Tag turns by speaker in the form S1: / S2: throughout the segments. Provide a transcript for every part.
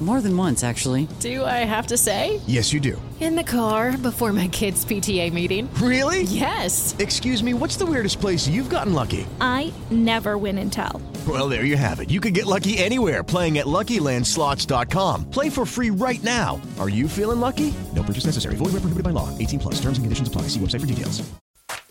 S1: More than once, actually.
S2: Do I have to say?
S3: Yes, you do.
S2: In the car before my kids' PTA meeting.
S3: Really?
S2: Yes.
S3: Excuse me, what's the weirdest place you've gotten lucky?
S4: I never win and tell.
S3: Well, there you have it. You can get lucky anywhere playing at LuckyLandSlots.com. Play for free right now. Are you feeling lucky? No purchase necessary. Void where prohibited by law. 18 plus. Terms and conditions apply. See website for details.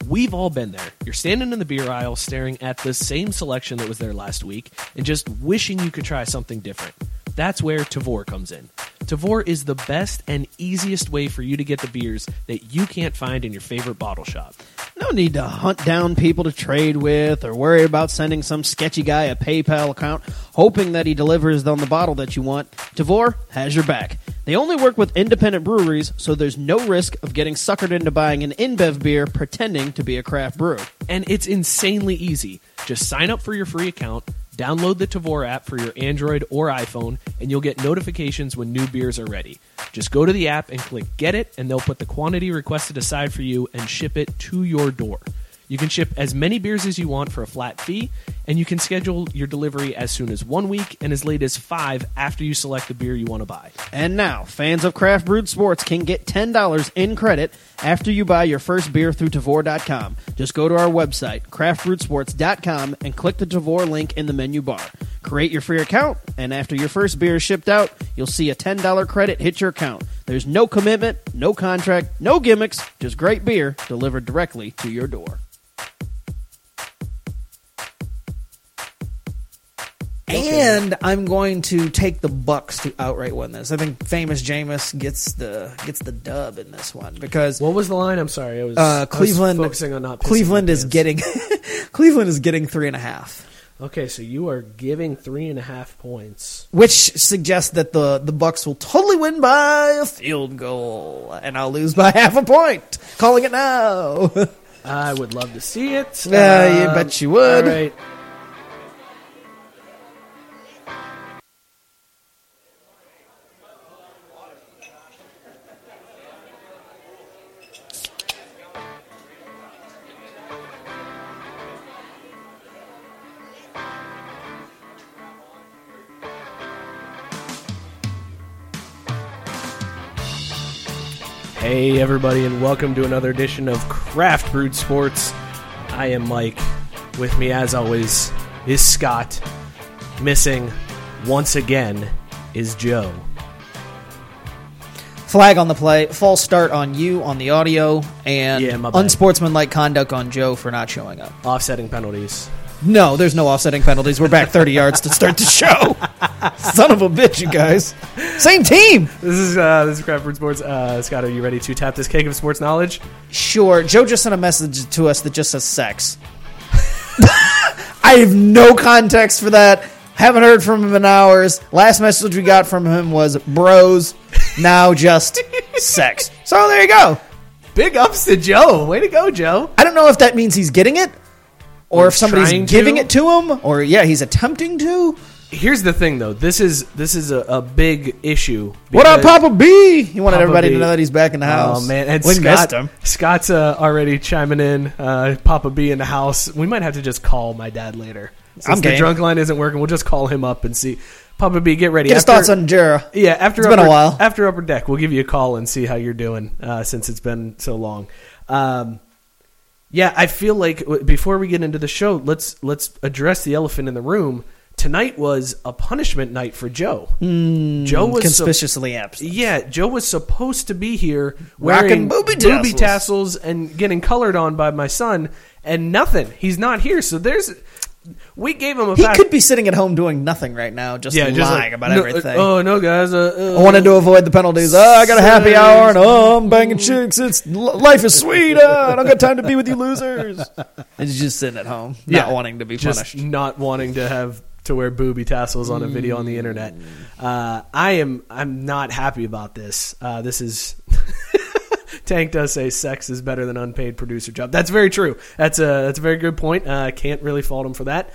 S5: We've all been there. You're standing in the beer aisle staring at the same selection that was there last week and just wishing you could try something different. That's where Tavour comes in. Tavour is the best and easiest way for you to get the beers that you can't find in your favorite bottle shop.
S6: No need to hunt down people to trade with or worry about sending some sketchy guy a PayPal account hoping that he delivers on the bottle that you want. Tavour has your back. They only work with independent breweries, so there's no risk of getting suckered into buying an InBev beer pretending to be a craft brew.
S5: And it's insanely easy. Just sign up for your free account, download the Tavour app for your Android or iPhone, and you'll get notifications when new beers are ready. Just go to the app and click Get It, and they'll put the quantity requested aside for you and ship it to your door. You can ship as many beers as you want for a flat fee, and you can schedule your delivery as soon as one week and as late as five after you select the beer you want to buy.
S6: And now, fans of craft brewed sports can get $10 in credit after you buy your first beer through Tavour.com. Just go to our website, craftbrewedsports.com, and click the Tavour link in the menu bar. Create your free account, and after your first beer is shipped out, you'll see a $10 credit hit your account. There's no commitment, no contract, no gimmicks, just great beer delivered directly to your door.
S7: And I'm going to take the Bucs to outright win this. I think famous Jameis gets the gets the dub in this one because
S5: What was the line? I'm sorry. I was, I
S7: uh,
S5: was
S7: Cleveland
S5: focusing on not
S7: Cleveland is getting Cleveland is getting three and a half,
S5: Okay, so you are giving three and a half points.
S7: which suggests that the the Bucs will totally win by a field goal, and I'll lose by half a point. Calling it now.
S5: I would love to see it.
S7: Yeah, you bet you would.
S5: All right. Hey, everybody, and welcome to another edition of Craft Brewed Sports. I am Mike. With me, as always, is Scott. Missing once again is Joe.
S7: Flag on the play, false start on you on the audio, and
S5: Yeah, my bad.
S7: unsportsmanlike conduct on Joe for not showing up.
S5: Offsetting penalties.
S7: No, there's no offsetting penalties. We're back 30 yards to start the show. Son of a bitch, you guys. Same team.
S5: This is uh, this is Craft Sports. Uh, Scott, are you ready to tap this cake of sports knowledge?
S7: Sure. Joe just sent a message to us that just says sex. I have no context for that. Haven't heard from him in hours. Last message we got from him was bros. Now just sex. So there you go.
S5: Big ups to Joe. Way to go, Joe.
S7: I don't know if that means he's getting it, or if somebody's giving
S5: to.
S7: it to him, or yeah, he's attempting to.
S5: Here's the thing, though. This is this is a, a big issue.
S7: What up, Papa B? He wanted
S5: Papa
S7: everybody
S5: B.
S7: to know that he's back in the house.
S5: Oh man, and
S7: we
S5: Scott,
S7: missed him.
S5: Scott's uh, already chiming in. Uh, Papa B in the house. We might have to just call my dad later. Since
S7: I'm
S5: the
S7: game.
S5: drunk line isn't working, we'll just call him up and see. Papa B, get ready.
S7: Get his
S5: After-
S7: thoughts on Jera.
S5: Yeah, after
S7: It's
S5: upper,
S7: been a while.
S5: After upper deck, we'll give you a call and see how you're doing uh, since it's been so long. Um, yeah, I feel like before we get into the show, let's let's address the elephant in the room. Tonight was a punishment night for Joe. Hmm, Joe was
S7: Conspicuously absent.
S5: yeah, Joe was supposed to be here
S7: Rocking
S5: wearing
S7: booby tassels.
S5: tassels and getting colored on by my son, and nothing. He's not here. So there's we gave him a
S7: He
S5: pass.
S7: could be sitting at home doing nothing right now, just
S5: yeah,
S7: lying
S5: just like,
S7: about
S5: "No,
S7: everything.
S5: uh, oh no, guys! Uh, uh,
S7: I wanted to avoid the penalties. Oh, I got a happy hour, and oh, I'm banging chicks. It's life is sweet. Oh, I don't got time to be with you losers. And he's just sitting at home, not wanting to be
S5: just
S7: punished.
S5: not wanting to have to wear booby tassels on a video on the internet. Uh, I am I'm not happy about this. Uh, this is Tank does say sex is better than unpaid producer job. That's very true. That's a that's a very good point. Uh, I can't really fault him for that.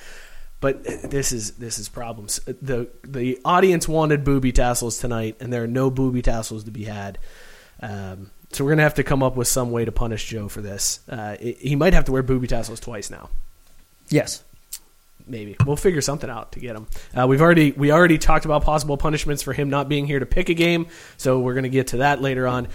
S5: But this is this is problems. the The audience wanted booby tassels tonight, and there are no booby tassels to be had. Um, so we're gonna have to come up with some way to punish Joe for this. Uh, it- he might have to wear booby tassels twice now
S7: Yes.
S5: maybe we'll figure something out to get him. Uh, we've already we already talked about possible punishments for him not being here to pick a game, so we're going to get to that later on.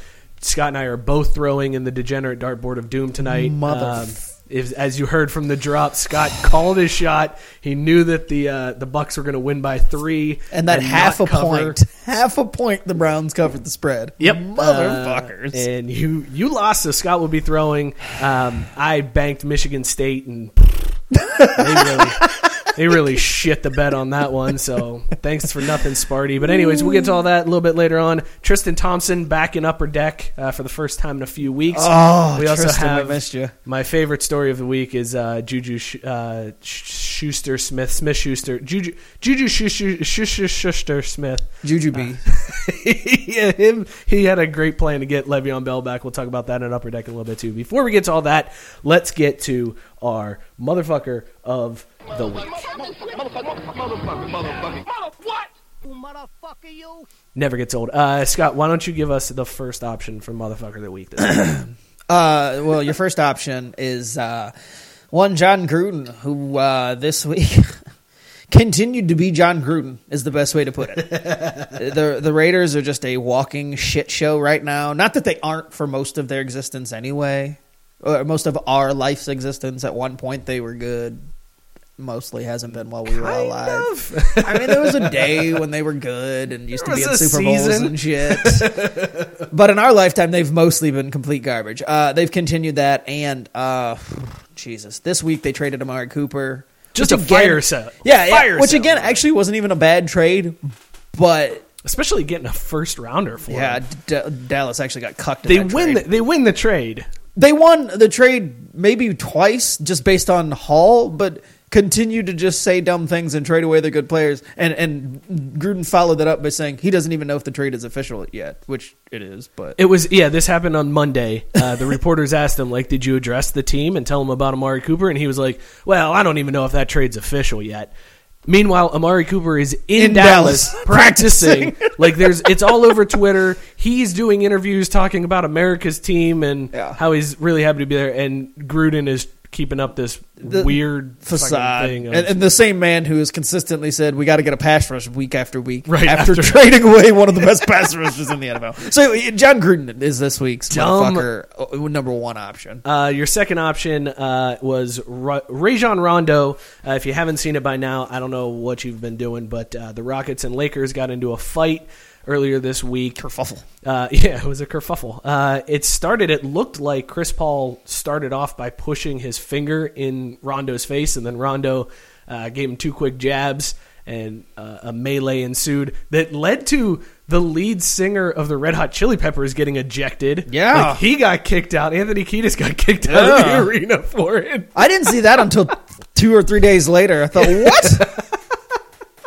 S5: Scott and I are both throwing in the degenerate dartboard of doom tonight.
S7: Mother-
S5: Um, if, as you heard from the drop, Scott called his shot. He knew that the uh, the Bucs were going to win by three,
S7: And that half a
S5: cover.
S7: point, half a point, the Browns covered the spread.
S5: Yep,
S7: motherfuckers.
S5: Uh, and you you lost, so Scott will be throwing. Um, I banked Michigan State, and they really they really shit the bed on that one. So thanks for nothing, Sparty. But anyways, we'll get to all that a little bit later on. Tristan Thompson back in Upper Deck uh, for the first time in a few weeks.
S7: Oh,
S5: we also
S7: Tristan,
S5: have
S7: missed you.
S5: my favorite story of the week is uh, Juju Sh- uh, Schuster Smith Smith Schuster Juju Juju Schuster Schuster Schuster Smith.
S7: Juju B.
S5: yeah, him. He had a great plan to get Le'Veon Bell back. We'll talk about that in Upper Deck a little bit too. Before we get to all that, let's get to our motherfucker of the week. Never gets old. Uh, Scott, why don't you give us the first option for motherfucker of the week? This week?
S7: Uh, well, your first option is uh, one John Gruden, who uh, this week continued to be John Gruden, is the best way to put it. the The Raiders are just a walking shit show right now. Not that they aren't for most of their existence anyway, or most of our life's existence. At one point, they were good. Mostly hasn't been while we were alive.
S5: of.
S7: I mean, there was a day when they were good and used
S5: There
S7: to be in Super Bowls
S5: season.
S7: and shit. but in our lifetime, they've mostly been complete garbage. Uh, they've continued that, and uh, Jesus, this week they traded Amari Cooper.
S5: Just a fire sale.
S7: Yeah, yeah,
S5: Fire
S7: which
S5: sale.
S7: again actually wasn't even a bad trade, but
S5: Especially getting a first rounder for
S7: yeah. D- Dallas actually got cucked. in
S5: They win. The, they win the trade.
S7: They won the trade maybe twice just based on Hall, but continued to just say dumb things and trade away their good players. And and Gruden followed that up by saying he doesn't even know if the trade is official yet, which it is. But
S5: It was yeah. This happened on Monday. Uh, the reporters asked him like, "Did you address the team and tell them about Amari Cooper?" And he was like, "Well, I don't even know if that trade's official yet." Meanwhile, Amari Cooper is in,
S7: In
S5: Dallas,
S7: Dallas,
S5: practicing. like there's, it's all over Twitter. He's doing interviews talking about America's team and
S7: Yeah.
S5: how he's really happy to be there. And Gruden is keeping up this
S7: The
S5: weird
S7: facade,
S5: thing. Of,
S7: and, and the same man who has consistently said we got to get a pass rush week after week,
S5: Right
S7: after,
S5: after.
S7: trading away one of the best pass rushers in the NFL. So John Gruden is this week's
S5: Dumb.
S7: motherfucker uh, number one option.
S5: Uh, your second option uh, was Ra- Rajon Rondo. Uh, if you haven't seen it by now, I don't know what you've been doing, but uh, the Rockets and Lakers got into a fight earlier this week.
S7: Kerfuffle.
S5: Uh, yeah, it was a kerfuffle. Uh, it started. It looked like Chris Paul started off by pushing his finger in Rondo's face, and then Rondo uh, gave him two quick jabs, and uh, a melee ensued that led to the lead singer of the Red Hot Chili Peppers getting ejected.
S7: Yeah.
S5: Like, he got kicked out. Anthony Kiedis got kicked out of the arena for it.
S7: I didn't see that until two or three days later. I thought, what?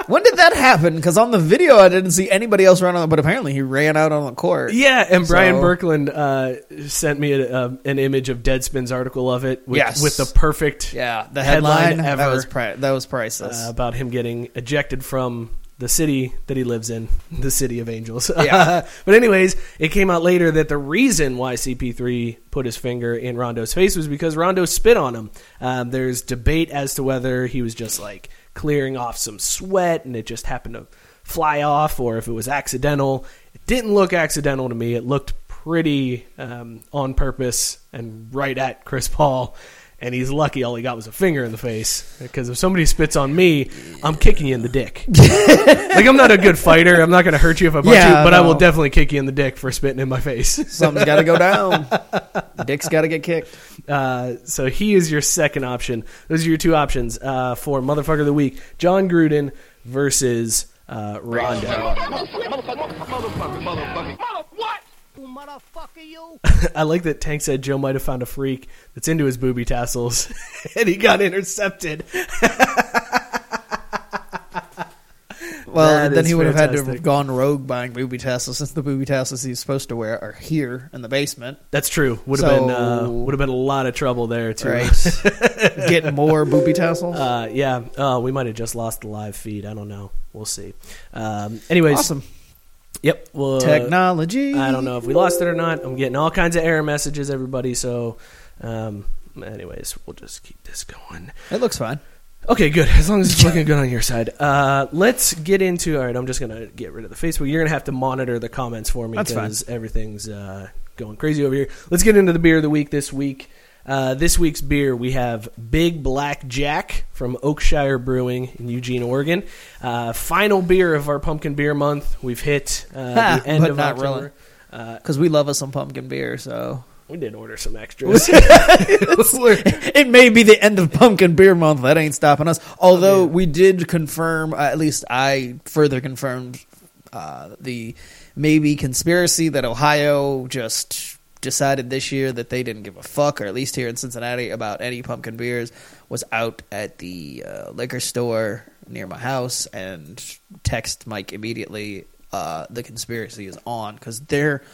S7: When did that happen? Because on the video, I didn't see anybody else run on. But apparently, he ran out on the court.
S5: Yeah, and Brian
S7: So-
S5: Birkland uh, sent me a, a, an image of Deadspin's article of it with,
S7: Yes.
S5: with the perfect
S7: Yeah, the headline,
S5: ever.
S7: that was pri- that was priceless.
S5: uh, about him getting ejected from the city that he lives in, the city of angels.
S7: Yeah.
S5: but anyways, it came out later that the reason why CP3 put his finger in Rondo's face was because Rondo spit on him. Um, there's debate as to whether he was just like clearing off some sweat and it just happened to fly off, or if it was accidental. It didn't look accidental to me. It looked pretty um, on purpose and right at Chris Paul. And he's lucky all he got was a finger in the face. Because if somebody spits on me, I'm kicking you in the dick. like I'm not a good fighter. I'm not going to hurt you if I punch
S7: Yeah,
S5: you, but I will definitely kick you in the dick for spitting in my face.
S7: Something's got to go down. Dick's got to get kicked.
S5: Uh, so he is your second option. Those are your two options uh, for motherfucker of the week: John Gruden versus uh, Rondo. I like that Tank said Joe might have found a freak that's into his booby tassels, and he got intercepted.
S7: Well, then he would have had to have gone rogue buying booby tassels since the booby tassels he's supposed to wear are here in the basement.
S5: That's true. Would have
S7: So-
S5: been uh, would have been a lot of trouble there too.
S7: Right. Get more booby tassels.
S5: Uh, yeah. Oh, we might have just lost the live feed. I don't know. We'll see. Um, anyways,
S7: awesome.
S5: Yep. Well, uh,
S7: Technology.
S5: I don't know if we lost it or not. I'm getting all kinds of error messages, everybody. So, um, anyways, we'll just keep this going.
S7: It looks fine.
S5: Okay, good. As long as it's looking good on your side. Uh, let's get into. All right, I'm just gonna get rid of the Facebook. You're gonna have to monitor the comments for me
S7: That's
S5: because everything's uh, going crazy over here. Let's get into the beer of the week this week. Uh, this week's beer we have Big Black Jack from Oakshire Brewing in Eugene, Oregon. Uh, final beer of our pumpkin beer month. We've hit uh,
S7: Ha,
S5: the end of
S7: not
S5: October.
S7: really. Because we love us some pumpkin beer, so
S5: We did order some extras.
S7: it may be the end of pumpkin beer month. That ain't stopping us. Although we did confirm, uh, at least I further confirmed uh, the maybe conspiracy that Ohio just decided this year that they didn't give a fuck, or at least here in Cincinnati, about any pumpkin beers. Was out at the uh, liquor store near my house and text Mike immediately. Uh, the conspiracy is on because they're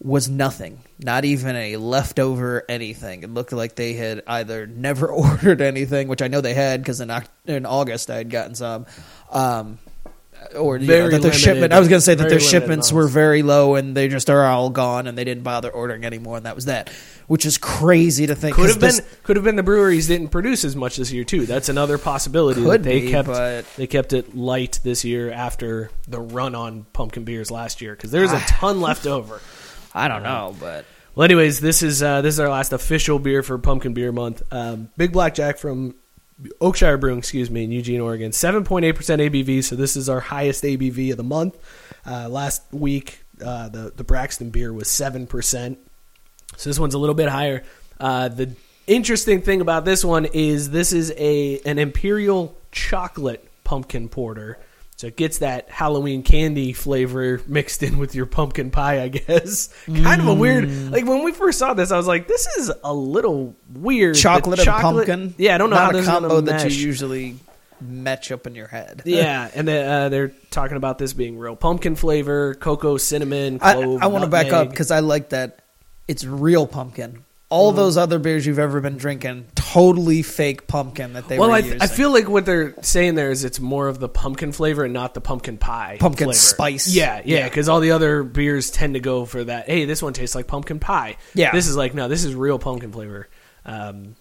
S7: was nothing, not even a leftover anything. It looked like they had either never ordered anything, which I know they had because in, in August I had gotten some, um, or know, that their
S5: limited.
S7: shipment. I was going to say that their shipments were very low and they just are all gone and they didn't bother ordering anymore, and that was that. Which is crazy to think.
S5: could have been
S7: this-
S5: could have been the breweries didn't produce as much this year too. That's another possibility.
S7: Could
S5: that they
S7: be,
S5: kept
S7: but-
S5: they kept it light this year after the run on pumpkin beers last year because there's a ton left over.
S7: I don't know, but
S5: Well, anyways, this is uh, this is our last official beer for Pumpkin Beer Month. Um, Big Black Jack from Oakshire Brewing, excuse me, in Eugene, Oregon. Seven point eight percent ABV, so this is our highest ABV of the month. Uh, last week, uh, the the Braxton beer was seven percent, so this one's a little bit higher. Uh, the interesting thing about this one is this is a an imperial chocolate pumpkin porter. So it gets that Halloween candy flavor mixed in with your pumpkin pie, I guess. kind of a weird. Like when we first saw this, I was like, "This is a little weird." The
S7: chocolate, and pumpkin.
S5: Yeah, I don't know
S7: not
S5: how
S7: a
S5: this is
S7: combo
S5: gonna
S7: that
S5: mesh.
S7: you usually match up in your head.
S5: Yeah, and then, uh, they're talking about this being real pumpkin flavor, cocoa, cinnamon,
S7: I,
S5: clove.
S7: I want to back up
S5: nutmeg.
S7: because I like that it's real pumpkin. All
S5: Mm-hmm.
S7: those other beers you've ever been drinking, totally fake pumpkin that they
S5: well,
S7: were
S5: I,
S7: using.
S5: I feel like what they're saying there is it's more of the pumpkin flavor and not the pumpkin pie.
S7: Pumpkin
S5: flavor.
S7: spice.
S5: Yeah, yeah,
S7: Yeah.
S5: because all the other beers tend to go for that. Hey, this one tastes like pumpkin pie.
S7: Yeah.
S5: this is like no, this is real pumpkin flavor. Um,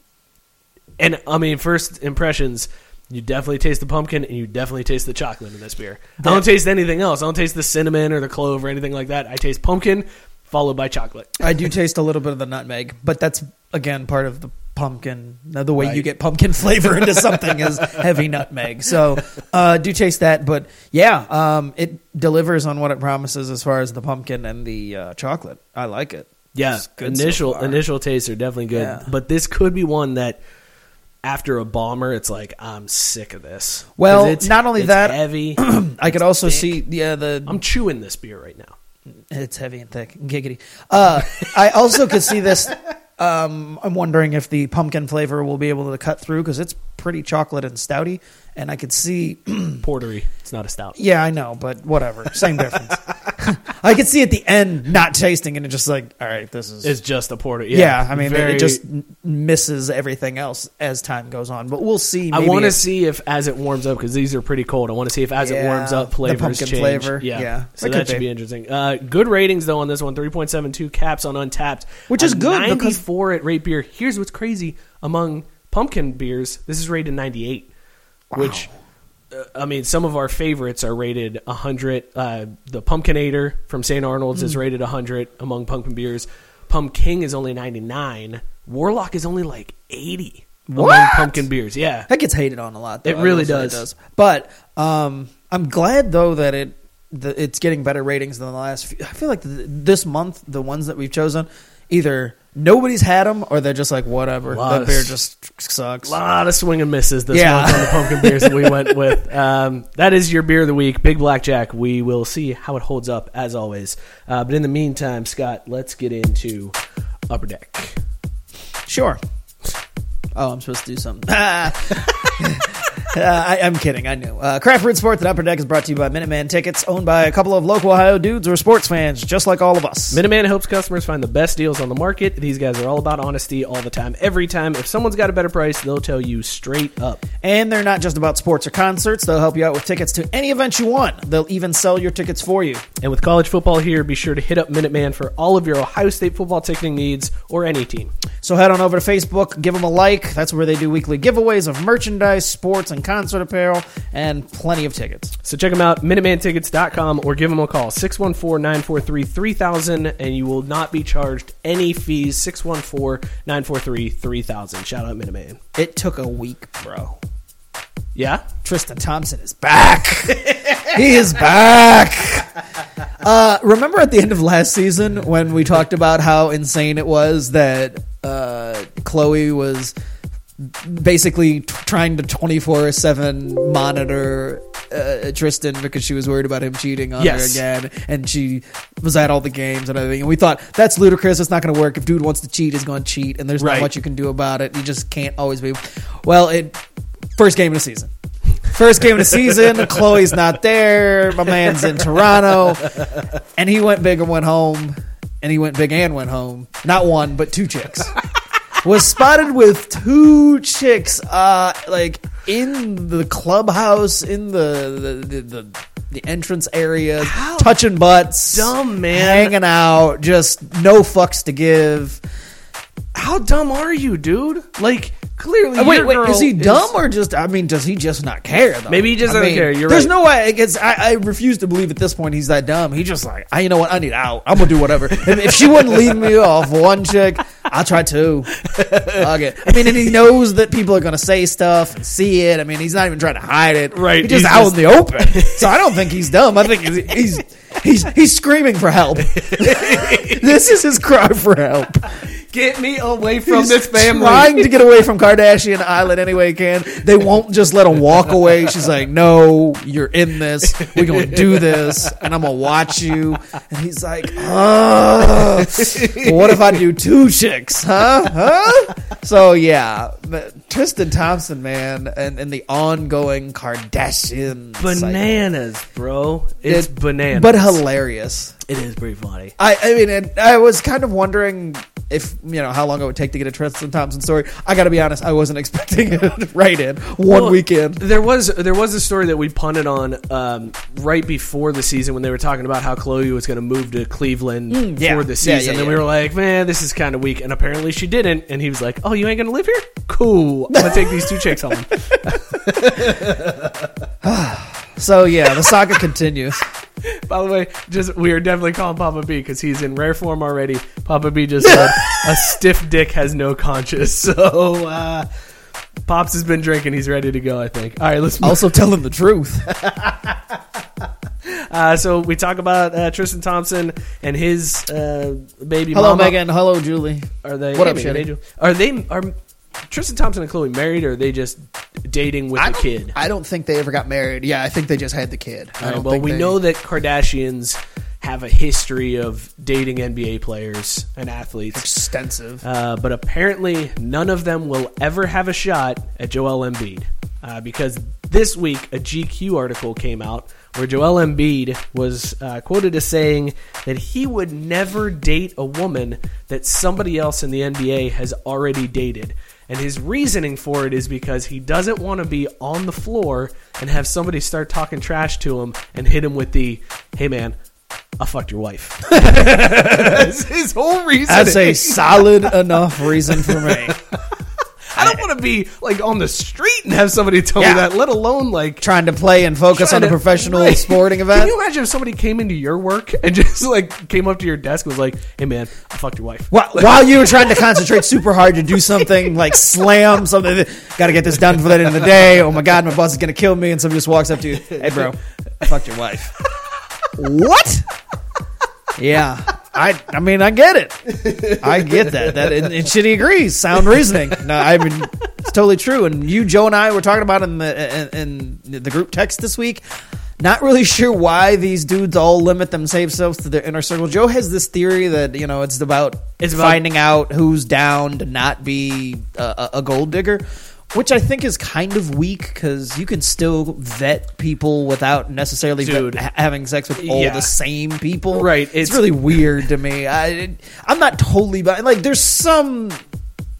S5: and I mean, first impressions, you definitely taste the pumpkin and you definitely taste the chocolate in this beer. I don't taste anything else. I don't taste the cinnamon or the clove or anything like that. I taste pumpkin followed by chocolate.
S7: I do taste a little bit of the nutmeg, but that's again part of the pumpkin. now, The way
S5: Right.
S7: you get pumpkin flavor into something is heavy nutmeg. So uh, do taste that, but yeah, um, it delivers on what it promises as far as the pumpkin and the uh, chocolate. I like it.
S5: Yeah,
S7: good so
S5: initial initial tastes are definitely good,
S7: Yeah.
S5: but this could be one that after a bomber, it's like I'm sick of this.
S7: Well,
S5: it's-
S7: not only
S5: it's
S7: that-
S5: heavy.
S7: I could also
S5: thick.
S7: see yeah the
S5: I'm chewing this beer right now.
S7: It's heavy and thick. Giggity. Uh, I also could see this. Um, I'm wondering if the pumpkin flavor will be able to cut through because it's pretty chocolate and stouty, and I could see.
S5: Portery. It's not a stout.
S7: Yeah, I know, but whatever. Same difference. I could see at the end not tasting and it just like, all right, this is.
S5: It's just a porter.
S7: yeah,
S5: Yeah,
S7: I mean, it-
S5: very-
S7: it just n- misses everything else as time goes on. But we'll see.
S5: I
S7: Maybe
S5: want to
S7: it's-
S5: see if as it warms up because these are pretty cold. I want to see if as it
S7: Yeah,
S5: warms up
S7: the
S5: flavors
S7: pumpkin
S5: change.
S7: flavor.
S5: Yeah,
S7: Yeah,
S5: So
S7: that
S5: that
S7: could
S5: should
S7: be.
S5: be interesting. Uh, good ratings though on this one. Three point seven two caps on Untappd,
S7: Which is good because-
S5: Ninety four at rate beer. Here's what's crazy among pumpkin beers. This is rated ninety eight, which. uh, I mean, some of our favorites are rated 100. Uh, the Pumpkinator from St. Arnold's
S7: Hmm.
S5: is rated 100 among pumpkin beers. Pumking is only ninety nine. Warlock is only like eighty. among pumpkin beers? Yeah,
S7: That gets hated on a lot. Though.
S5: It really
S7: will say
S5: does.
S7: But um, I'm glad though that it the, it's getting better ratings than the last. Few. I feel like th this month the ones that we've chosen either nobody's had them or they're just like whatever.
S5: Lot
S7: That
S5: of
S7: beer just sucks.
S5: a lot of swing and misses this
S7: Yeah.
S5: month on the pumpkin beers that we went with. Um, that is your beer of the week, Big Blackjack. We will see how it holds up as always. Uh, but in the meantime, Scott, let's get into Upper Deck.
S7: Sure. Oh, I'm supposed to do something. Uh, I, I'm kidding. I knew. Uh, Craft Brewed Sports at Upper Deck is brought to you by Minuteman Tickets, owned by a couple of local Ohio dudes or sports fans, just like all of us.
S5: Minuteman helps customers find the best deals on the market. These guys are all about honesty all the time, every time. If someone's got a better price, they'll tell you straight up.
S7: And they're not just about sports or concerts. They'll help you out with tickets to any event you want. They'll even sell your tickets for you.
S5: And with college football here, be sure to hit up Minuteman for all of your Ohio State football ticketing needs or any team.
S7: So head on over to Facebook, give them a like. That's where they do weekly giveaways of merchandise, sports, and concert apparel, and plenty of tickets.
S5: So check them out, MinutemanTickets.com, or give them a call, 614-943-3000, and you will not be charged any fees, 614-943-3000. Shout out Minuteman.
S7: It took a week, bro.
S5: Yeah?
S7: Tristan Thompson is back. he is back. Uh, remember at the end of last season when we talked about how insane it was that uh, Khloe was basically t- trying to 24 7 monitor uh, Tristan because she was worried about him cheating on
S5: Yes.
S7: her again. And she was at all the games and everything. And we thought, that's ludicrous. It's not going to work. If dude wants to cheat, he's going to cheat. And there's
S5: Right.
S7: not much you can do about it. You just can't always be. Well, it first game of the season. First game of the season, Khloe's not there. My man's in Toronto, and he went big and went home, and he went big and went home. Not one, but two chicks. Was spotted with two chicks, uh, like in the clubhouse, in the the the, the, the entrance area, touching butts,
S5: dumb, man.
S7: hanging out, just no fucks to give.
S5: How dumb are you, dude? Like, clearly
S7: Uh, wait, wait, is he dumb or just? I mean, does he just not care? Though?
S5: Maybe he just
S7: I
S5: doesn't
S7: mean,
S5: care. You're
S7: there's
S5: right.
S7: no way. I, I refuse to believe at this point he's that dumb. He just like, I, you know what? I need out. I'm gonna do whatever. if, if she wouldn't leave me off one chick, I'll try two. Okay. I mean, and he knows that people are gonna say stuff and see it. I mean, he's not even trying to hide it.
S5: Right,
S7: He's just
S5: he's
S7: out
S5: just-
S7: in the open. so I don't think he's dumb. I think he's he's he's, he's screaming for help. this is his cry for help.
S5: Get me away from
S7: He's
S5: this family.
S7: Trying to get away from Kardashian Island any way he can. They won't just let him walk away. She's like, "No, you're in this. We're gonna do this, and I'm gonna watch you." And he's like, "Oh, what if I do two chicks? Huh? Huh?" So yeah, but Tristan Thompson, man, and, and the ongoing Kardashian cycle.
S5: bananas, bro. It's
S7: It-
S5: bananas.
S7: but hilarious.
S5: It is pretty funny.
S7: I, I mean, and I was kind of wondering if you know how long it would take to get a Tristan Thompson story. I got to be honest, I wasn't expecting it right in one
S5: Well,
S7: weekend.
S5: There was there was a story that we punted on um, right before the season when they were talking about how Khloe was going to move to Cleveland
S7: Mm, yeah.
S5: for the season,
S7: yeah,
S5: and we were like, "Man, this is kind of weak." And apparently, she didn't. And he was like, "Oh, you ain't going to live here? Cool. I'm gonna take these two chicks home."
S7: So yeah, the saga continues.
S5: By the way, just we are definitely calling Papa B because he's in rare form already. Papa B just said a stiff dick has no conscience. So uh, Pops has been drinking. He's ready to go. I think. All right, let's move
S7: Also him the truth.
S5: Uh, so we talk about uh, Tristan Thompson and his uh, baby
S7: Hello,
S5: mama.
S7: Megan. Hello, Julie.
S5: Are they?
S7: What
S5: hey,
S7: up,
S5: Megan. Are they? Are Tristan Thompson and Khloe married, or are they just dating with
S7: I
S5: a
S7: don't,
S5: kid?
S7: I don't think they ever got married. Yeah, I think they just had the kid. I don't
S5: well,
S7: think
S5: we
S7: they-
S5: know that Kardashians have a history of dating NBA players and athletes.
S7: extensive.
S5: Uh, but apparently, none of them will ever have a shot at Joel Embiid. Uh, because this week, a GQ article came out where Joel Embiid was uh, quoted as saying that he would never date a woman that somebody else in the NBA has already dated. And his reasoning for it is because he doesn't want to be on the floor and have somebody start talking trash to him and hit him with the, hey man, I fucked your wife. That's his whole reasoning.
S7: That's a solid enough reason for me.
S5: I don't want to be like on the street and have somebody tell
S7: Yeah.
S5: me that. Let alone like
S7: Trying to play and focus on a
S5: to-
S7: professional
S5: right.
S7: sporting
S5: Can
S7: event.
S5: you imagine if somebody came into your work and just like came up to your desk and was like, "Hey man, I fucked your wife."
S7: While, while you were trying to concentrate super hard to do something like slam something, got to get this done for the end of the day. Oh my god, my boss is gonna kill me, and somebody just walks up to you, "Hey, bro, I fucked your wife." what? Yeah, I. I mean, I get it. I get that. That and, and Shitty agrees. Sound reasoning. No, I mean, it's totally true. And you, Joe, and I were talking about in the in, in the group text this week. Not really sure why these dudes all limit themselves to their inner circle. Joe has this theory that you know it's about
S5: It's about-
S7: finding out who's down to not be a, a- a gold digger, which I think is kind of weak because you can still vet people without necessarily
S5: Dude.
S7: ha- having sex with all
S5: Yeah.
S7: the same people.
S5: Right,
S7: It's,
S5: it's-
S7: really weird to me. I, I'm not totally, but like, there's some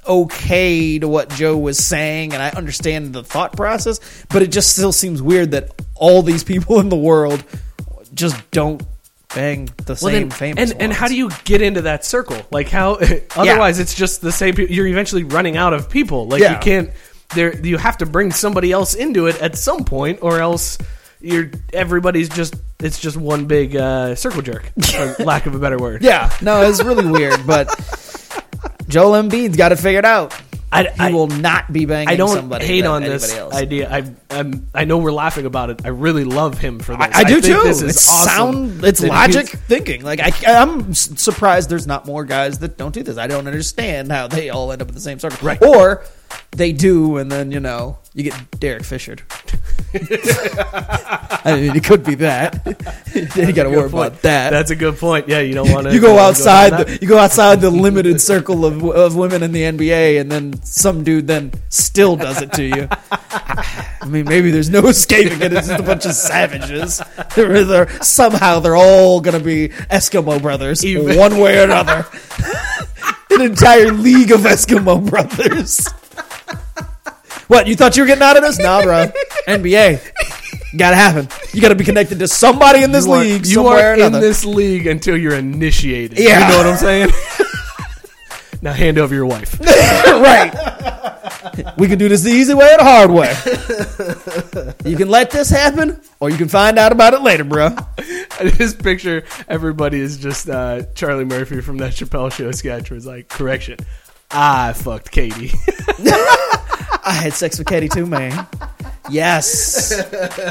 S7: okay to what Joe was saying, and I understand the thought process, but it just still seems weird that all these people in the world just don't bang the
S5: Well,
S7: same
S5: then,
S7: famous
S5: and and how do you get into that circle? Like how? otherwise, it's just the same. People. You're eventually running out of people. Like
S7: Yeah.
S5: you can't. There, you have to bring somebody else into it at some point, or else you're everybody's just. It's just one big uh, circle jerk, for lack of a better word.
S7: Yeah, no, it's really weird, but Joel Embiid's got it figured out.
S5: I,
S7: He
S5: I,
S7: will not be banging
S5: I don't
S7: somebody
S5: hate on this
S7: else.
S5: idea. I I'm, I know we're laughing about it. I really love him for this.
S7: I, I do
S5: think
S7: too.
S5: This is
S7: it's
S5: awesome
S7: sound. It's logic thinking. Like I, I'm surprised there's not more guys that don't do this. I don't understand how they all end up in the same circle.
S5: Right.
S7: Or they do, and then you know you get Derek Fishered. I mean, it could be that. then you got to worry
S5: point.
S7: about that.
S5: That's a good point. Yeah, you don't want to.
S7: you go outside. The, you go outside the limited circle of, of women in the NBA, and then some dude then still does it to you. I mean, maybe there's no escaping it. It's just a bunch of savages. They're, they're- somehow they're all going to be Eskimo brothers,
S5: Even-
S7: one way or another. An entire league of Eskimo brothers. What you thought you were getting out of this? Nah, bro. NBA. Gotta happen. You gotta be connected to somebody in this
S5: you are,
S7: league
S5: you are in this league until you're initiated.
S7: Yeah.
S5: You know what I'm saying? now hand over your wife.
S7: right. We can do this the easy way or the hard way. You can let this happen, or you can find out about it later, bro.
S5: I just picture everybody is just uh, Charlie Murphy from that Chappelle show sketch it's like, correction, I fucked Katie.
S7: I had sex with Katie too, man. Yes,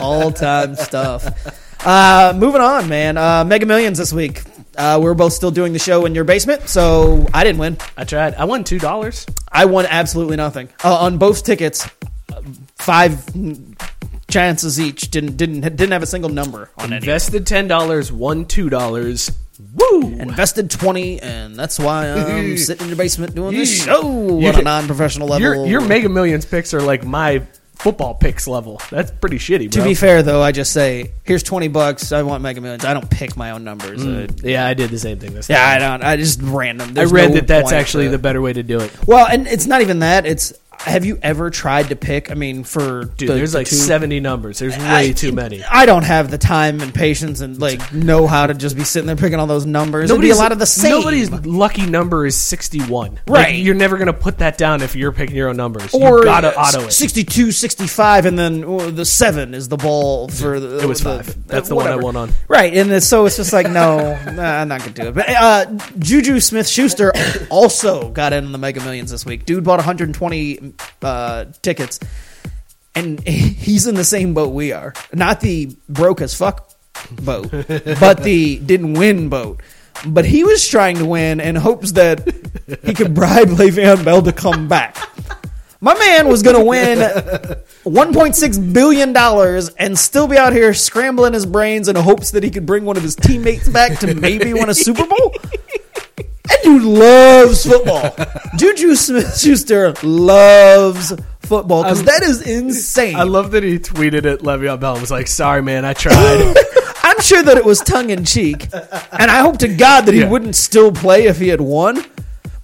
S7: all time stuff. Uh, moving on, man. Uh, Mega Millions this week. Uh, we're both still doing the show in your basement, so I didn't win.
S5: I tried. I won two dollars.
S7: I won absolutely nothing uh, on both tickets. uh, Five chances each. Didn't didn't didn't have a single number on it.
S5: Invested ten dollars, won two dollars. Woo!
S7: Invested twenty, and that's why I'm sitting in your basement doing this show
S5: You
S7: on a
S5: can-
S7: non-professional level.
S5: Your your Mega Millions picks are like my football picks level. That's pretty shitty,
S7: to
S5: bro.
S7: be fair, though, I just say, "Here's twenty bucks. I want Mega Millions. I don't pick my own numbers. Uh,
S5: yeah, I did the same thing this time.
S7: yeah, I don't. I just random.
S5: I
S7: There's
S5: read
S7: no
S5: that that's
S7: point
S5: actually
S7: to-
S5: the better way to do it.
S7: Well, and it's not even that. It's have you ever tried to pick? I mean, for
S5: Dude,
S7: the-
S5: there's
S7: the
S5: like
S7: two-
S5: 70 numbers. There's way
S7: I-
S5: too many.
S7: I don't have the time and patience and like know how to just be sitting there picking all those numbers. It'd a lot of the same.
S5: Nobody's lucky number is 61.
S7: Right.
S5: Like, you're never going to put that down if you're picking your own numbers.
S7: or
S5: you gotta auto it.
S7: 62, 65, and then uh, the seven is the ball for the.
S5: It was
S7: the-
S5: five. That's the one I won on.
S7: Right, and so it's just like no, nah, I'm not gonna do it. But uh, Juju Smith Schuster also got in the Mega Millions this week. Dude bought 120 uh, tickets, and he's in the same boat we are. Not the broke as fuck boat, but the didn't win boat. But he was trying to win in hopes that he could bribe Le'Veon Bell to come back. My man was going to win 1.6 billion dollars and still be out here scrambling his brains in hopes that he could bring one of his teammates back to maybe win a Super Bowl. That dude loves football. Juju Smith Schuster loves football because that is insane.
S5: I love that he tweeted at Le'Veon Bell and was like, sorry, man, I tried.
S7: I'm sure that it was tongue in cheek, and I hope to God that he
S5: Yeah.
S7: wouldn't still play if he had won.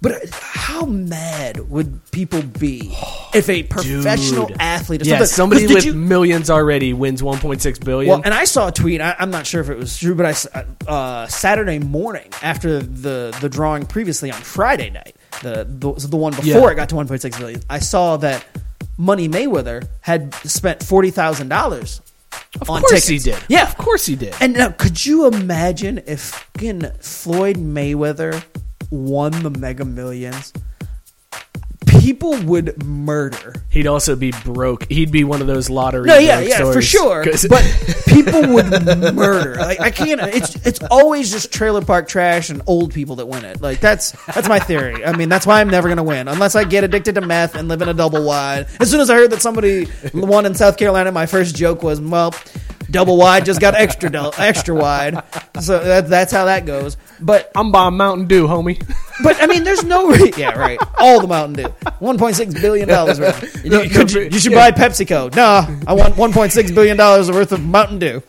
S7: But how mad would people be if a professional
S5: Dude.
S7: athlete, or
S5: yeah, somebody
S7: did
S5: with
S7: you-
S5: millions already wins 1.6 billion.
S7: Well, and I saw a tweet. I, I'm not sure if it was true, but I s- uh, Saturday morning after the the drawing previously on Friday night, the the, the one before
S5: Yeah.
S7: it got to 1.6 billion. I saw that Money Mayweather had spent forty thousand dollars
S5: Of
S7: on
S5: course
S7: tickets.
S5: he did.
S7: Yeah,
S5: Of course he did.
S7: And now, could you imagine if fucking Floyd Mayweather won the Mega Millions? People would murder.
S5: He'd also be broke. He'd be one of those lottery.
S7: No, yeah, yeah, for sure. But people would murder. Like I can't. It's it's always just trailer park trash and old people that win it. Like that's that's my theory. I mean, that's why I'm never gonna win unless I get addicted to meth and live in a double wide. As soon as I heard that somebody won in South Carolina, my first joke was, well. Double wide just got extra del- extra wide, so that, that's how that goes. But
S5: I'm buying Mountain Dew, homie.
S7: but I mean, there's no re- yeah right. All the Mountain Dew, 1.6 billion dollars worth. You, could you, you should
S5: yeah.
S7: buy PepsiCo. Nah, I want 1.6 billion dollars worth of Mountain Dew.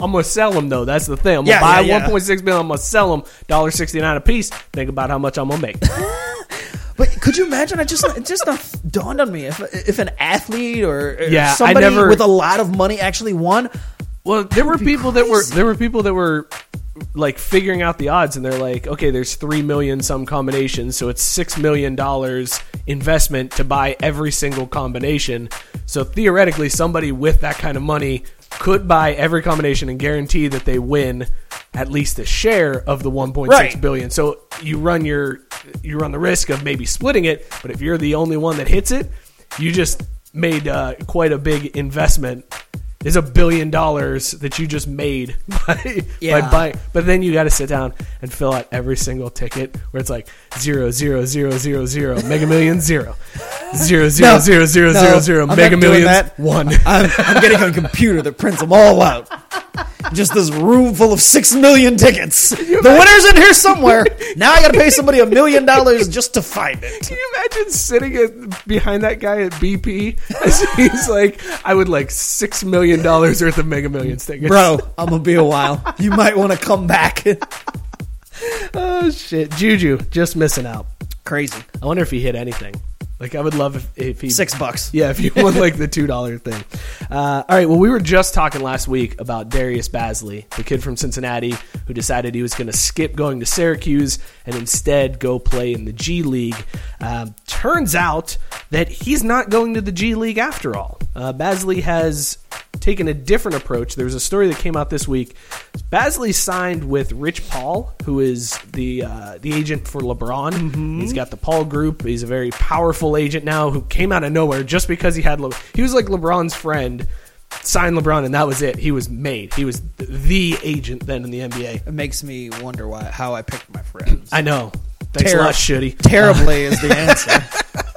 S5: I'm gonna sell them though. That's the thing. I'm gonna buy
S7: yeah, yeah.
S5: 1.6 billion. I'm gonna sell them dollar sixty nine a piece. Think about how much I'm gonna make.
S7: But could you imagine? I just it just dawned on me if if an athlete or, or
S5: Yeah,
S7: somebody
S5: never-
S7: with a lot of money actually won.
S5: Well, there were people that were there were people that were like figuring out the odds, and they're like, okay, there's three million some combinations, so it's six million dollars investment to buy every single combination. So theoretically, somebody with that kind of money could buy every combination and guarantee that they win at least a share of the 1.6 billion.
S7: Right.
S5: So you run your you run the risk of maybe splitting it, but if you're the only one that hits it, you just made uh, quite a big investment. Is a billion dollars that you just made by,
S7: Yeah.
S5: by buying. But then you got to sit down and fill out every single ticket where it's like zero zero zero zero zero mega million zero zero zero
S7: No.
S5: zero zero
S7: No,
S5: zero zero
S7: I'm
S5: mega millions one.
S7: I'm, I'm getting a computer that prints them all out. Just this room full of six million tickets. The winner's in here somewhere. Now I got to pay somebody a million dollars just to find it.
S5: Can you imagine sitting at, behind that guy at BP? As he's like, I would like six million dollars worth of Mega Millions tickets,
S7: Bro, I'm gonna be a while. You might want to come back.
S5: Oh shit, Juju just missing out.
S7: Crazy.
S5: I wonder if he hit anything. Like, I would love if, if he
S7: Six bucks.
S5: Yeah, if you won like the two dollar thing. Uh, all right. Well, we were just talking last week about Darius Bazley, the kid from Cincinnati who decided he was going to skip going to Syracuse and instead go play in the G League. Um, turns out that he's not going to the G League after all. Uh, Bazley has taken a different approach. There was a story that came out this week. Bazley signed with Rich Paul, who is the uh, the agent for LeBron. He's got the Paul Group. He's a very powerful agent now who came out of nowhere just because he had Le- he was like LeBron's friend. Signed LeBron and that was it. He was made. He was the agent then in the NBA.
S7: It makes me wonder why how I picked my friends.
S5: I know. Thanks a lot, shitty.
S7: Terribly is the answer.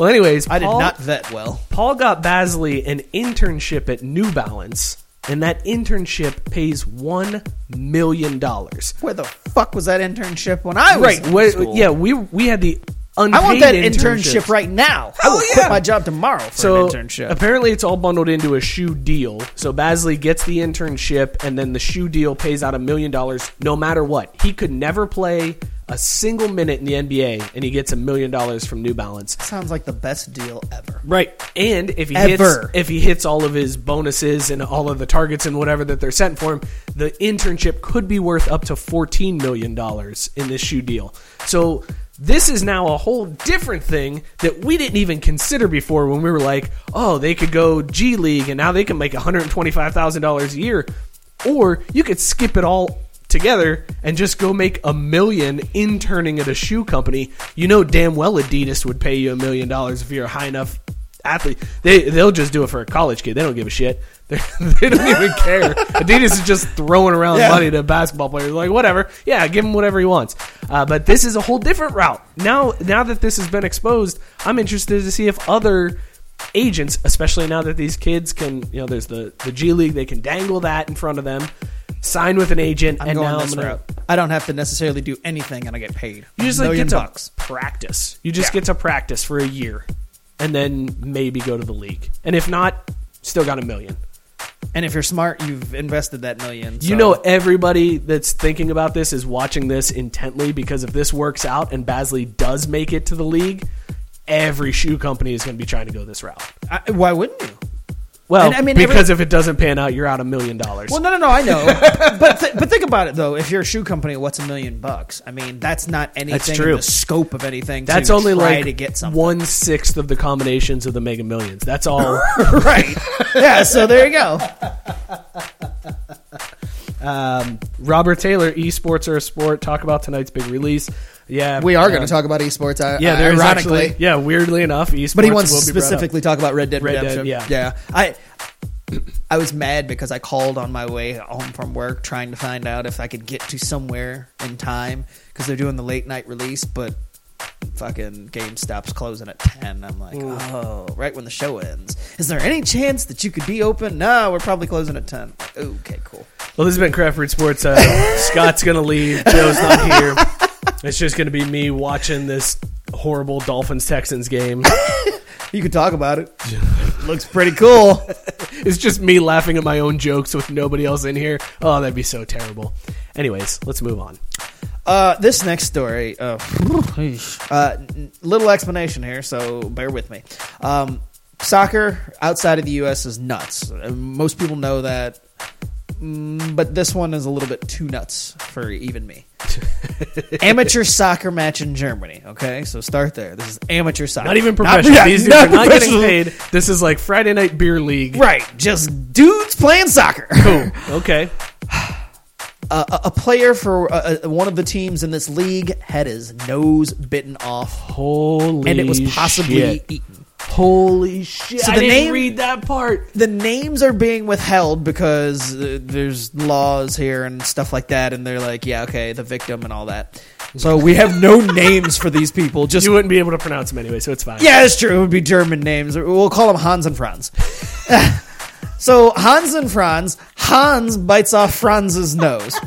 S5: Well, anyways,
S7: I did
S5: Paul-
S7: not vet well.
S5: Paul got Bazley an internship at New Balance, and that internship pays one million dollars.
S7: Where the fuck was that internship when I was
S5: Right?
S7: in
S5: wait,
S7: school?
S5: yeah, we we had the unpaid
S7: I want that
S5: internships.
S7: internship right now. I
S5: oh,
S7: will
S5: yeah.
S7: quit my job tomorrow for
S5: So
S7: an internship.
S5: apparently, it's all bundled into a shoe deal. So Bazley gets the internship, and then the shoe deal pays out a million dollars no matter what. He could never play a single minute in the NBA, and he gets a million dollars from New Balance.
S7: Sounds like the best deal ever.
S5: Right, and if he
S7: Ever.
S5: hits if he hits all of his bonuses and all of the targets and whatever that they're setting for him, the internship could be worth up to fourteen million dollars in this shoe deal. So this is now a whole different thing that we didn't even consider before when we were like, oh, they could go G League and now they can make one hundred twenty five thousand dollars a year, or you could skip it all together and just go make a million interning at a shoe company, you know damn well Adidas would pay you a million dollars if you're a high enough athlete. They they'll just do it for a college kid. They don't give a shit. They're, they don't even care. Adidas is just throwing around
S7: Yeah.
S5: money to basketball players. Like whatever, yeah, give him whatever he wants. Uh, but this is a whole different route. Now, now that this has been exposed, I'm interested to see if other agents, especially now that these kids can, you know, there's the the G League, they can dangle that in front of them, sign with an agent,
S7: I'm
S5: and
S7: going
S5: now
S7: this
S5: I'm gonna.
S7: route. I don't have to necessarily do anything and I get paid.
S5: You just like get to
S7: bucks.
S5: practice. You just
S7: Yeah.
S5: get to practice for a year, and then maybe go to the league. And if not, still got a million.
S7: And if you're smart, you've invested that million.
S5: You
S7: so-
S5: know, everybody that's thinking about this is watching this intently because if this works out and Bazley does make it to the league, every shoe company is going to be trying to go this route.
S7: I, why wouldn't you?
S5: Well,
S7: And, I mean, every-
S5: because if it doesn't pan out, you're out a million dollars.
S7: Well, no, no, no, I know, but th- but think about it though. If you're a shoe company, what's a million bucks? I mean, that's not anything That's
S5: true.
S7: in the scope of anything.
S5: That's
S7: to
S5: only
S7: try
S5: like
S7: to get something.
S5: one sixth of the combinations of the Mega Millions. That's all.
S7: right? Yeah. So there you go.
S5: Robert Taylor, esports are a sport. Talk about tonight's big release. Yeah,
S7: We are going
S5: uh,
S7: to talk about esports. Uh,
S5: Yeah,
S7: ironically,
S5: actually. Yeah, weirdly enough, esports
S7: but he wants to specifically talk about Red Dead
S5: Red Dead,
S7: Redemption.
S5: yeah.
S7: yeah. I I was mad because I called on my way home from work trying to find out if I could get to somewhere in time because they're doing the late night release, but fucking GameStop's closing at ten. I'm like, oh, right when the show ends. Is there any chance that you could be open? No, we're probably closing at ten. Okay, cool.
S5: Well, this has been Craft Brewed Sports. Uh, Scott's going to leave. Joe's not here. It's just going to be me watching this horrible Dolphins Texans game.
S7: You could talk about it. Looks pretty cool.
S5: It's just me laughing at my own jokes with nobody else in here. Oh, that'd be so terrible. Anyways, let's move on.
S7: Uh, this next story, uh, uh, little explanation here, so bear with me. Um, soccer outside of the U.S. is nuts. Uh, Most people know that, mm, but this one is a little bit too nuts for even me. amateur soccer match in Germany. Okay, so start there. This is amateur soccer,
S5: Not even professional.
S7: yeah,
S5: These dudes
S7: not
S5: are not getting paid. This is like Friday night beer league.
S7: Right, just dudes playing soccer.
S5: Cool. Okay.
S7: A, a player for uh, uh, one of the teams in this league had his nose bitten off,
S5: Holy
S7: and it was possibly
S5: shit.
S7: eaten.
S5: Holy shit.
S7: So
S5: I
S7: the
S5: didn't
S7: name-
S5: read that part.
S7: the names are being withheld because uh, there's laws here and stuff like that, and they're like, yeah, okay, the victim and all that. So we have no names for these people. Just
S5: You wouldn't be able to pronounce them anyway, so it's fine.
S7: yeah, it's true. It would be German names. We'll call them Hans and Franz. so Hans and Franz. Hans bites off Franz's nose.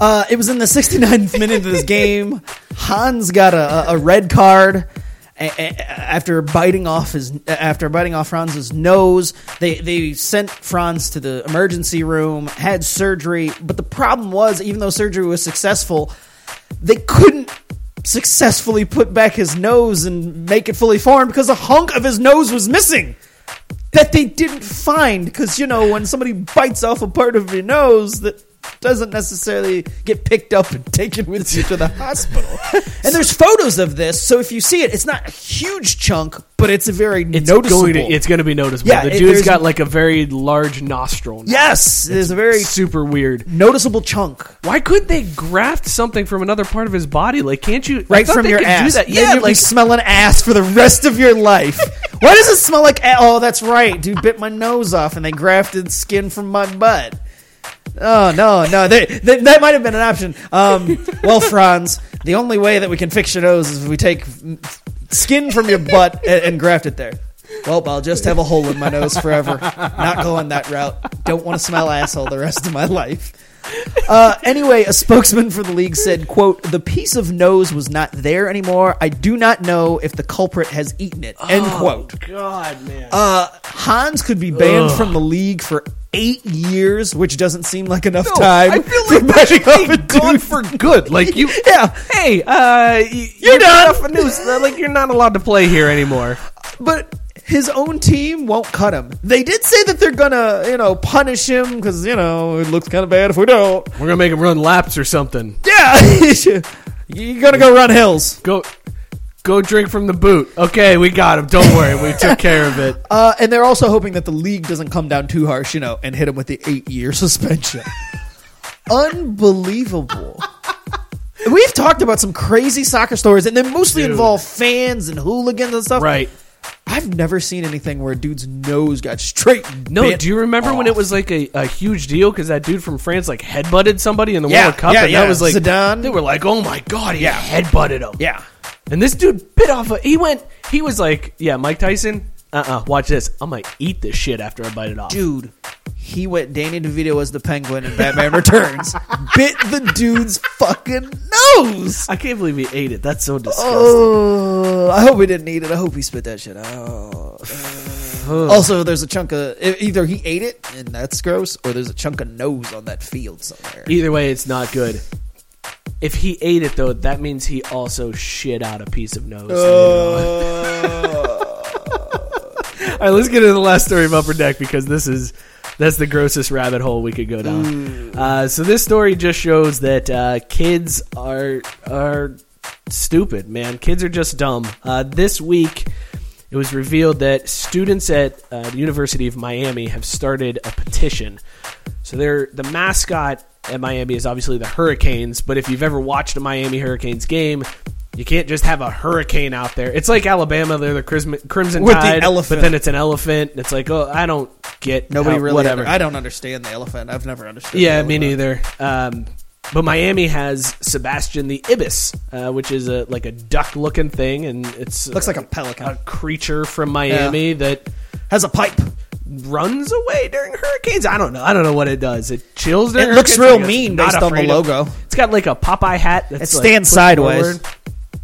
S7: Uh, it was in the 69th minute of this game. Hans got a, a, red card after biting off his after biting off Franz's nose. They they sent Franz to the emergency room, had surgery, but the problem was even though surgery was successful, they couldn't successfully put back his nose and make it fully formed because a hunk of his nose was missing that they didn't find because you know when somebody bites off a part of your nose that doesn't necessarily get picked up and taken with you to the hospital and there's photos of this so if you see it it's not a huge chunk but it's a very
S5: It's
S7: noticeable
S5: going to it's going to be noticeable.
S7: Yeah,
S5: the
S7: it-
S5: dude's got like a very large nostril. Now.
S7: yes it's a very
S5: super weird.
S7: noticeable chunk
S5: Why couldn't they graft something from another part of his body? Like, can't you?
S7: Right from your ass.
S5: Do that. Yeah,
S7: be
S5: like
S7: smelling ass for the rest of your life. Why does it smell like? Oh, that's right. Dude bit my nose off, and they grafted skin from my butt. Oh no, no, they, they, that might have been an option. Um, well, Franz, the only way that we can fix your nose is if we take skin from your butt and, and graft it there. Well, I'll just have a hole in my nose forever. Not going that route. Don't want to smell asshole the rest of my life. Uh, anyway, a spokesman for the league said, "quote The piece of nose was not there anymore. I do not know if the culprit has eaten it." End quote.
S5: God, man.
S7: Uh, Hans could be banned from the league for eight years, which doesn't seem like enough time.
S5: I feel like should
S7: off a
S5: gone for good. Like you,
S7: Yeah.
S5: Hey, uh, y-
S7: You're done.
S5: news. Like you're not allowed to play here anymore.
S7: But his own team won't cut him. They did say that they're gonna, you know, punish him because you know it looks kind of bad if we don't.
S5: We're gonna make him run laps or something.
S7: Yeah, you're gonna go run hills.
S5: Go, go drink from the boot. Okay, we got him. Don't worry, we took care of it.
S7: Uh, and they're also hoping that the league doesn't come down too harsh, you know, and hit him with the eight year suspension. Unbelievable. We've talked about some crazy soccer stories, and they mostly
S5: Dude.
S7: involve fans and hooligans and stuff.
S5: Right.
S7: I've never seen anything where a dude's nose got straight.
S5: No,
S7: bit
S5: do you remember when it was like a, a huge deal because that dude from France like headbutted somebody in the
S7: Yeah,
S5: World Cup,
S7: yeah,
S5: and
S7: yeah,
S5: that was like
S7: Zidane.
S5: They were like, "Oh my god, he
S7: Yeah.
S5: headbutted him."
S7: Yeah.
S5: and this dude bit off. A, he went. He was like, "Yeah, Mike Tyson. Uh, uh watch this. I'm gonna eat this shit after I bite it off."
S7: Dude, he went Danny DeVito as the penguin in Batman Returns. bit the dude's fucking nose.
S5: I can't believe he ate it. That's so oh, disgusting.
S7: Oh, I hope he didn't eat it. I hope he spit that shit out. also, there's a chunk of either he ate it and that's gross, or there's a chunk of nose on that field somewhere.
S5: Either way, it's not good. If he ate it though, that means he also shit out a piece of nose. All right, let's get into the last story of Upper Deck because this is that's the grossest rabbit hole we could go down. Uh, so this story just shows that uh, kids are are stupid, man. Kids are just dumb. Uh, this week, it was revealed that students at uh, the University of Miami have started a petition. So they're the mascot at Miami is obviously the Hurricanes, but if you've ever watched a Miami Hurricanes game, you can't just have a hurricane out there. It's like Alabama; they're the Crimson, Crimson
S7: With the
S5: Tide,
S7: elephant.
S5: but then it's an elephant. It's like, oh, I don't get
S7: Nobody
S5: how-
S7: really.
S5: whatever.
S7: I don't understand the elephant. I've never understood.
S5: Yeah,
S7: the
S5: me
S7: elephant.
S5: neither. Um, but Miami has Sebastian the ibis, uh, which is a like a duck-looking thing, and it's
S7: Looks like a pelican.
S5: a creature from Miami that
S7: Has a pipe.
S5: runs away during hurricanes. I don't know. I don't know what it does. It chills during
S7: It looks
S5: hurricanes.
S7: real
S5: it's
S7: mean
S5: not
S7: based on the
S5: afraid of-
S7: logo.
S5: It's got like a Popeye hat. That's
S7: It
S5: like,
S7: stands
S5: put
S7: sideways.
S5: forward.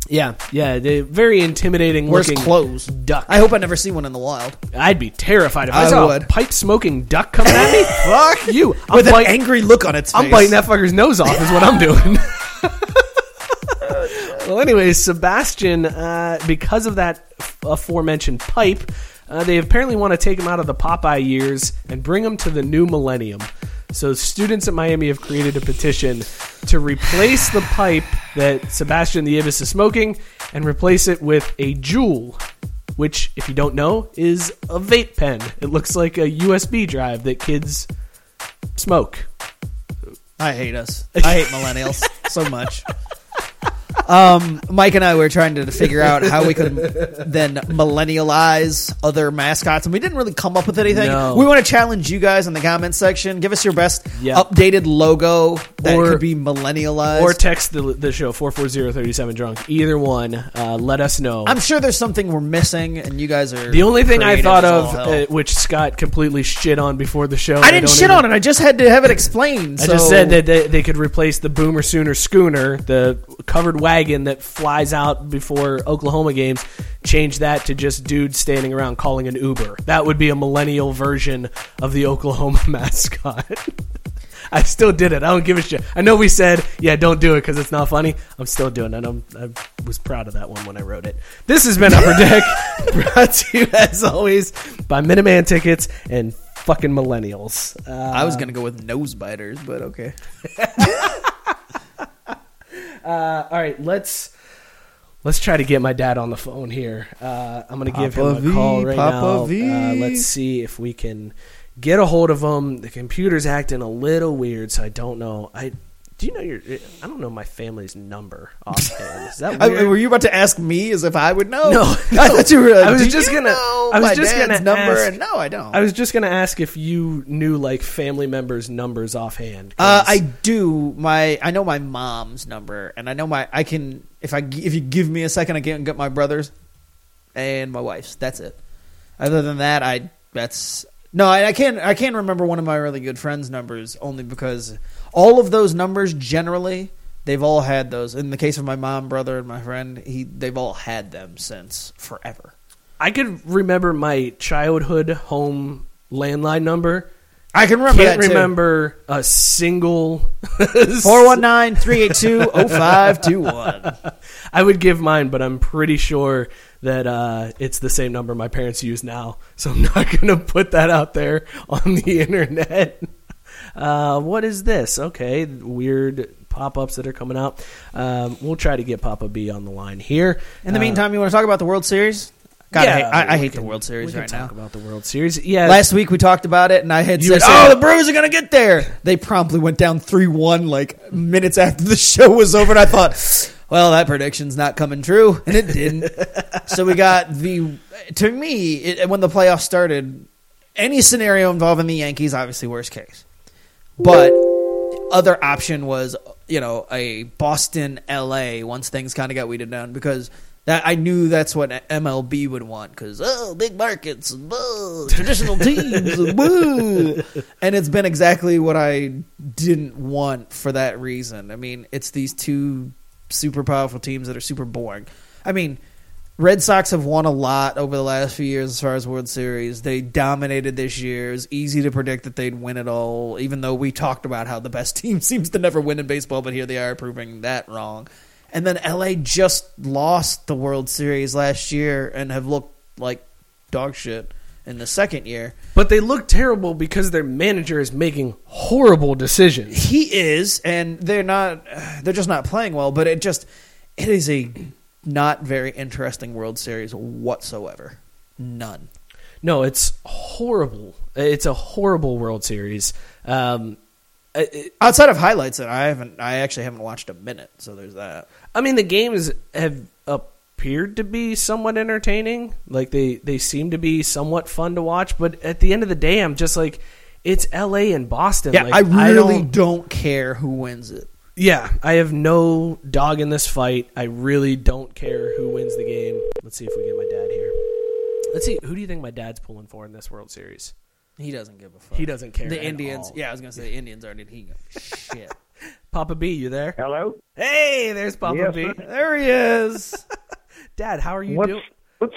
S5: Yeah, yeah, they very intimidating
S7: Wears
S5: looking
S7: clothes.
S5: duck.
S7: I hope I never see one in the wild.
S5: I'd be terrified if I,
S7: I
S5: saw a
S7: would.
S5: pipe smoking duck coming at me. Fuck you! I'm
S7: With
S5: bite-
S7: an angry look on its face.
S5: I'm biting that fucker's nose off, is what I'm doing. well, anyway, Sebastian, uh, because of that aforementioned pipe, uh, they apparently want to take him out of the Popeye years and bring him to the new millennium. So, students at Miami have created a petition to replace the pipe that Sebastian the Ibis is smoking and replace it with a Juul, which, if you don't know, is a vape pen. It looks like a USB drive that kids smoke.
S7: I hate us. I hate millennials so much. Um, Mike and I were trying to figure out how we could then millennialize other mascots, and we didn't really come up with anything.
S5: No.
S7: We want to challenge you guys in the comments section. Give us your best
S5: Yeah.
S7: updated logo that
S5: Or-
S7: could be millennialized.
S5: or text the, the show 440-37 drunk either one uh, let us know
S7: I'm sure there's something we're missing, and you guys are
S5: the only thing i thought of uh, which scott completely shit on before the show
S7: I didn't shit on it. I just had to have it explained.
S5: i just said that they, they could replace the boomer sooner schooner the covered wagon that flies out before oklahoma games change that to just dudes standing around calling an uber that would be a millennial version of the oklahoma mascot I still did it. I don't give a shit. I know we said, yeah, don't do it because it's not funny. I'm still doing it. I'm, I was proud of that one when I wrote it. This has been Upper Deck, brought to you as always by Minuteman Tickets and fucking millennials. Uh,
S7: I was gonna go with nose biters, but okay.
S5: all right, let's let's try to get my dad on the phone here. Uh, I'm gonna give
S7: Papa
S5: him a call right
S7: Papa
S5: now.
S7: V.
S5: Uh, let's see if we can get a hold of him. The computer's acting a little weird, so I don't know. I do you know your? I don't know my family's number offhand. Is that
S7: I, were you about to ask me as if I would know?
S5: No,
S7: I thought you were. Like,
S5: I was just gonna- I was just gonna
S7: number,
S5: ask-
S7: and no, I don't.
S5: I was just gonna ask if you knew like family members' numbers offhand.
S7: Uh, I do. My I know my mom's number, and I know my. I can if I if you give me a second, I can get my brother's and my wife's. That's it. Other than that, I that's no. I, I can't. I can't remember one of my really good friends' numbers only because all of those numbers generally they've all had those. In the case of my mom, brother, and my friend, he they've all had them since forever.
S5: I could remember my childhood home landline number.
S7: I can remember
S5: Can't
S7: that too.
S5: remember a single.
S7: 419-382-0521.
S5: I would give mine, but I'm pretty sure that uh, it's the same number my parents use now. So I'm not going to put that out there on the internet. Uh, what is this? Okay, weird pop ups that are coming out. Um, we'll try to get Papa B on the line here.
S7: In the
S5: Uh,
S7: meantime, you want to talk about the World Series? God, I hate, I, I hate the
S5: can-
S7: World
S5: we
S7: Series
S5: can
S7: right
S5: talk
S7: now.
S5: about the World Series. Yeah,
S7: Last week we talked about it, and I had
S5: You
S7: said, "Oh, the Brewers are going to get there." They promptly went down three-one, like minutes after the show was over. And I thought, "Well, that prediction's not coming true," and it didn't. so we got the. To me, it, when the playoffs started, any scenario involving the Yankees, obviously worst case, but other option was you know a Boston LA once things kind of got weeded down because that I knew that's what MLB would want because oh big markets oh, traditional teams and it's been exactly what I didn't want for that reason. I mean it's these two super powerful teams that are super boring. I mean. Red Sox have won a lot over the last few years as far as World Series. They dominated this year. It was easy to predict that they'd win it all, even though we talked about how the best team seems to never win in baseball, but here they are proving that wrong. And then LA just lost the World Series last year and have looked like dog shit. in the second year.
S5: But they look terrible because their manager is making horrible decisions.
S7: He is, and they're not. They're just not playing well. But it just it is a not very interesting World Series whatsoever. None.
S5: No, it's horrible. It's a horrible World Series. Um, it-
S7: Outside of highlights, that I haven't. I actually haven't watched a minute. So there's that.
S5: I mean, the games have appeared to be somewhat entertaining. Like they they seem to be somewhat fun to watch. But at the end of the day, I'm just like, it's L.A. and Boston.
S7: Yeah,
S5: Like,
S7: I really
S5: don't-
S7: don't care who wins it.
S5: Yeah, I have no dog in this fight. I really don't care who wins the game. Let's see if we get my dad here. Let's see. Who do you think my dad's pulling for in this World Series?
S7: He doesn't give a fuck.
S5: He doesn't care.
S7: The
S5: at
S7: Indians.
S5: all.
S7: Yeah, I was gonna say the Indians are. Did he go? Shit.
S5: Papa B, you there?
S8: Hello.
S5: Hey, there's Papa
S8: Yes,
S5: B.
S8: sir.
S7: there he is.
S5: Dad, how are you
S8: What's
S5: doing?
S8: what's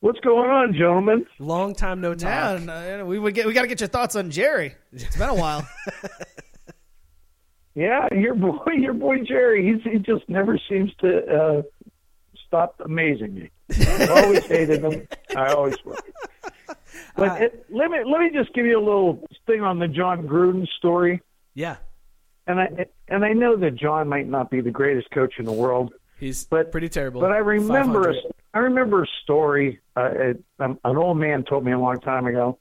S8: what's going on, gentlemen?
S5: Long time no
S7: Yeah,
S5: talk.
S7: no, we would get. We got to get your thoughts on Jerry. It's been a while.
S8: Yeah, your boy, your boy Jerry. He's he just never seems to uh, stop amazing me. I've always hated him. I always will. But it, let me let me just give you a little thing on the Jon Gruden story.
S5: Yeah,
S8: And I and I know that Jon might not be the greatest coach in the world,
S5: he's
S8: But-
S5: pretty terrible.
S8: But I remember, a, I remember a story. Uh, it, um, an old man told me a long time ago,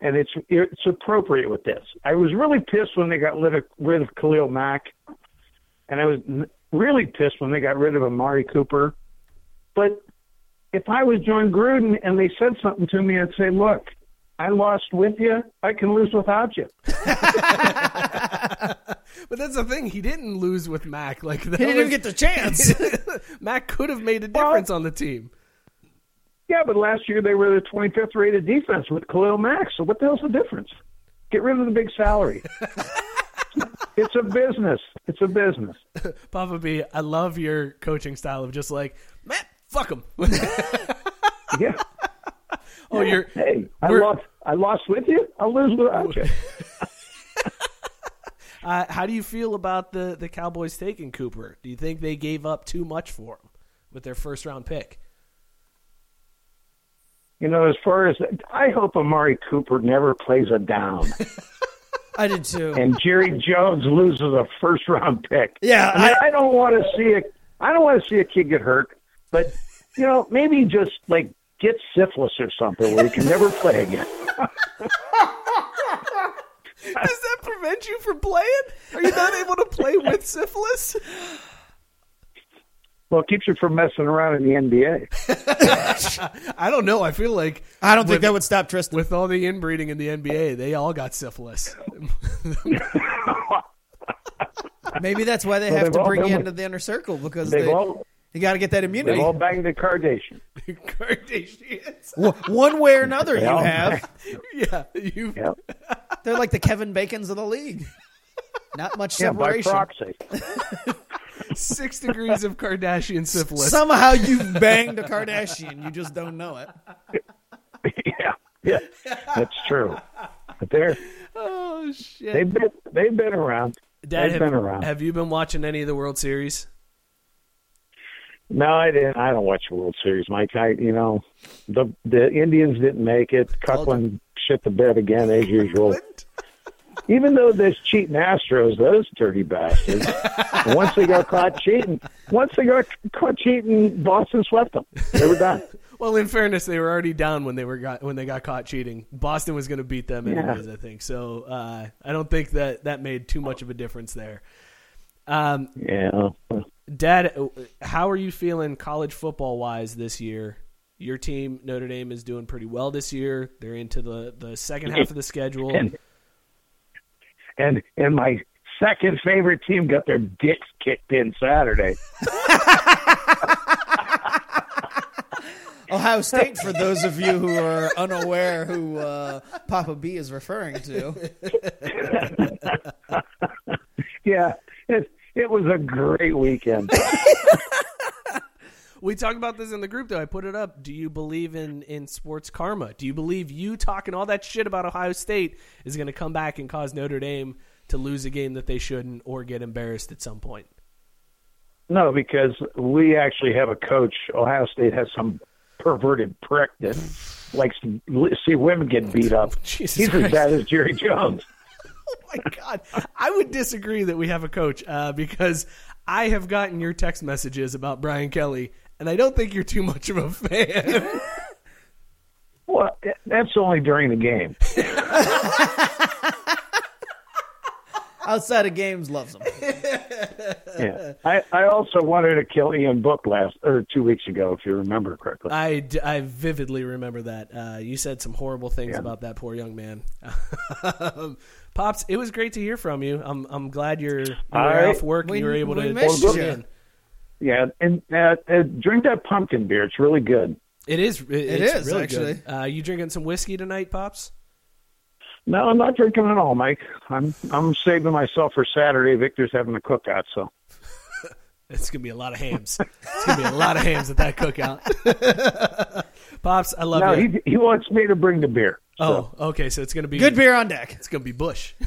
S8: and it's it's appropriate with this. I was really pissed when they got rid of, rid of Khalil Mack, and I was really pissed when they got rid of Amari Cooper. But if I was Jon Gruden and they said something to me, I'd say, "Look, I lost with you. I can lose without you."
S5: But that's the thing. He didn't lose with Mack. Like that
S7: He didn't even get the chance.
S5: Mack could have made a difference on the team.
S8: Yeah, but last year they were the 25th rated defense with Khalil Mack. So what the hell's the difference? Get rid of the big salary. it's a business. It's a business.
S5: Papa B, I love your coaching style of just like, man, fuck him.
S8: Yeah.
S5: oh, you're.
S8: Hey, I lost. I lost with you. I'll lose without you.
S5: Uh, how do you feel about the the Cowboys taking Cooper? Do you think they gave up too much for him with their first round pick?
S8: You know, as far as I hope Amari Cooper never plays a down,
S7: I did too.
S8: and Jerry Jones loses a first round pick.
S7: Yeah,
S8: I, mean,
S7: I-
S8: I don't want to see a. I don't want to see a kid get hurt, but you know, maybe just like get syphilis or something where he can never play again.
S5: Does that prevent you from playing? Are you not able to play with syphilis?
S8: Well, it keeps you from messing around in the NBA.
S5: I don't know. I feel like
S7: I don't think that would stop Tristan.
S5: with all the inbreeding in the NBA, they all got syphilis.
S7: Maybe that's why they
S8: Well,
S7: have to bring you into the inner circle because
S8: They've
S7: they
S8: all
S7: you got to get that immunity.
S8: they've
S7: immunity.
S8: all banged the Kardashian.
S5: Kardashians.
S7: W- One way or another,
S8: They
S7: you
S8: all
S7: have.
S5: Yeah, you.
S8: Yeah,
S7: They're like the Kevin Bacon's of the league. Not much
S8: yeah, by
S7: separation.
S8: proxy.
S5: Six degrees of Kardashian syphilis.
S7: Somehow you've banged a Kardashian. You just don't know it.
S8: yeah, yeah, that's true. But they're
S5: oh shit!
S8: they've been they've been around.
S5: Dad,
S8: they've
S5: have,
S8: been around.
S5: have you been watching any of the World Series?
S8: No, I didn't. I don't watch the World Series, Mike. I, you know, the the Indians didn't make it. Cuckland shit the bed again as usual. Even though there's cheating Astros, those dirty bastards. once they got caught cheating, once they got caught cheating, Boston swept them. They were done.
S5: Well, in fairness, they were already down when they were got when they got caught cheating. Boston was going to beat them
S8: Yeah.
S5: anyways, I think. So uh, I don't think that that made too much of a difference there. Um,
S8: Yeah.
S5: Dad, how are you feeling college football wise this year? Your team, Notre Dame, is doing pretty well this year. They're into the, the second half of the schedule.
S8: And and my second favorite team got their dicks kicked in Saturday.
S7: Ohio State, for those of you who are unaware who uh, Papa B is referring to.
S8: Yeah, it it was a great weekend.
S5: We talked about this in the group, though. I put it up. Do you believe in, in sports karma? Do you believe you talking all that shit about Ohio State is going to come back and cause Notre Dame to lose a game that they shouldn't or get embarrassed at some point?
S8: No, because we actually have a coach. Ohio State has some perverted prick that likes to see women get beat up.
S5: Jesus
S8: He's as bad as Jerry Jones.
S5: Oh my god, I would disagree that we have a coach uh, because I have gotten your text messages about Brian Kelly, and I don't think you're too much of a fan.
S8: Well, that's only during the game.
S7: Outside of games, loves them.
S8: Yeah. I, I also wanted to kill Ian Book last or two weeks ago, if you remember correctly.
S5: I, I vividly remember that. Uh, you said some horrible things
S8: Yeah.
S5: about that poor young man. Pops, it was great to hear from you. I'm I'm glad you're, you were
S8: All right.
S5: off work.
S7: We-
S5: you were able
S7: we
S5: to
S7: missed
S5: tune
S7: you.
S5: in.
S8: Yeah, and uh, uh, drink that pumpkin beer. It's really good.
S5: It is. It,
S7: It
S5: it's really
S7: actually.
S5: Good. Uh, you drinking some whiskey tonight, Pops?
S8: No, I'm not drinking at all, Mike. I'm I'm saving myself for Saturday. Victor's having a cookout, so
S5: It's gonna be a lot of hams. it's gonna be a lot of hams at that cookout. Pops, I love
S8: no,
S5: you.
S8: he he wants me to bring the beer.
S5: oh, okay. So it's gonna be
S7: Good beer on deck.
S5: It's gonna be Busch.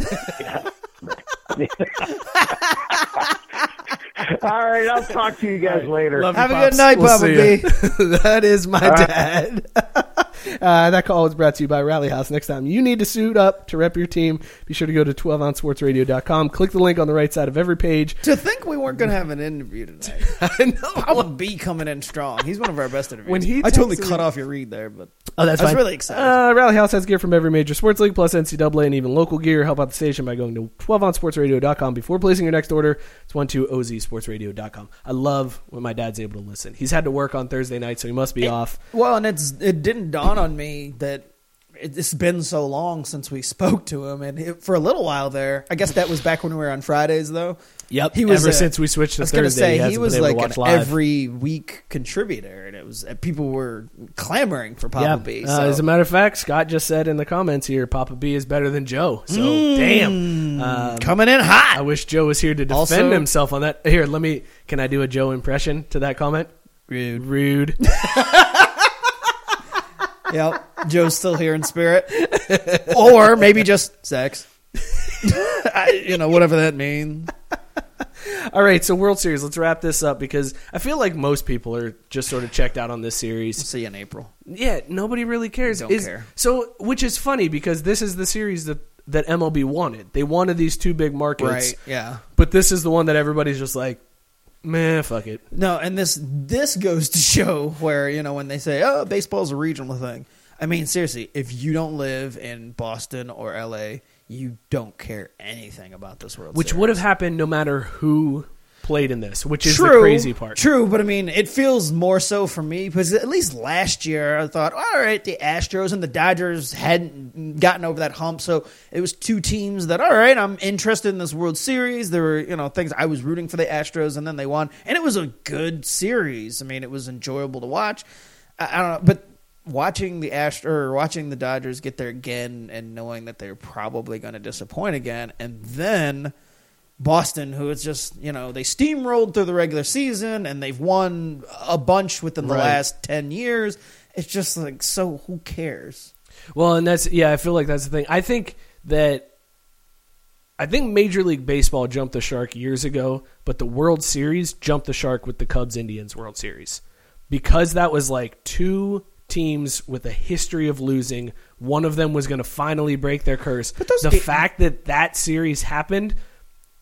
S8: All right, I'll talk to you guys later.
S5: Love you,
S7: Have a
S5: Pops.
S7: good night,
S5: We'll
S7: Papa B.
S5: that is my dad. uh, that call was brought to you by Rally House. Next time you need to suit up to rep your team, be sure to go to 12ouncesportsradio.com. Click the link on the right side of every page.
S7: To think we weren't going to have an interview tonight.
S5: I know.
S7: Papa B coming in strong. He's one of our best interviews.
S5: When he
S7: I totally cut off your read there, but
S5: Oh, that's
S7: I was
S5: fine.
S7: really excited.
S5: Uh, Rally House has gear from every major sports league, plus NCAA and even local gear. Help out the station by going to 12ouncesportsradio.com before placing your next order. It's 12ozsportsradio.com. I love when my dad's able to listen. He's had to work on Thursday night, so he must be off.
S7: Well, and it's it didn't dawn on me that it, it's been so long since we spoke to him, and it, for a little while there, I guess that was back when we were on Fridays, though.
S5: Yep.
S7: He was
S5: Ever
S7: a-
S5: since we switched to
S7: I was gonna say
S5: he
S7: he, was like an
S5: live.
S7: every week contributor, and it was uh, people were clamoring for Papa
S5: Yeah.
S7: B.
S5: Uh, as a matter of fact, Scott just said in the comments here, Papa B is better than Joe. So damn. Um,
S7: coming in hot.
S5: I wish Joe was here to defend
S7: Also-
S5: himself on that. Here, let me. Can I do a Joe impression to that comment? Rude. Rude.
S7: Yep, Joe's still here in spirit, or maybe just sex. I, you know, whatever that means.
S5: All right, so World Series. Let's wrap this up because I feel like most people are just sort of checked out on this series.
S7: See you in April.
S5: Yeah, nobody really cares.
S7: Don't
S5: Is-
S7: care.
S5: So, which is funny because this is the series that that MLB wanted. They wanted these two big markets,
S7: Right? Yeah.
S5: But this is the one that everybody's just like, man, fuck it.
S7: No, and this this goes to show where you know when they say, "Oh, baseball's a regional thing." I mean, seriously, if you don't live in Boston or L.A., you don't care anything about this World
S5: Which
S7: Series.
S5: would have happened no matter who played in this, which is
S7: true,
S5: the crazy part.
S7: True, but I mean, it feels more so for me because at least last year I thought, all right, the Astros and the Dodgers hadn't gotten over that hump, so it was two teams that, all right, I'm interested in this World Series. There were, you know, things I was rooting for the Astros, and then they won, and it was a good series. I mean, it was enjoyable to watch. I, I don't know, but watching the Ast or watching the Dodgers get there again and knowing that they're probably going to disappoint again, and then. Boston, who is just you know they steamrolled through the regular season and they've won a bunch within the
S5: Right.
S7: last ten years. It's just like so who cares?
S5: Well, and that's yeah, I feel like that's the thing. I think that I think Major League Baseball jumped the shark years ago, but the World Series jumped the shark with the Cubs Indians World Series. Because that was like two teams with a history of losing, one of them was going to finally break their curse.
S7: those
S5: the fact that that series happened,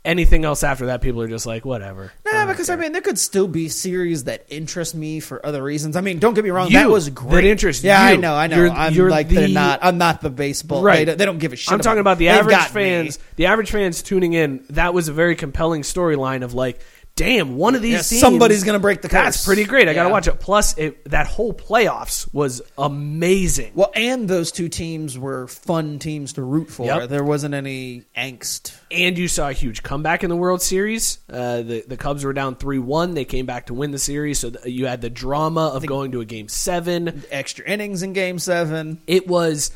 S5: anything else after that people are just like whatever.
S7: Nah, because I mean there could still be series that interest me for other reasons. I mean, don't get me wrong,
S5: You,
S7: that was great.
S5: that interest
S7: yeah, I know, I know.
S5: You're-
S7: I'm
S5: you're
S7: like
S5: the-
S7: they're not. I'm not the baseball.
S5: Right.
S7: They, don't- they don't give a shit.
S5: I'm talking about the average
S7: got me.
S5: fans. The average fans tuning in. That was a very compelling storyline of like, damn, one of these
S7: Yeah,
S5: teams,
S7: somebody's gonna break the
S5: That's pretty great. I got to watch it. Plus, it, that whole playoffs was amazing.
S7: Well, and those two teams were fun teams to root for.
S5: Yep.
S7: There wasn't any angst.
S5: And you saw a huge comeback in the World Series. Uh, the the Cubs were down three one. They came back to win the series. So th- you had the drama of going to a game seven.
S7: Extra innings in Game Seven.
S5: It was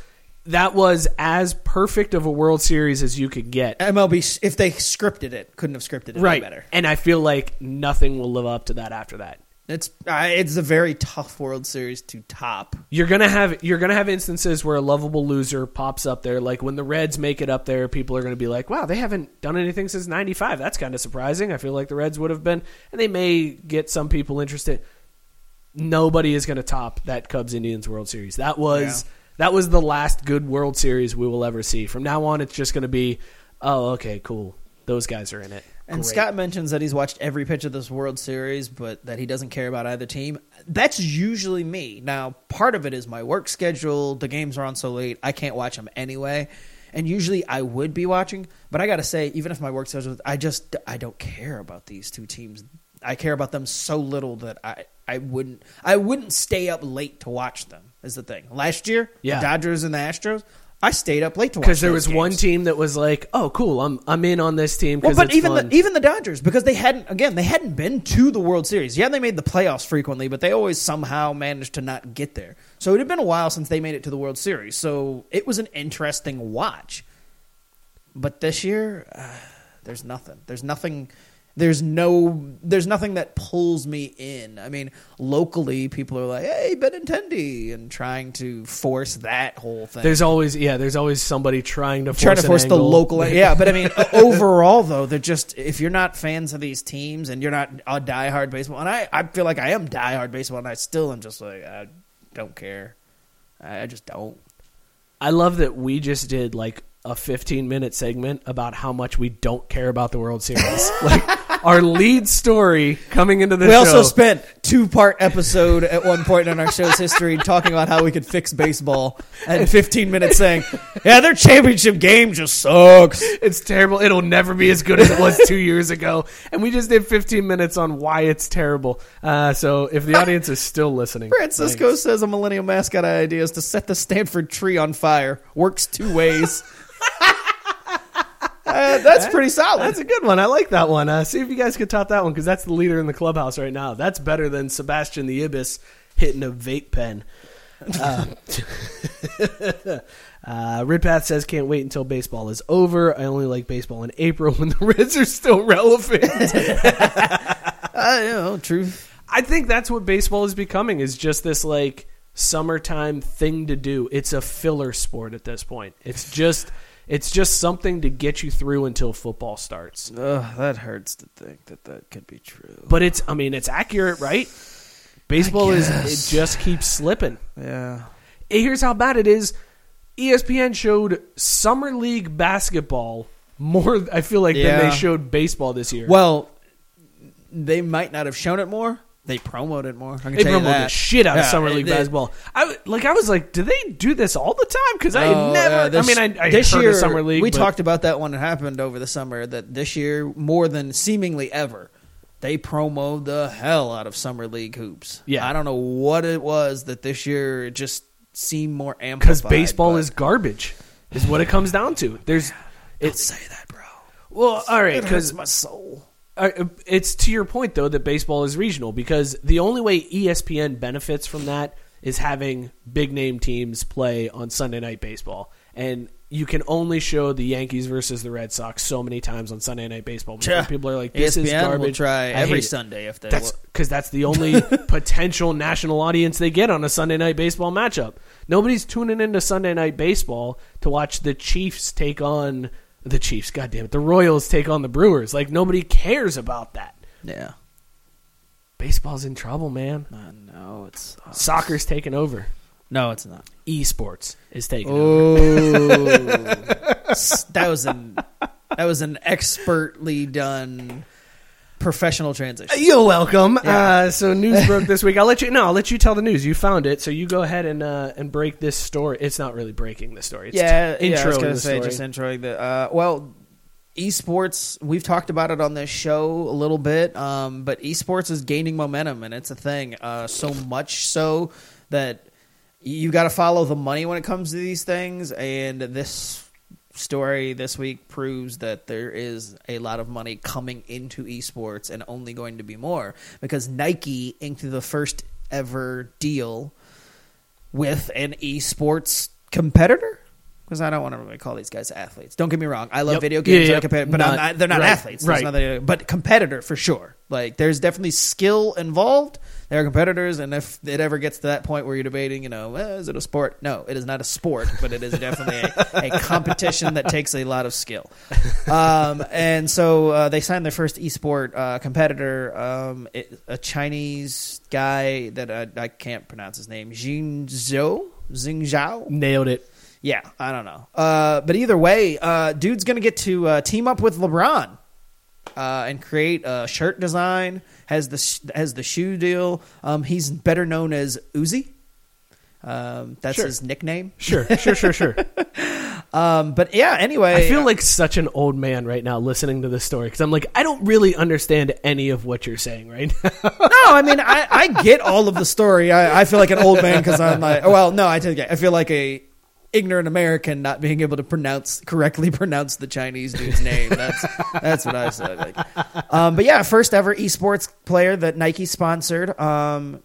S5: that was as perfect of a World Series as you could get.
S7: MLB, if they scripted it, couldn't have scripted it any
S5: Right.
S7: better.
S5: And I feel like nothing will live up to that after that.
S7: It's uh, it's a very tough World Series to top.
S5: You're gonna have you're gonna have instances where a lovable loser pops up there. Like when the Reds make it up there, people are gonna be like, "Wow, they haven't done anything since '95. That's kind of surprising." I feel like the Reds would have been, and they may get some people interested. nobody is going to top that Cubs Indians World Series. That was that was the last good World Series we will ever see. From now on, it's just going to be, oh, okay, cool. Those guys are in it.
S7: And
S5: Great.
S7: Scott mentions that he's watched every pitch of this World Series, but that he doesn't care about either team. That's usually me. Now, part of it is my work schedule. The games are on so late, I can't watch them anyway. And usually I would be watching, but I got to say, even if my work schedule, I just I don't care about these two teams. I care about them so little that I I wouldn't I wouldn't stay up late to watch them. Is the thing. Last year,
S5: Yeah.
S7: the Dodgers and the Astros, I stayed up late to watch
S5: because there was one team that was like, "Oh, cool, I'm I'm in on this team."
S7: Well, but even the, even the Dodgers because they hadn't again they hadn't been to the World Series. Yeah, they made the playoffs frequently, but they always somehow managed to not get there. So it had been a while since they made it to the World Series. So it was an interesting watch. But this year, uh, there's nothing. There's nothing. There's no. There's nothing that pulls me in. I mean, locally, people are like, "Hey, Benintendi," and trying to force that whole thing.
S5: there's always yeah, there's always somebody trying to force
S7: trying to force the local yeah but i mean overall though they're just if you're not fans of these teams and you're not a diehard baseball and i, I feel like i am diehard baseball and i still am just like i don't care i, I just don't
S5: I love that we just did like a 15 minute segment about how much we don't care about the World Series. like our lead story coming into the
S7: we
S5: show.
S7: also spent two part episode at one point in our show's history talking about how we could fix baseball and 15 minutes saying yeah their championship game just sucks
S5: it's terrible. It'll never be as good as it was two years ago. And we just did 15 minutes on why it's terrible. Uh, so if the audience is still listening,
S7: Francisco
S5: thanks.
S7: says a millennial mascot idea is to set the Stanford tree on fire. Works two ways. Uh, that's pretty solid.
S5: That's a good one. I like that one. Uh, see if you guys could top that one because that's the leader in the clubhouse right now. That's better than Sebastian the Ibis hitting a vape pen. Uh, uh, Ridpath says, "Can't wait until baseball is over. I only like baseball in April when the Reds are still relevant."
S7: you know, truth.
S5: I think that's what baseball is becoming is just this like summertime thing to do. It's a filler sport at this point. It's just it's just something to get you through until football starts.
S7: Ugh, that hurts to think that that could be true.
S5: But it's I mean it's accurate, right? Baseball is, it just keeps slipping.
S7: Yeah.
S5: Here's how bad it is. ESPN showed summer league basketball more I feel like than they showed baseball this year.
S7: Well, they might not have shown it more. They promoted it more. I can
S5: They
S7: tell you
S5: promoted
S7: that.
S5: the shit out of
S7: Yeah,
S5: summer league
S7: they-
S5: basketball. I w- like. I was like, do they do this all the time? Because I
S7: Oh,
S5: never.
S7: yeah, this-
S5: I mean, I, I
S7: this
S5: heard
S7: year
S5: of summer league.
S7: We
S5: but
S7: talked about that when it happened over the summer. That this year, more than seemingly ever, they promoed the hell out of summer league hoops.
S5: Yeah.
S7: I don't know what it was that this year it just seemed more amplified.
S5: because baseball
S7: but-
S5: is garbage, is what it comes down to. There's,
S7: Don't
S5: it's
S7: say that, bro.
S5: well, all right,
S7: It hurts
S5: because
S7: my soul.
S5: It's to your point though that baseball is regional because the only way ESPN benefits from that is having big name teams play on Sunday night baseball, and you can only show the Yankees versus the Red Sox so many times on Sunday night baseball.
S7: Yeah.
S5: People are like, "This is
S7: ESPN will
S5: garbage."
S7: try every. Sunday if they
S5: That's because that's the only potential national audience they get on a Sunday night baseball matchup. Nobody's tuning into Sunday night baseball to watch the Chiefs take on the Chiefs. God damn it, the Royals take on the Brewers. Like nobody cares about that.
S7: Yeah.
S5: Baseball's in trouble, man.
S7: I know it's
S5: Soccer's taking over.
S7: no, it's not.
S5: Esports is taking over.
S7: Oh, that was an that was an expertly done professional transition.
S5: You're welcome.
S7: Yeah.
S5: Uh, so news broke this week. I'll let you. No, I'll let you tell the news. You found it, so you go ahead and uh, and break this story. It's not really breaking the story. It's
S7: yeah,
S5: t-
S7: yeah, I was gonna say
S5: story.
S7: just introing the. Uh, well, esports. We've talked about it on this show a little bit, um, but esports is gaining momentum, and it's a thing. Uh, so much so that you got to follow the money when it comes to these things, and this story this week proves that there is a lot of money coming into esports and only going to be more because Nike inked the first ever deal with an esports competitor. because I don't want to really call these guys athletes. Don't get me wrong. I love
S5: Yep.
S7: video games,
S5: yeah,
S7: compare, but I'm
S5: not-
S7: not, they're not
S5: right,
S7: athletes.
S5: Right.
S7: nothing- but competitor for sure. Like there's definitely skill involved. There are competitors, and if it ever gets to that point where you're debating, you know, well, is it a sport? No, it is not a sport, but it is definitely a, a competition that takes a lot of skill. Um, and so uh, they signed their first esport uh, competitor, um, it, a Chinese guy that I, I can't pronounce his name, Jin Zhou, Xing Zhao.
S5: Nailed it.
S7: Yeah, I don't know. Uh, but either way, uh, dude's gonna get to uh, team up with LeBron uh, and create a shirt design. Has the has the shoe deal. Um, he's better known as Uzi. Um, that's
S5: Sure.
S7: his nickname.
S5: Sure, sure, sure, sure.
S7: Um, but yeah, anyway,
S5: I feel like such an old man right now listening to this story because I'm like, I don't really understand any of what you're saying right now.
S7: no, I mean, I, I get all of the story. I, I feel like an old man because I'm like, well, no, I take it. I feel like a ignorant American not being able to pronounce correctly pronounce the Chinese dude's name. That's that's what I said. Like, um, but yeah, first ever esports player that Nike sponsored. Um,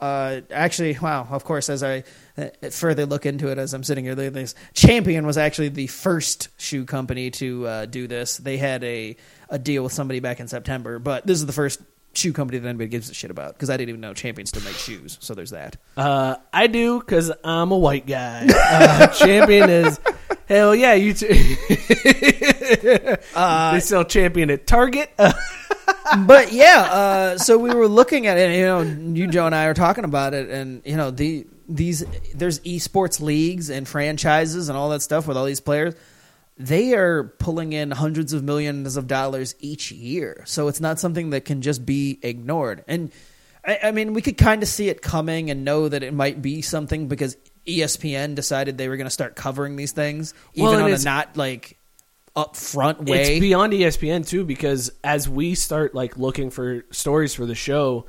S7: uh, actually, wow, of course, as I uh, further look into it as I'm sitting here, this Champion was actually the first shoe company to uh, do this. They had a, a deal with somebody back in September, but this is the first shoe company that anybody gives a shit about because I didn't even know Champion still makes shoes. So there's that.
S5: Uh, I do because I'm a white guy. Uh, champion is hell yeah. You t- they sell champion at Target. Uh,
S7: but yeah, uh, so we were looking at it. You know, you Joe and I are talking about it, and you know the these there's esports leagues and franchises and all that stuff with all these players. They are pulling in hundreds of millions of dollars each year, so it's not something that can just be ignored. And I, I mean, we could kind of see it coming and know that it might be something because ESPN decided they were going to start covering these things, even
S5: and
S7: on a not like upfront way.
S5: It's beyond ESPN too because as we start like looking for stories for the show,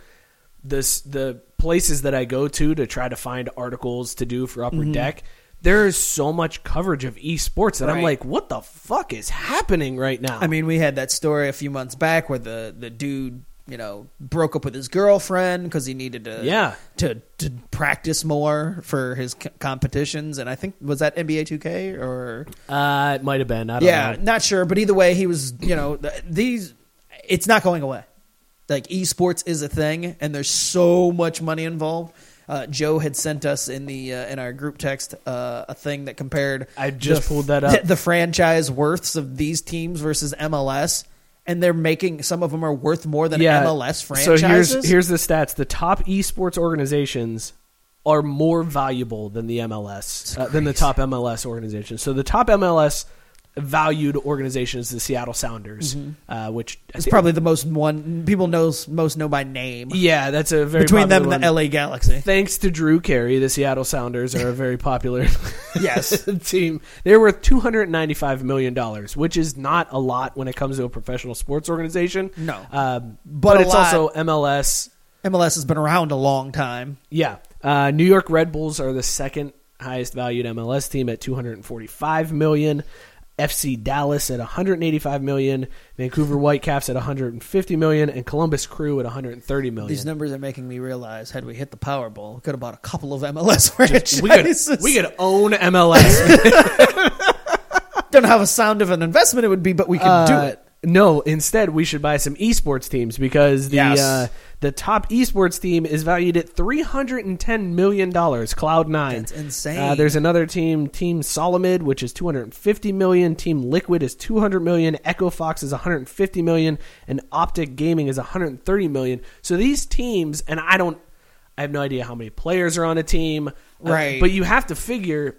S5: this the places that I go to to try to find articles to do for Upper
S7: Mhm.
S5: Deck. There is so much coverage of esports that I'm like, what the fuck is happening right now?
S7: I mean, we had that story a few months back where the the dude, you know, broke up with his girlfriend because he needed to
S5: Yeah.
S7: to to practice more for his c- competitions, and I think was that NBA 2K or
S5: uh, it might have been. I don't
S7: yeah,
S5: know.
S7: not sure, but either way, he was you know th- these. It's not going away. Like esports is a thing, and there's so much money involved. Uh, Joe had sent us in the uh, in our group text uh, a thing that compared.
S5: I just
S7: the-
S5: pulled that up.
S7: The, franchise worths of these teams versus MLS, and they're making some of them are worth more than MLS franchises.
S5: So here's here's the stats: the top esports organizations are more valuable than the MLS uh, than the top MLS organizations. So the top MLS valued organization is the Seattle Sounders,
S7: Mhm.
S5: uh, which is
S7: probably the most one people knows most know by name.
S5: yeah, that's a very
S7: between them and
S5: popular
S7: the. LA Galaxy.
S5: Thanks to Drew Carey, the Seattle Sounders are a very popular
S7: Yes.
S5: team. They're worth two hundred ninety-five million dollars, which is not a lot when it comes to a professional sports organization.
S7: No.
S5: um,
S7: But
S5: but, it's
S7: lot-
S5: also MLS.
S7: MLS has been around a long time.
S5: Yeah, uh, New York Red Bulls are the second highest valued MLS team at two hundred and forty-five million. FC Dallas at 185 million, Vancouver Whitecaps at 150 million, and Columbus Crew at 130 million.
S7: These numbers are making me realize had we hit the Powerball, we could have bought a couple of MLS franchises.
S5: we could we could own MLS.
S7: don't know how a sound of an investment it would be, but we could do
S5: Uh,
S7: it.
S5: No, instead we should buy some esports teams because the
S7: Yes.
S5: uh, the top esports team is valued at three hundred and ten million dollars. Cloud Nine,
S7: That's insane.
S5: Uh, there's another team, Team Solomid, which is two hundred and fifty million. Team Liquid is two hundred million. Echo Fox is one hundred and fifty million, and Optic Gaming is one hundred and thirty million. So these teams, and I don't, I have no idea how many players are on a team, uh,
S7: Right.
S5: but you have to figure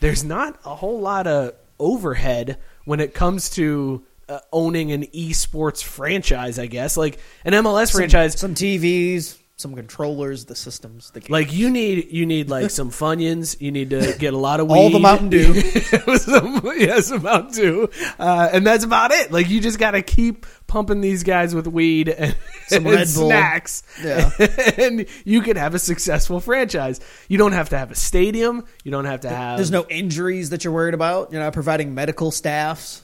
S5: there's not a whole lot of overhead when it comes to uh, owning an esports franchise. I guess like an MLS
S7: Some-
S5: franchise.
S7: some TVs, some controllers, the systems, the
S5: Like you need you need like some Funyuns. You need to get a lot of
S7: All the
S5: weed.
S7: Mountain Dew.
S5: some, yeah, some Mountain Dew, uh, and that's about it. Like you just got to keep pumping these guys with weed and,
S7: Some
S5: and
S7: Red Bull.
S5: snacks,
S7: Yeah.
S5: and you could have a successful franchise. You don't have to have a stadium. You don't have to have.
S7: There's no injuries that you're worried about. You're not providing medical staffs.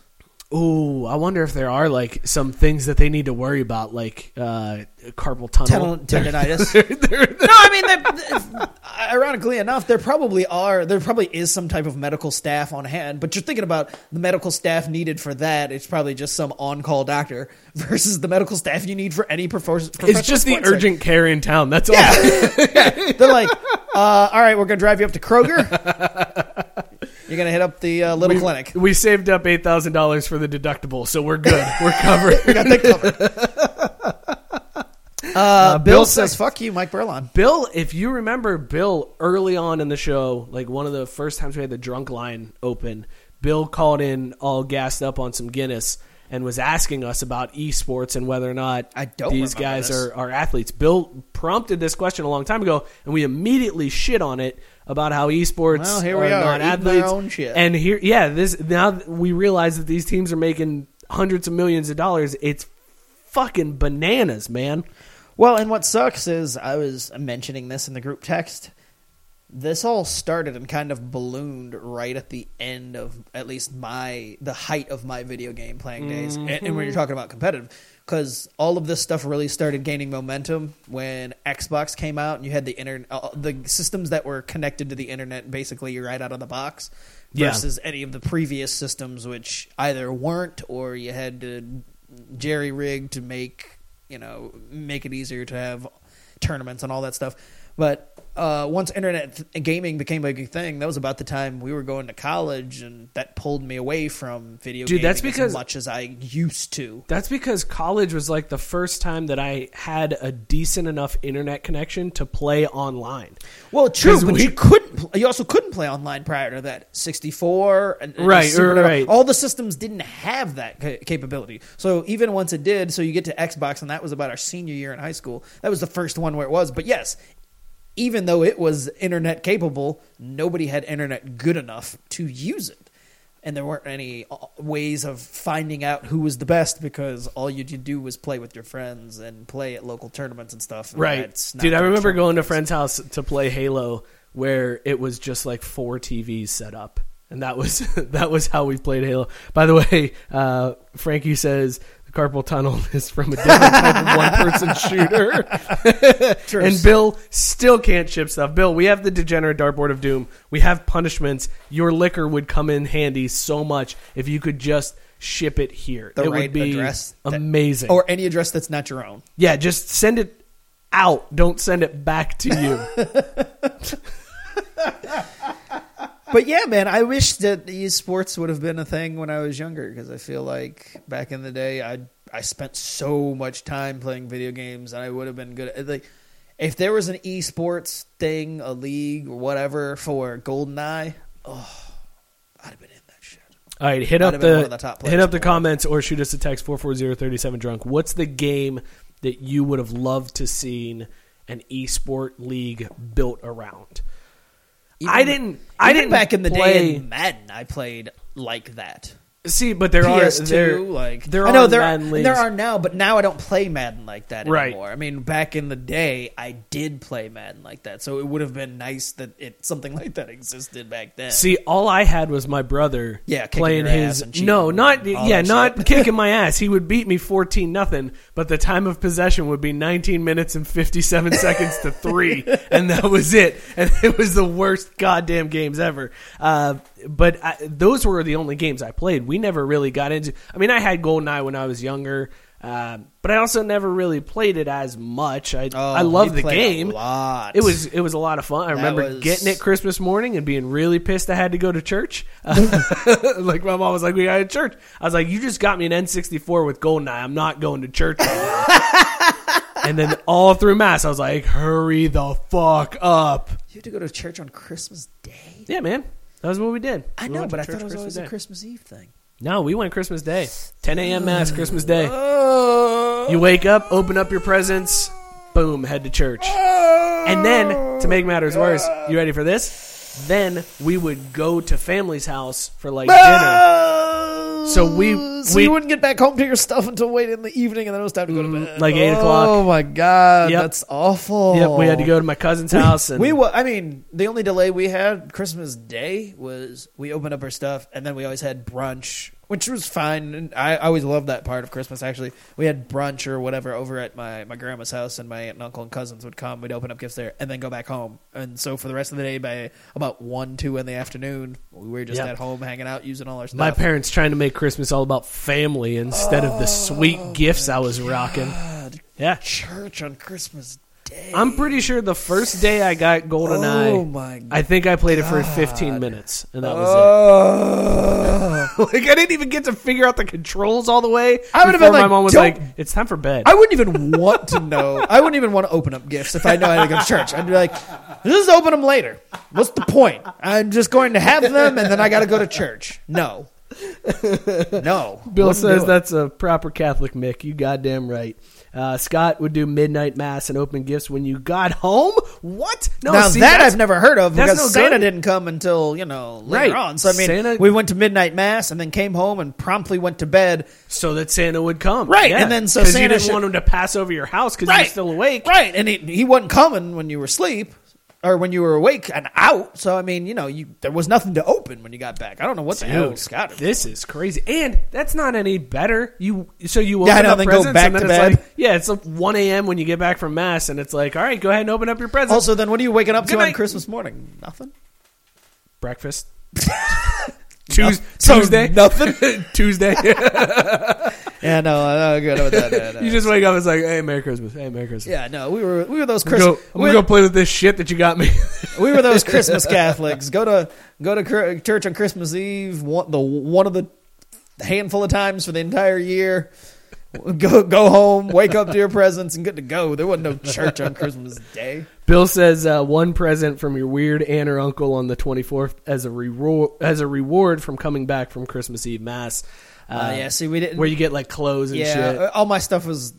S5: Ooh, I wonder if there are like some things that they need to worry about, like uh, carpal tunnel.
S7: Tendon- tendonitis. no, I mean, they're- ironically enough, there probably are. There probably is some type of medical staff on hand. But you're thinking about the medical staff needed for that. It's probably just some on-call doctor versus the medical staff you need for any perfor- professional.
S5: It's just the urgent care in town. That's all.
S7: They're like, uh, all right, we're gonna drive you up to Kroger. You're gonna hit up the uh, little
S5: we,
S7: clinic.
S5: We saved up eight thousand dollars for the deductible, so we're good. We're covered.
S7: We got that covered. Uh, Bill,
S5: Bill
S7: says, "Fuck you, Mike Burlon."
S5: Bill, if you remember Bill early on in the show, like one of the first times we had the drunk line open, Bill called in all gassed up on some Guinness and was asking us about esports and whether or not
S7: I don't
S5: these guys
S7: this.
S5: are, are athletes. Bill prompted this question a long time ago, and we immediately shit on it about how esports
S7: Well, here
S5: are
S7: we are,
S5: not
S7: eating our
S5: athletes. And here, yeah, this now we realize that these teams are making hundreds of millions of dollars. It's fucking bananas, man.
S7: Well, and what sucks is I was mentioning this in the group text. This all started and kind of ballooned right at the end of at least my the height of my video game playing days. And, and when you're mm-hmm. talking about competitive, because all of this stuff really started gaining momentum when Xbox came out and you had the internet, uh, the systems that were connected to the internet basically right out of the box.
S5: Yeah.
S7: Versus any of the previous systems, which either weren't or you had to jerry rig to make you know make it easier to have tournaments and all that stuff. But uh, once internet th- gaming became a big thing, that was about the time we were going to college, and that pulled me away from video
S5: Dude, that's because-
S7: as much as I used to.
S5: That's because college was like the first time that I had a decent enough internet connection to play online.
S7: Well, true, but
S5: we-
S7: you couldn't. You also couldn't play online prior to that. Sixty four,
S5: Right,
S7: Super
S5: right.
S7: All the systems didn't have that ca- capability. So even once it did, so you get to Xbox, and that was about our senior year in high school. That was the first one where it was. But yes, even though it was internet capable, nobody had internet good enough to use it. And there weren't any uh, ways of finding out who was the best because all you could do was play with your friends and play at local tournaments and stuff. and
S5: Right. Dude, I remember going to a friend's house to play Halo where it was just like four TVs set up. And that was that was how we played Halo. By the way, uh, Frankie says carpal tunnel is from a different type of one person shooter. and Bill still can't ship stuff. Bill, we have the degenerate dartboard of doom. We have punishments. Your liquor would come in handy so much if you could just ship it here.
S7: The
S5: it
S7: right
S5: would be
S7: address that-
S5: amazing.
S7: or any address that's not your own.
S5: yeah, just send it out. Don't send it back to you.
S7: But yeah, man, I wish that esports would have been a thing when I was younger because I feel like back in the day, I I spent so much time playing video games, and I would have been good. At, like, if there was an esports thing, a league or whatever for GoldenEye, oh, I'd have been in that shit.
S5: All right, hit
S7: I'd
S5: up the,
S7: the
S5: hit up the comments or shoot us a text 440-37 drunk. What's the game that you would have loved to seen an esport league built around? I didn't. I didn't
S7: back in the
S5: play,
S7: day in Madden, I played like that.
S5: See, but there
S7: PS2,
S5: are there
S7: like
S5: there
S7: I
S5: are
S7: know there are, there are now, but now I don't play Madden like that
S5: Right.
S7: anymore. I mean, back in the day, I did play Madden like that, so it would have been nice that it something like that existed back then.
S5: See, all I had was my brother
S7: Yeah,
S5: playing his no, not yeah, not kicking my ass. He would beat me fourteen nothing, but the time of possession would be nineteen minutes and fifty seven seconds to three, and that was it. And it was the worst goddamn games ever. Uh, but I, those were the only games I played. We never really got into. I mean, I had GoldenEye when I was younger. Um, but I also never really played it as much. I
S7: Oh,
S5: I love the game.
S7: lot.
S5: It was it was a lot of fun. I
S7: That
S5: remember
S7: was-
S5: getting it Christmas morning and being really pissed I had to go to church. like my mom was like, "We got to church." I was like, "You just got me an N64 with GoldenEye. I'm not going to church." And then all through mass, I was like, "Hurry the fuck up!"
S7: you had to go to church on Christmas Day.
S5: Yeah, man, that was what we did.
S7: I
S5: We
S7: know, but I thought it was always
S5: Day.
S7: a Christmas Eve thing.
S5: No, we went Christmas Day, 10 a.m. mass Christmas Day. You wake up, open up your presents, boom, head to church. And then, to make matters worse, you ready for this? Then we would go to family's house for like dinner. So we-
S7: so
S5: we-
S7: you wouldn't get back home to your stuff until wait in the evening, and then it was time to go to mm, bed,
S5: like 8 o'clock.
S7: Oh my god,
S5: Yep.
S7: that's awful.
S5: Yep, we had to go to my cousin's house and
S7: We wa- I mean, the only delay we had Christmas Day was we opened up our stuff, and then we always had brunch which was fine. And I, I always loved that part of Christmas. Actually, we had brunch or whatever over at my, my grandma's house, and my aunt and uncle and cousins would come. We'd open up gifts there, and then go back home. And so for the rest of the day, by about one, two in the afternoon, we were just
S5: Yep.
S7: at home hanging out, using all our stuff.
S5: My parents trying to make Christmas all about family instead of the sweet oh, gifts I was rocking. Yeah,
S7: church on Christmas Day.
S5: I'm pretty sure the first day I got GoldenEye,
S7: Oh my
S5: I think I played it for 15 minutes, and that was
S7: Oh.
S5: it. like I didn't even get to figure out the controls all the way.
S7: I would've
S5: before
S7: been
S5: my
S7: like,
S5: mom was
S7: "Don't-
S5: like, "It's time for bed."
S7: I wouldn't even want to know. I wouldn't even want to open up gifts if I know I had to go to church. I'd be like, just open them later. What's the point? I'm just going to have them and then I got to go to church. No. No.
S5: Bill
S7: Wouldn't
S5: says
S7: it.
S5: that's a proper Catholic Mick. You goddamn right. Uh, Scott would do midnight mass and open gifts when you got home. What? No,
S7: now
S5: see,
S7: that I've never heard of because
S5: no
S7: Santa
S5: good.
S7: didn't come until you know later
S5: Right.
S7: on. So I mean,
S5: Santa-
S7: we went to midnight mass and then came home and promptly went to bed.
S5: so that Santa would come.
S7: Right,
S5: Yeah.
S7: and then so
S5: 'Cause you
S7: Santa
S5: didn't
S7: should-
S5: want him to pass over your house because you were still awake.
S7: Right, and he he wasn't coming when you were asleep or when you were awake and out. So I mean, you know, you there was nothing to open when you got back. I don't know what the hell Scott.
S5: this is crazy, and that's not any better. You so you open
S7: Yeah, I know,
S5: up
S7: then go
S5: presents,
S7: back
S5: and then
S7: to
S5: it's
S7: bed.
S5: like yeah, it's like one a.m. when you get back from mass, and it's like all right, go ahead and open up your presents.
S7: Also, then what are you waking up
S5: Good
S7: to on. Christmas morning? Nothing.
S5: breakfast. Tues-
S7: So
S5: Tuesday,
S7: nothing?
S5: Tuesday.
S7: Yeah, no, no, good with that. no, no.
S5: you just wake up. It's like, hey, Merry Christmas. Hey, Merry Christmas.
S7: yeah, no, we were we were those
S5: I'm
S7: Christmas.
S5: I'm gonna go play with this shit that you got me.
S7: we were those Christmas Catholics. Go to go to church on Christmas Eve. One, the one of the handful of times for the entire year. Go go home, wake up to your presents, and good to go. There wasn't no church on Christmas Day.
S5: Bill says uh, one present from your weird aunt or uncle on the 24th as a reward as a reward from coming back from Christmas Eve mass.
S7: Uh, yeah, see, we didn't.
S5: where you get like clothes and
S7: yeah,
S5: shit.
S7: uh, all my stuff was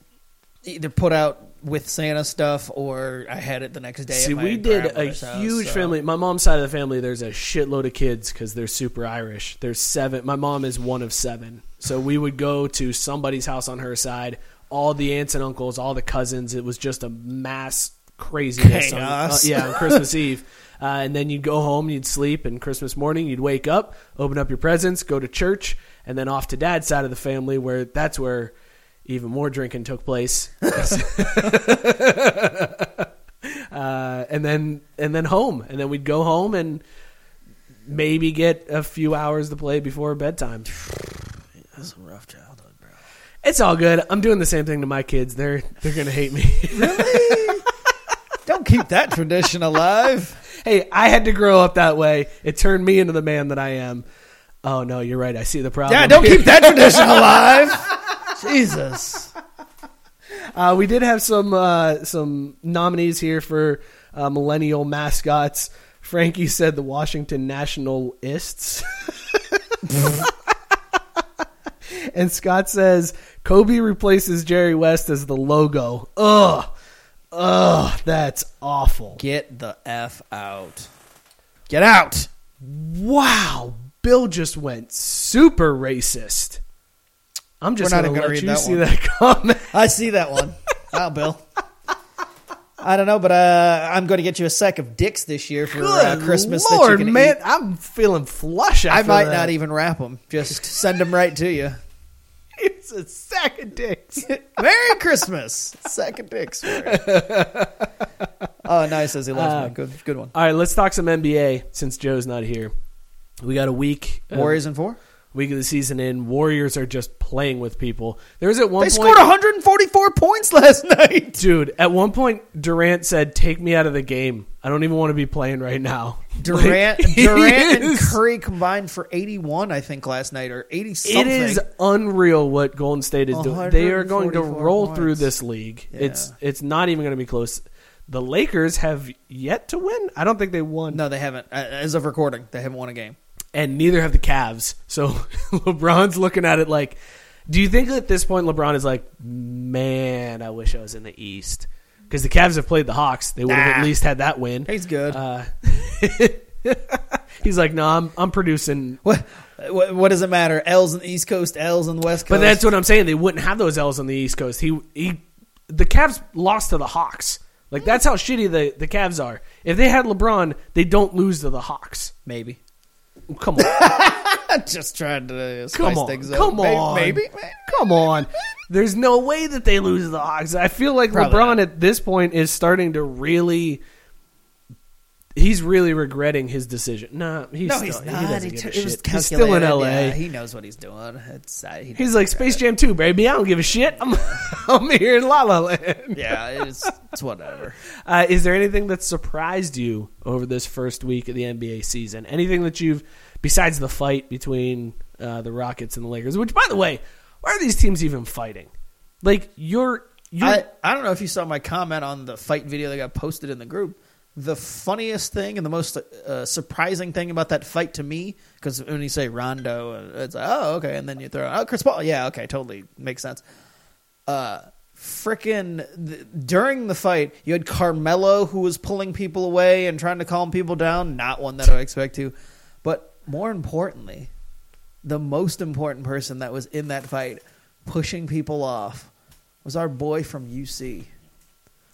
S7: either put out with Santa stuff or I had it the next day.
S5: See, we did a
S7: house,
S5: huge
S7: so-
S5: family. My mom's side of the family, there's a shitload of kids because they're super Irish. There's seven. My mom is one of seven. So we would go to somebody's house on her side. All the aunts and uncles, all the cousins. It was just a mass craziness. on- uh, yeah, on Christmas Eve. Uh, and then you'd go home, you'd sleep, and Christmas morning you'd wake up, open up your presents, go to church, and then off to dad's side of the family, where that's where even more drinking took place. uh, and then and then home, and then we'd go home and maybe get a few hours to play before bedtime.
S7: That's a rough childhood, bro.
S5: It's all good. I'm doing the same thing to my kids. They're they're gonna hate me. Really?
S7: Don't keep that tradition alive.
S5: hey, I had to grow up that way. It turned me into the man that I am. Oh no, you're right. I see the problem.
S7: Yeah, don't keep that tradition alive. Jesus.
S5: Uh, we did have some uh, some nominees here for uh, millennial mascots. Frankie said the Washington Nationalists. and Scott says Kobe replaces Jerry West as the logo. Ugh. Ugh, that's awful.
S7: Get the F out. Get out.
S5: Wow, Bill just went super racist. I'm just
S7: We're not
S5: gonna
S7: even gonna
S5: let
S7: read
S5: you
S7: that
S5: see
S7: one.
S5: that comment.
S7: I see that one. Wow, Bill. I don't know, but uh, I'm going to get you a sack of dicks this year for uh, Christmas.
S5: Lord,
S7: that you can
S5: man,
S7: eat.
S5: I'm feeling flush.
S7: I might
S5: that.
S7: not even wrap them. Just send them right to you.
S5: It's a sack of dicks.
S7: Merry Christmas. Sack of dicks. Oh, nice. Says he loves
S5: Uh,
S7: me. Good, good one.
S5: All right, let's talk some NBA since Joe's not here. We got a week.
S7: Warriors in four.
S5: Week of the season in. Warriors are just playing with people. There was at one
S7: They
S5: point,
S7: scored 144 points last night.
S5: dude. At one point, Durant said, "Take me out of the game. I don't even want to be playing right now."
S7: Durant,
S5: Like,
S7: Durant, and Curry combined for 81, I think, last night or 80 something.
S5: It is unreal what Golden State is doing. They are going to roll
S7: points.
S5: through this league. It's
S7: Yeah.
S5: it's not even going to be close. The Lakers have yet to win. I don't think they won.
S7: No, they haven't. As of recording, they haven't won a game.
S5: And neither have the Cavs. So LeBron's looking at it like, do you think at this point LeBron is like, man, I wish I was in the East because the Cavs have played the Hawks. They would have
S7: Nah.
S5: at least had that win.
S7: He's good.
S5: Uh, he's like, no, I'm I'm producing.
S7: what, what, what does it matter? L's on the East Coast, L's on the West Coast.
S5: But that's what I'm saying. They wouldn't have those L's on the East Coast. He he, the Cavs lost to the Hawks. Like that's how shitty the the Cavs are. If they had LeBron, they don't lose to the Hawks.
S7: maybe.
S5: Come on.
S7: Just trying to uh, spice
S5: Come on,
S7: things up.
S5: come
S7: May-
S5: on,
S7: Maybe. maybe.
S5: come on. There's no way that they lose the Hawks. I feel like
S7: Probably
S5: LeBron
S7: not.
S5: at this point is starting to really. He's really regretting his decision. Nah, he's
S7: No,
S5: still,
S7: he's
S5: he
S7: not.
S5: doesn't
S7: He
S5: give a
S7: t- it was.
S5: He's still in. LA.
S7: Yeah, he knows what he's doing. It's uh, he
S5: He's like Space Jam 2, baby. I don't give a shit. I'm, I'm here in La La Land.
S7: yeah, it's it's whatever.
S5: Uh, is there anything that surprised you over this first week of the NBA season? Anything that you've, besides the fight between uh, the Rockets and the Lakers? Which, by the way, why are these teams even fighting? Like you're, you're
S7: I, I don't know if you saw my comment on the fight video that got posted in the group. The funniest thing and the most uh, surprising thing about that fight to me, because when you say Rondo, uh, it's like, oh, okay, and then you throw, oh, Chris Paul, yeah, okay, totally makes sense. Uh, frickin' th- during the fight, you had Carmelo who was pulling people away and trying to calm people down. Not one that I expect to, but more importantly, the most important person that was in that fight, pushing people off, was our boy from UC.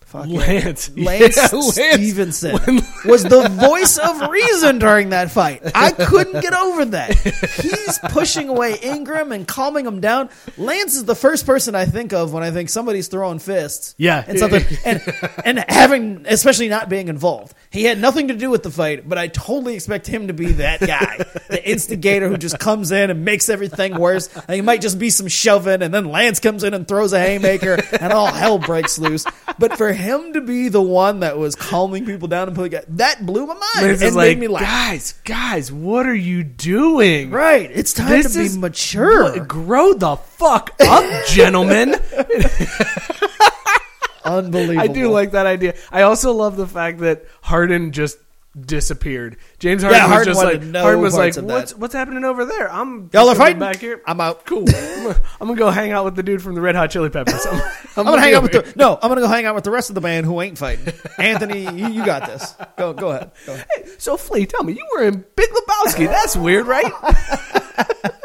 S7: Fucking
S5: Lance.
S7: Lance
S5: Yeah, Lance.
S7: Stephenson was the voice of reason during that fight. I couldn't get over that. He's pushing away Ingram and calming him down. Lance is the first person I think of when I think somebody's throwing fists.
S5: Yeah.
S7: and something, and and having, especially not being involved. He had nothing to do with the fight, but I totally expect him to be that guy, the instigator who just comes in and makes everything worse. And he might just be some shoving, and then Lance comes in and throws a haymaker, and all hell breaks loose. But for him to be the one that was calming people down and putting that blew my mind
S5: Lance
S7: and
S5: is
S7: made me laugh.
S5: guys, guys, what are you doing?
S7: Right, it's time
S5: This
S7: to be
S5: is-
S7: mature.
S5: Grow the fuck up, gentlemen.
S7: Unbelievable.
S5: I do like that idea. I also love the fact that Harden just disappeared. James Harden
S7: Yeah,
S5: was
S7: Harden
S5: just like
S7: know
S5: Harden was like,
S7: parts of that.
S5: "What's what's happening over there? I'm
S7: Y'all are fighting
S5: back here.
S7: I'm out.
S5: Cool. I'm gonna, I'm gonna go hang out with the dude from the Red Hot Chili Peppers. I'm,
S7: I'm gonna hang out with the no. I'm gonna go hang out with the rest of the band who ain't fighting. Anthony, you, you got this. Go, go ahead. Go ahead.
S5: So Flea, tell me, you were in Big Lebowski. That's weird, right?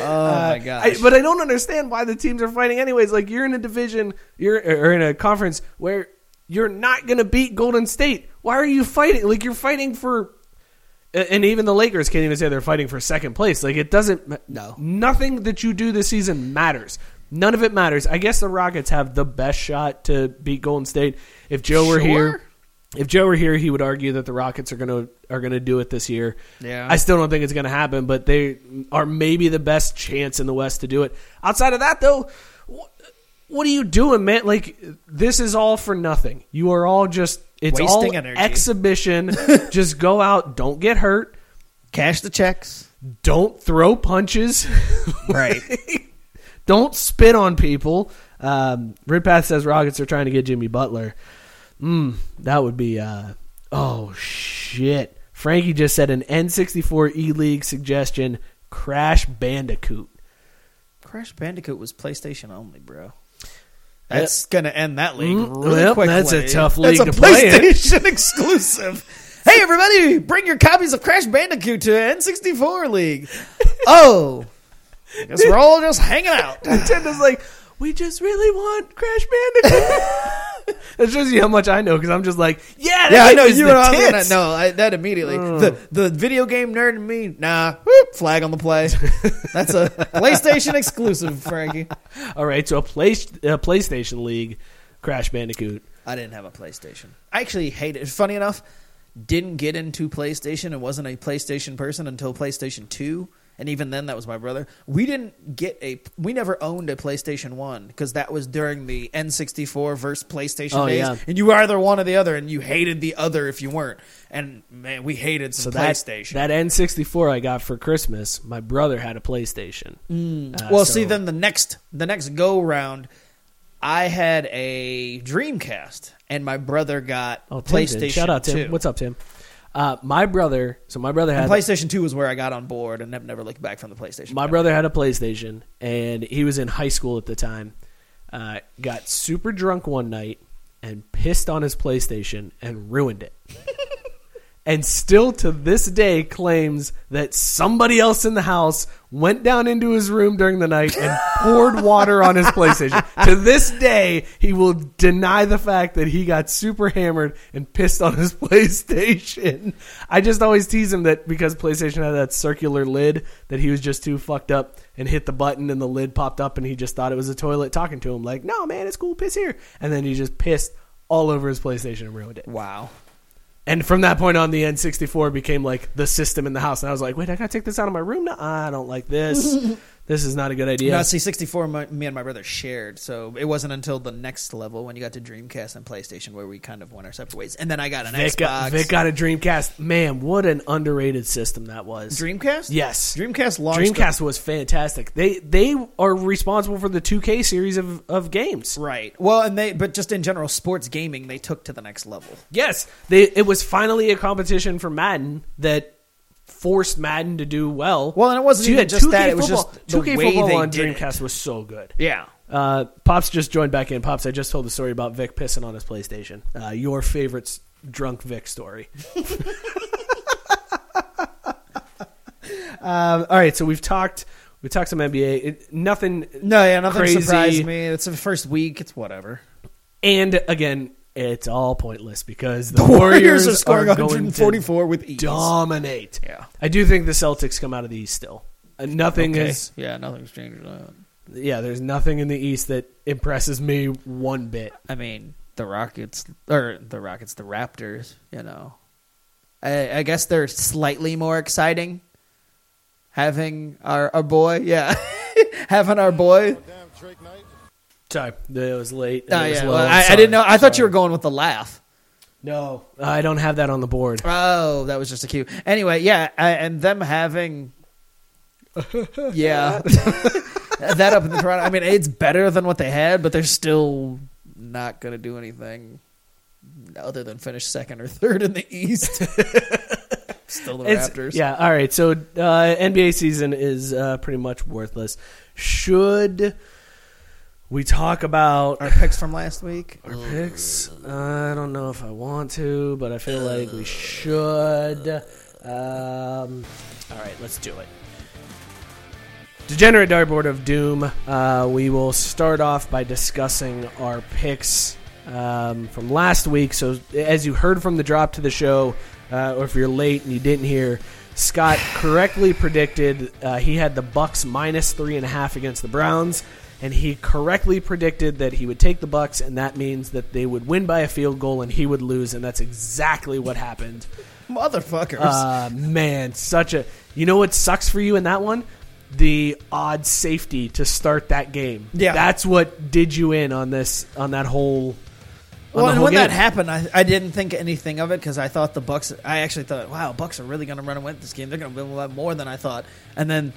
S7: Oh my
S5: uh,
S7: I,
S5: but I don't understand why the teams are fighting anyways. Like you're in a division, you're or in a conference where you're not going to beat Golden State. Why are you fighting? Like you're fighting for, and even the Lakers can't even say they're fighting for second place. Like it doesn't.
S7: No.
S5: nothing that you do this season matters. None of it matters. I guess the Rockets have the best shot to beat Golden State. If Joe were
S7: Sure.
S5: here, if Joe were here, he would argue that the Rockets are going to are going to do it this year.
S7: Yeah.
S5: I still don't think it's going to happen, but they are maybe the best chance in the West to do it. Outside of that, though, what are you doing, man? Like this is all for nothing. You are all just it's
S7: Wasting
S5: all
S7: energy.
S5: exhibition. just go out, don't get hurt,
S7: Cash the checks.
S5: don't throw punches,
S7: Right.
S5: don't spit on people. Um, Ridpath says Rockets are trying to get Jimmy Butler. Mm, that would be uh oh shit. Frankie just said an N64 E League suggestion: Crash Bandicoot.
S7: Crash Bandicoot was PlayStation only, bro. That's gonna end that league
S5: Mm,
S7: really
S5: yep,
S7: quickly.
S5: that's a tough
S7: That's
S5: league
S7: a
S5: to play.
S7: PlayStation exclusive. Hey, everybody, bring your copies of Crash Bandicoot to N64 League. Oh, I guess we're all just hanging out.
S5: Nintendo's like, we just really want Crash Bandicoot. that shows you how much I know because I'm just like, yeah,
S7: Yeah, I know you
S5: the tits.
S7: No, I, that immediately. Oh. The the video game nerd in me, nah. Whoop, flag on the play. That's a PlayStation exclusive, Frankie.
S5: All right, so a, play, a PlayStation League, Crash Bandicoot.
S7: I didn't have a PlayStation. I actually hate it. Funny enough, didn't get into PlayStation and wasn't a PlayStation person until PlayStation 2. And even then, that was my brother. We didn't get a. We never owned a PlayStation 1 because that was during the N64 versus PlayStation
S5: Oh,
S7: days.
S5: yeah.
S7: And you were either one or the other, and you hated the other if you weren't. And man, we hated
S5: So
S7: some
S5: that,
S7: PlayStation.
S5: that N64 I got for Christmas, my brother had a PlayStation. Uh,
S7: well,
S5: so-
S7: see, then the next the next go round, I had a Dreamcast, and my brother got
S5: Oh, Tim did.
S7: PlayStation.
S5: Shout out Tim.
S7: 2.
S5: What's up, Tim? Uh, my brother. So my brother had
S7: And PlayStation Two was where I got on board, and have never looked back from the PlayStation.
S5: My brother had a PlayStation, and he was in high school at the time. Uh, got super drunk one night and pissed on his PlayStation and ruined it. and still to this day claims that somebody else in the house went down into his room during the night and poured water on his PlayStation. To this day, he will deny the fact that he got super hammered and pissed on his PlayStation. I just always tease him that because PlayStation had that circular lid, that he was just too fucked up and hit the button and the lid popped up and he just thought it was a toilet talking to him like, "No, man, it's cool, piss here." And then he just pissed all over his PlayStation and ruined it.
S7: Wow.
S5: And from that point on, the N64 became like the system in the house. And I was like, wait, I gotta take this out of my room now. I don't like this. this is not a good idea.
S7: No, see, 64, my, me and my brother shared, so it wasn't until the next level when you got to Dreamcast and PlayStation where we kind of went our separate ways. And then I got an
S5: Vic
S7: Xbox.
S5: got, Vic got a Dreamcast. Man, what an underrated system that was.
S7: Dreamcast?
S5: Yes.
S7: Dreamcast launched.
S5: Dreamcast was fantastic. They they are responsible for the 2K series of, of games.
S7: Right. Well, and they, but just in general, sports gaming they took to the next level.
S5: Yes, they it was finally a competition for Madden that forced Madden to do well.
S7: Well, and it wasn't
S5: So
S7: even just
S5: 2K
S7: that, it was just the
S5: 2K
S7: way
S5: football
S7: they
S5: on
S7: did
S5: Dreamcast
S7: it.
S5: was so good.
S7: Yeah.
S5: Uh, Pops just joined back in. Pops, I just told the story about Vic pissing on his PlayStation. Uh, your favorite drunk Vic story. um, all right, so we've talked. We talked some NBA. It, nothing.
S7: No, yeah, nothing
S5: crazy.
S7: surprised me. It's the first week. It's whatever.
S5: And again, it's all pointless because the,
S7: The Warriors
S5: Warriors,
S7: are scoring
S5: going
S7: 144
S5: to
S7: with ease.
S5: dominate.
S7: Yeah.
S5: I do think the Celtics come out of the East still. Uh, nothing
S7: Okay.
S5: is.
S7: Yeah, nothing's changed.
S5: Yeah, there's nothing in the East that impresses me one bit.
S7: I mean, the Rockets or the Rockets, the Raptors. You know, I, I guess they're slightly more exciting. Having our our boy, yeah, having our boy.
S5: Sorry, it was late.
S7: Oh,
S5: It was
S7: yeah.
S5: low.
S7: Well, I, I
S5: Sorry.
S7: didn't know. I thought you
S5: Sorry.
S7: were going with the laugh.
S5: No, I don't have that on the board.
S7: Oh, that was just a cue. Anyway, yeah, I, and them having, yeah, that up in the Toronto. I mean, it's better than what they had, but they're still not going to do anything other than finish second or third in the East. still the
S5: It's-
S7: Raptors.
S5: Yeah. All right. So uh, NBA season is uh, pretty much worthless. Should we talk about
S7: Our picks from last week.
S5: our picks? I don't know if I want to, but I feel like we should. Um, all right, let's do it. Degenerate Dartboard of Doom. Uh, we will start off by discussing our picks um, from last week. So, as you heard from the drop to the show, uh, or if you're late and you didn't hear, Scott correctly predicted uh, he had the Bucs minus three and a half against the Browns, and he correctly predicted that he would take the Bucs, and that means that they would win by a field goal and he would lose, and that's exactly what happened.
S7: Motherfuckers.
S5: Uh, man, such a. You know what sucks for you in that one? The odd safety to start that game.
S7: Yeah.
S5: that's what did you in on this on that whole.
S7: well, and when that happened, I, I didn't think anything of it because I thought the Bucs. I actually thought, wow, Bucs are really going to run away with this game. They're going to win a lot more than I thought. And then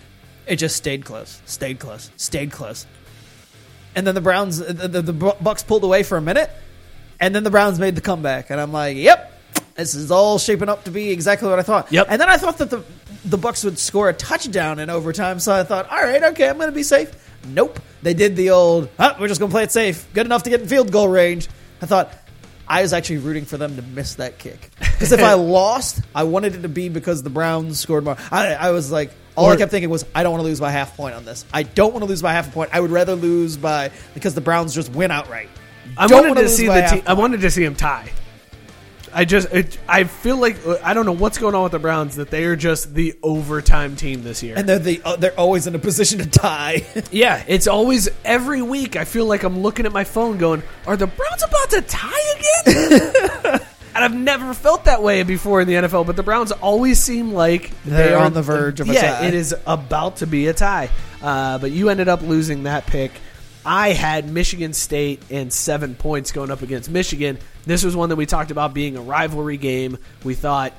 S7: it just stayed close, stayed close, stayed close. And then the Browns, the, the, the Bucs pulled away for a minute, and then the Browns made the comeback. And I'm like, yep, this is all shaping up to be exactly what I thought.
S5: Yep.
S7: And then I thought that the the Bucs would score a touchdown in overtime, so I thought, all right, okay, I'm going to be safe. Nope, they did the old. "Huh, we're just going to play it safe, good enough to get in field goal range. I thought I was actually rooting for them to miss that kick because if I lost, I wanted it to be because the Browns scored more. I, I was like, all I kept thinking was, I don't want to lose by half point on this. I don't want to lose by half a point. I would rather lose by because the Browns just win outright.
S5: I
S7: Don't
S5: wanted
S7: wanna
S5: see the team. I wanted to see him tie. I just, it, I feel like I don't know what's going on with the Browns that they are just the overtime team this year.
S7: And they're the uh, they're always in a position to tie.
S5: yeah, it's always every week. I feel like I'm looking at my phone, going, "Are the Browns about to tie again?" and I've never felt that way before in the NFL. But the Browns always seem like
S7: They're
S5: they are
S7: on the verge of a
S5: yeah,
S7: tie.
S5: it is about to be a tie. Uh, but you ended up losing that pick. I had Michigan State and seven points going up against Michigan. This was one that we talked about being a rivalry game. We thought,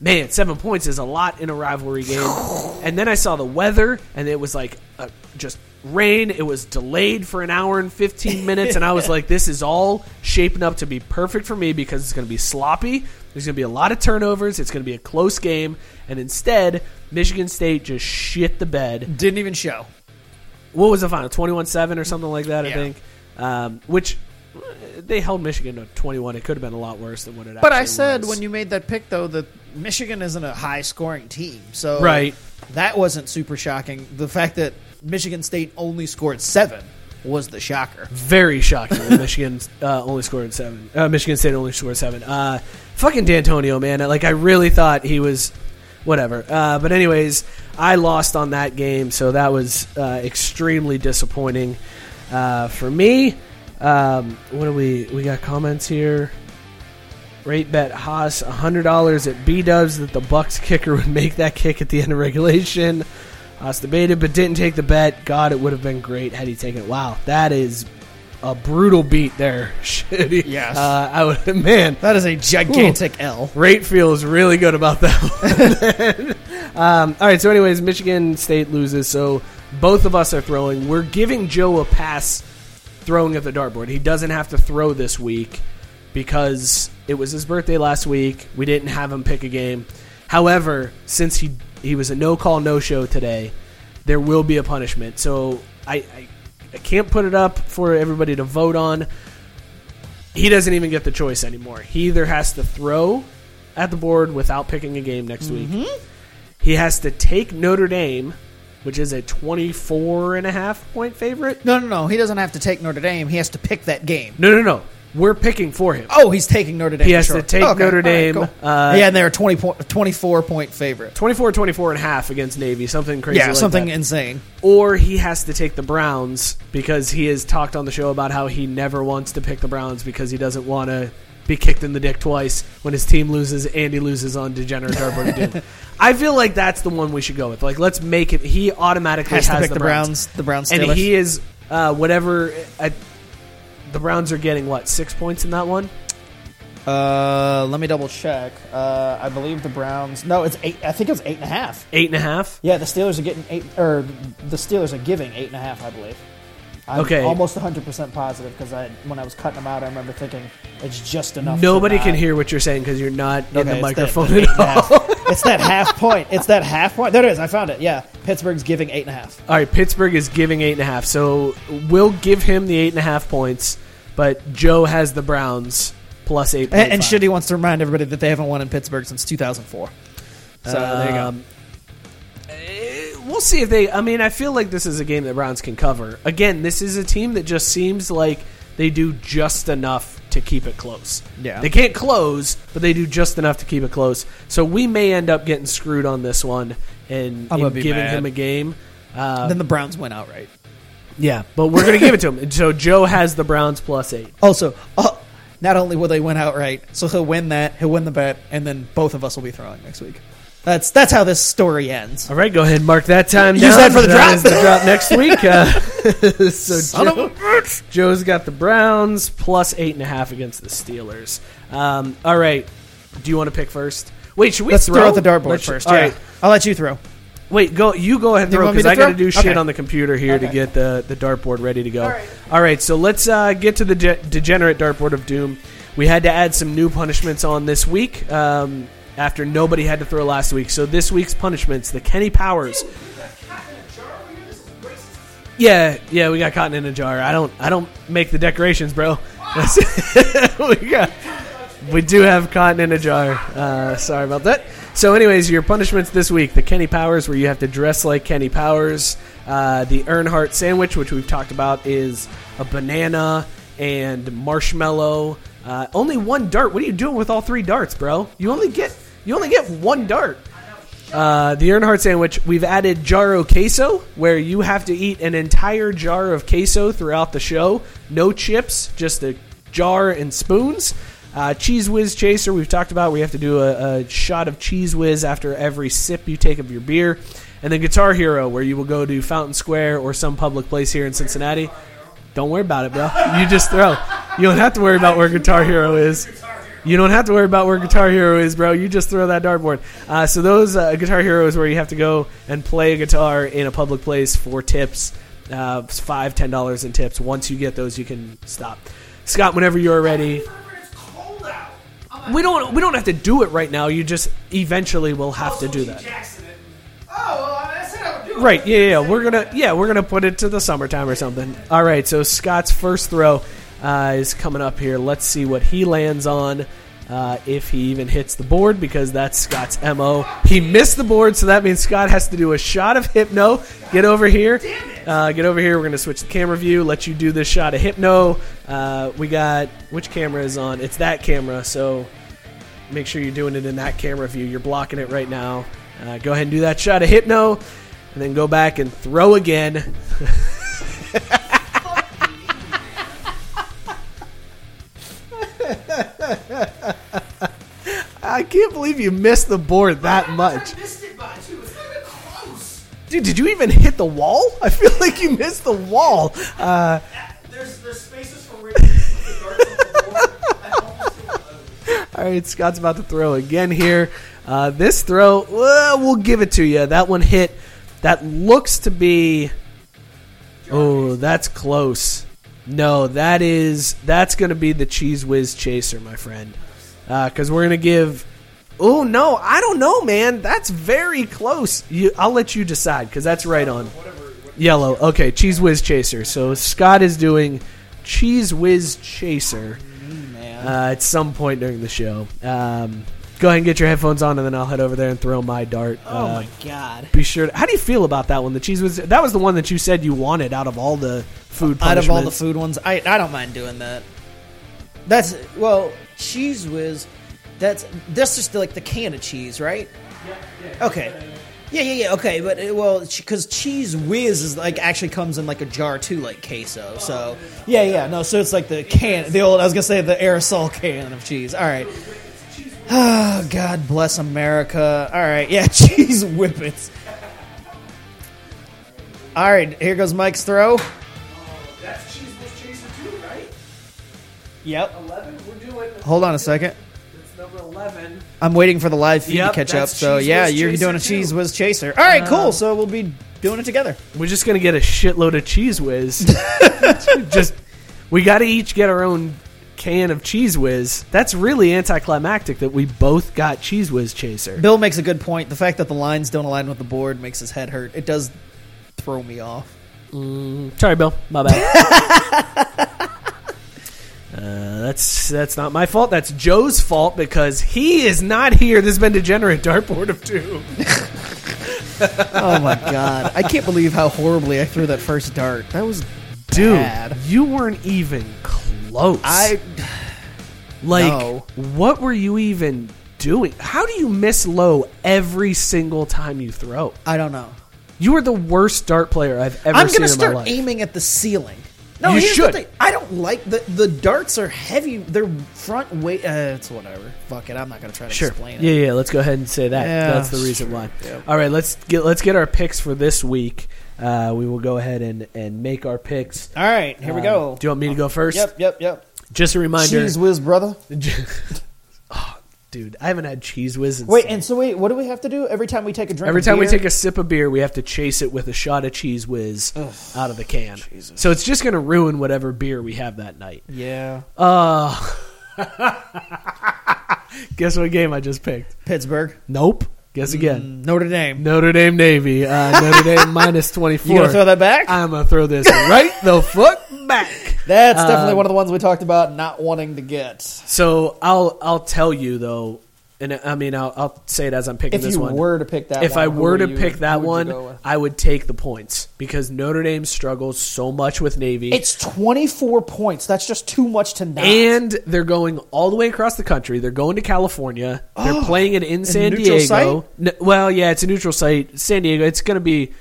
S5: man, seven points is a lot in a rivalry game. And then I saw the weather, and it was like uh, just rain. It was delayed for an hour and 15 minutes. And I was like, this is all shaping up to be perfect for me because it's going to be sloppy. There's going to be a lot of turnovers. It's going to be a close game. And instead, Michigan State just shit the bed
S7: Didn't even show.
S5: what was the final 21-7 or something like that i think um, which they held michigan to 21 it could have been a lot worse than what it
S7: But I said
S5: was.
S7: when you made that pick though that Michigan isn't a high scoring team, so
S5: Right.
S7: That wasn't super shocking. The fact that Michigan State only scored seven was the shocker.
S5: Very shocking. Michigan uh, only scored seven. Uh, Michigan State only scored seven. Uh, fucking Dantonio, man. Like I really thought he was whatever. Uh, but anyways, I lost on that game, so that was uh, extremely disappointing uh, for me. Um, what do we we got comments here? Rate bet Haas hundred dollars at B Dubs that the Bucs kicker would make that kick at the end of regulation. Haas debated but didn't take the bet. God, it would have been great had he taken it. Wow, that is a brutal beat there. Shitty.
S7: Yes.
S5: uh, I would. Man,
S7: That is a gigantic L.
S5: Rate feels really good about that one. um, all right, so anyways, Michigan State loses, so both of us are throwing. We're giving Joe a pass throwing at the dartboard. He doesn't have to throw this week because it was his birthday last week. We didn't have him pick a game. However, since he he was a no call no show today, there will be a punishment. So I, I I can't put it up for everybody to vote on he doesn't even get the choice anymore. He either has to throw at the board without picking a game next week. Mm-hmm. He has to take Notre Dame, which is a 24 and a half point favorite.
S7: No, no, no. He doesn't have to take Notre Dame. He has to pick that game.
S5: No, no, no. We're picking for him.
S7: Oh, he's taking Notre Dame.
S5: He has
S7: sure.
S5: to take
S7: Okay,
S5: Notre
S7: all right,
S5: Dame,
S7: cool.
S5: uh,
S7: yeah, and they're a 20 point, 24 point favorite.
S5: 24, 24 and a half against Navy, something crazy
S7: Yeah,
S5: like
S7: something
S5: that.
S7: insane.
S5: or he has to take the Browns because he has talked on the show about how he never wants to pick the Browns because he doesn't want to be kicked in the dick twice when his team loses and he loses on degenerate doom. I feel like that's the one we should go with. Like, let's make it. He automatically
S7: Has
S5: has,
S7: to pick
S5: the, Browns.
S7: Browns. The Browns.
S5: and
S7: Steelers.
S5: he is uh, whatever. I, the Browns are getting what six points in that one.
S7: Uh, let me double check. Uh, I believe the Browns. No, it's eight. I think it was eight and a half.
S5: Eight and a half.
S7: Yeah, the Steelers are getting eight, or the Steelers are giving eight and a half. I believe. I'm
S5: Okay.
S7: almost 100 percent positive because I when I was cutting them out, I remember thinking it's just enough.
S5: Nobody can hear what you're saying because you're not in the microphone
S7: that-
S5: at
S7: eight and a half.
S5: all.
S7: it's that half point. It's that half point. There it is. I found it. Yeah, Pittsburgh's giving eight and a half.
S5: All right, Pittsburgh is giving eight and a half, so we'll give him the eight and a half points. But Joe has the Browns plus eight.
S7: And, and Shitty wants to remind everybody that they haven't won in Pittsburgh since 2004. So there you go.
S5: Um, We'll see if they. I mean, I feel like this is a game that Browns can cover. Again, this is a team that just seems like they do just enough to keep it close.
S7: Yeah.
S5: they can't close, but they do just enough to keep it close. So we may end up getting screwed on this one and, and giving
S7: mad.
S5: him a game. Uh,
S7: then the Browns win outright.
S5: yeah, but we're gonna give it to him. And So Joe has the Browns plus eight.
S7: Also, uh, not only will they win outright, so he'll win that, he'll win the bet, and then both of us will be throwing next week. That's that's how this story ends.
S5: All right, go ahead and mark that time
S7: Use
S5: down.
S7: that for the drop.
S5: is the drop next week. Uh, so
S7: Son of
S5: Joe,
S7: a bitch.
S5: Joe's got the Browns plus eight and a half against the Steelers. Um, all right, do you want to pick first? Wait, should we
S7: Let's
S5: throw,
S7: throw out the dartboard
S5: Let's-
S7: first.
S5: All
S7: yeah.
S5: right,
S7: I'll let you throw.
S5: wait, go. You go ahead and
S7: You
S5: throw because I got to do shit
S7: Okay.
S5: on the computer here to get the the dartboard ready to go. All right, so let's uh, get to the de- degenerate dartboard of doom. We had to add some new punishments on this week um, after nobody had to throw last week. So this week's punishments: the Kenny Powers. Yeah, yeah, we got cotton in a jar. I don't, I don't make the decorations, bro. We got, we do have cotton in a jar. Uh, sorry about that. So, anyways, your punishments this week: the Kenny Powers, where you have to dress like Kenny Powers. Uh, the Earnhardt sandwich, which we've talked about, is a banana and marshmallow. Uh, only one dart. What are you doing with all three darts, bro? You only get, you only get one dart. Uh, the Earnhardt sandwich, we've added Jarro queso, where you have to eat an entire jar of queso throughout the show. No chips, just a jar and spoons. Uh, Cheez Whiz Chaser, we've talked about. We have to do a, a shot of Cheez Whiz after every sip you take of your beer. And then Guitar Hero, where you will go to Fountain Square or some public place here in Cincinnati. Don't worry about it, bro. You just throw. You don't have to worry about where Guitar Hero is. You don't have to worry about where Guitar Hero is, bro. You just throw that dartboard. Uh, so those uh, Guitar Heroes where you have to go and play a guitar in a public place for tips, uh, five, ten dollars in tips. Once you get those, you can stop. Scott, whenever you're ready. We don't. We don't have to do it right now. You just eventually will have to do that. Right. Yeah, yeah. yeah. We're gonna. Yeah, we're gonna put it to the summertime or something. All right. So Scott's first throw uh, is coming up here. Let's see what he lands on. uh, if he even hits the board because that's Scott's mo. He missed the board, so that means Scott has to do a shot of hypno. Get over here. Uh, get over here. We're gonna switch the camera view. Let you do this shot of hypno. Uh, we got which camera is on? It's that camera. So make sure you're doing it in that camera view. You're blocking it right now. Uh, go ahead and do that shot of hypno, and then go back and throw again. I can't believe you missed the board that much. Dude, did you even hit the wall? I feel like you missed the wall. Uh,
S6: There's, there's spaces for
S5: all right, Scott's about to throw again here. Uh, this throw, well, we'll give it to you. That one hit. That looks to be. Oh, that's close. No, that is that's going to be the Cheez Whiz chaser, my friend. Because we're going to give. Oh no, I don't know, man. That's very close. You, I'll let you decide because that's right on. Yellow. Okay, Cheez Whiz chaser. So Scott is doing Cheez Whiz chaser uh, at some point during the show. Um, go ahead and get your headphones on, and then I'll head over there and throw my dart.
S7: Oh
S5: Uh,
S7: my god!
S5: Be sure. To, how do you feel about that one? The cheese was that was the one that you said you wanted out of all the food.
S7: Out of all the food ones, I I don't mind doing that. That's well, Cheez Whiz. That's that's just like the can of cheese, right? Yeah. Okay. Yeah, yeah, yeah. Okay, but uh, well, because Cheez Whiz is like actually comes in like a jar too, like queso. So yeah, yeah. No, so it's like the can, the old. I was gonna say the aerosol can of cheese. All right. Oh, God bless America. All right, yeah, cheese whippets. All right, here goes Mike's throw.
S5: That's Cheez Whiz chaser too, right?
S7: Yep.
S5: Eleven. We're doing.
S7: Hold on a second.
S5: It's number eleven.
S7: I'm waiting for the live feed
S5: Yep,
S7: to catch up.
S5: that's
S7: So
S5: Cheese
S7: yeah,
S5: Whiz
S7: you're
S5: Chaser
S7: doing a
S5: too.
S7: Cheez Whiz chaser. All right, cool.
S5: Um,
S7: So we'll be doing it together.
S5: We're just gonna get a shitload of Cheez Whiz. just we got to each get our own can of Cheez Whiz. That's really anticlimactic that we both got Cheez Whiz chaser.
S7: Bill makes a good point. The fact that the lines don't align with the board makes his head hurt. It does throw me off.
S5: Sorry, Bill. My bad. Uh, that's that's not my fault. That's Joe's fault because he is not here. This has been degenerate dartboard of two.
S7: Oh my god! I can't believe how horribly I threw that first dart. That was
S5: Dude,
S7: bad.
S5: you weren't even close.
S7: I
S5: Like,
S7: No.
S5: what were you even doing? How do you miss low every single time you throw?
S7: I don't know.
S5: You are the worst dart player I've ever seen.
S7: I'm gonna
S5: in
S7: start
S5: my life.
S7: aiming at the ceiling. No,
S5: You should.
S7: I don't like the the darts are heavy. They're front weight. Uh, it's whatever. Fuck it. I'm not gonna try to
S5: Sure.
S7: explain it.
S5: Yeah, yeah. Let's go ahead and say that.
S7: Yeah,
S5: That's the reason
S7: sure.
S5: why. All right, let's get let's get our picks for this week. Uh, we will go ahead and, and make our picks.
S7: All right, here we
S5: Um,
S7: go.
S5: Do you want me to go first?
S7: Yep, yep, yep.
S5: Just a reminder.
S7: Cheez Whiz, brother.
S5: oh, dude, I haven't had Cheez Whiz. In
S7: Wait, and so wait, what do we have to do every time we take a drink?
S5: Every
S7: of
S5: time we take a sip of beer, we have to chase it with a shot of Cheez Whiz out of the can. So it's just going to ruin whatever beer we have that night.
S7: yeah,
S5: Uh, guess what game I just picked?
S7: Pittsburgh,
S5: Nope. Guess again.
S7: Notre Dame.
S5: Notre Dame Navy. Uh, Notre Dame minus 24.
S7: You gonna throw that back?
S5: I'm going to throw this right the foot back.
S7: That's definitely
S5: Um,
S7: one of the ones we talked about not wanting to get.
S5: So I'll I'll tell you though, and I mean I'll, I'll say it as I'm picking
S7: If
S5: this
S7: you
S5: one.
S7: were to pick that,
S5: if
S7: one,
S5: I were to
S7: you-
S5: pick that one. I would take the points because Notre Dame struggles so much with Navy.
S7: it's twenty four points. That's just too much to not.
S5: and they're going all the way across the country. They're going to California. They're oh, playing it in San Diego. N- well, yeah, it's a neutral site. San Diego. It's going to be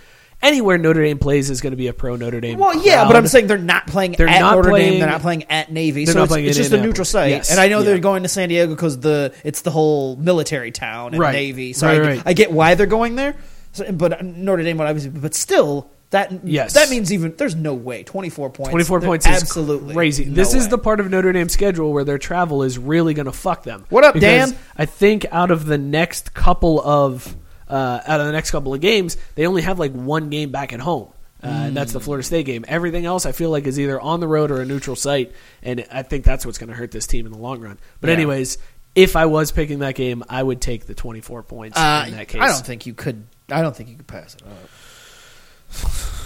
S5: anywhere Notre Dame plays is going to be a pro Notre Dame.
S7: well, yeah, but. I'm saying they're not playing
S5: They're
S7: at
S5: not
S7: Notre Dame.
S5: playing-
S7: They're not playing at Navy. So it's, it's just a neutral site.
S5: Yes,
S7: and I know
S5: yeah.
S7: they're going to San Diego because the it's the whole military town and
S5: Right.
S7: Navy. So
S5: Right,
S7: I,
S5: right.
S7: I get why they're going there. So, but Notre Dame would obviously, but still. That
S5: Yes.
S7: that means even there's no way twenty four points.
S5: 24
S7: There-
S5: points is
S7: absolutely
S5: crazy.
S7: no
S5: this is the part of Notre Dame's schedule where their travel is really going to fuck them.
S7: What up, Dan?
S5: I think out of the next couple of uh, out of the next couple of games, they only have like one game back at home. Uh, and that's the Florida State game. Everything else, I feel like, is either on the road or a neutral site, and I think that's what's going to hurt this team in the long run. But
S7: Yeah.
S5: anyways, if I was picking that game, I would take the twenty-four points
S7: Uh,
S5: in that case.
S7: I don't think you could. I don't think you could pass it up.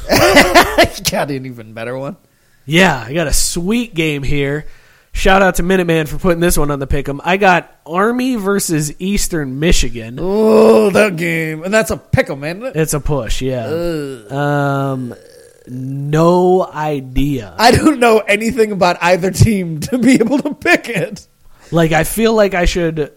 S7: got an even better one.
S5: Yeah, I got a sweet game here. Shout out to Minuteman for putting this one on the pick'em. I got Army versus Eastern Michigan.
S7: Oh, that game, and that's a pickle, man.
S5: It's a push, yeah. Um, no idea.
S7: I don't know anything about either team to be able to pick it.
S5: Like, I feel like I should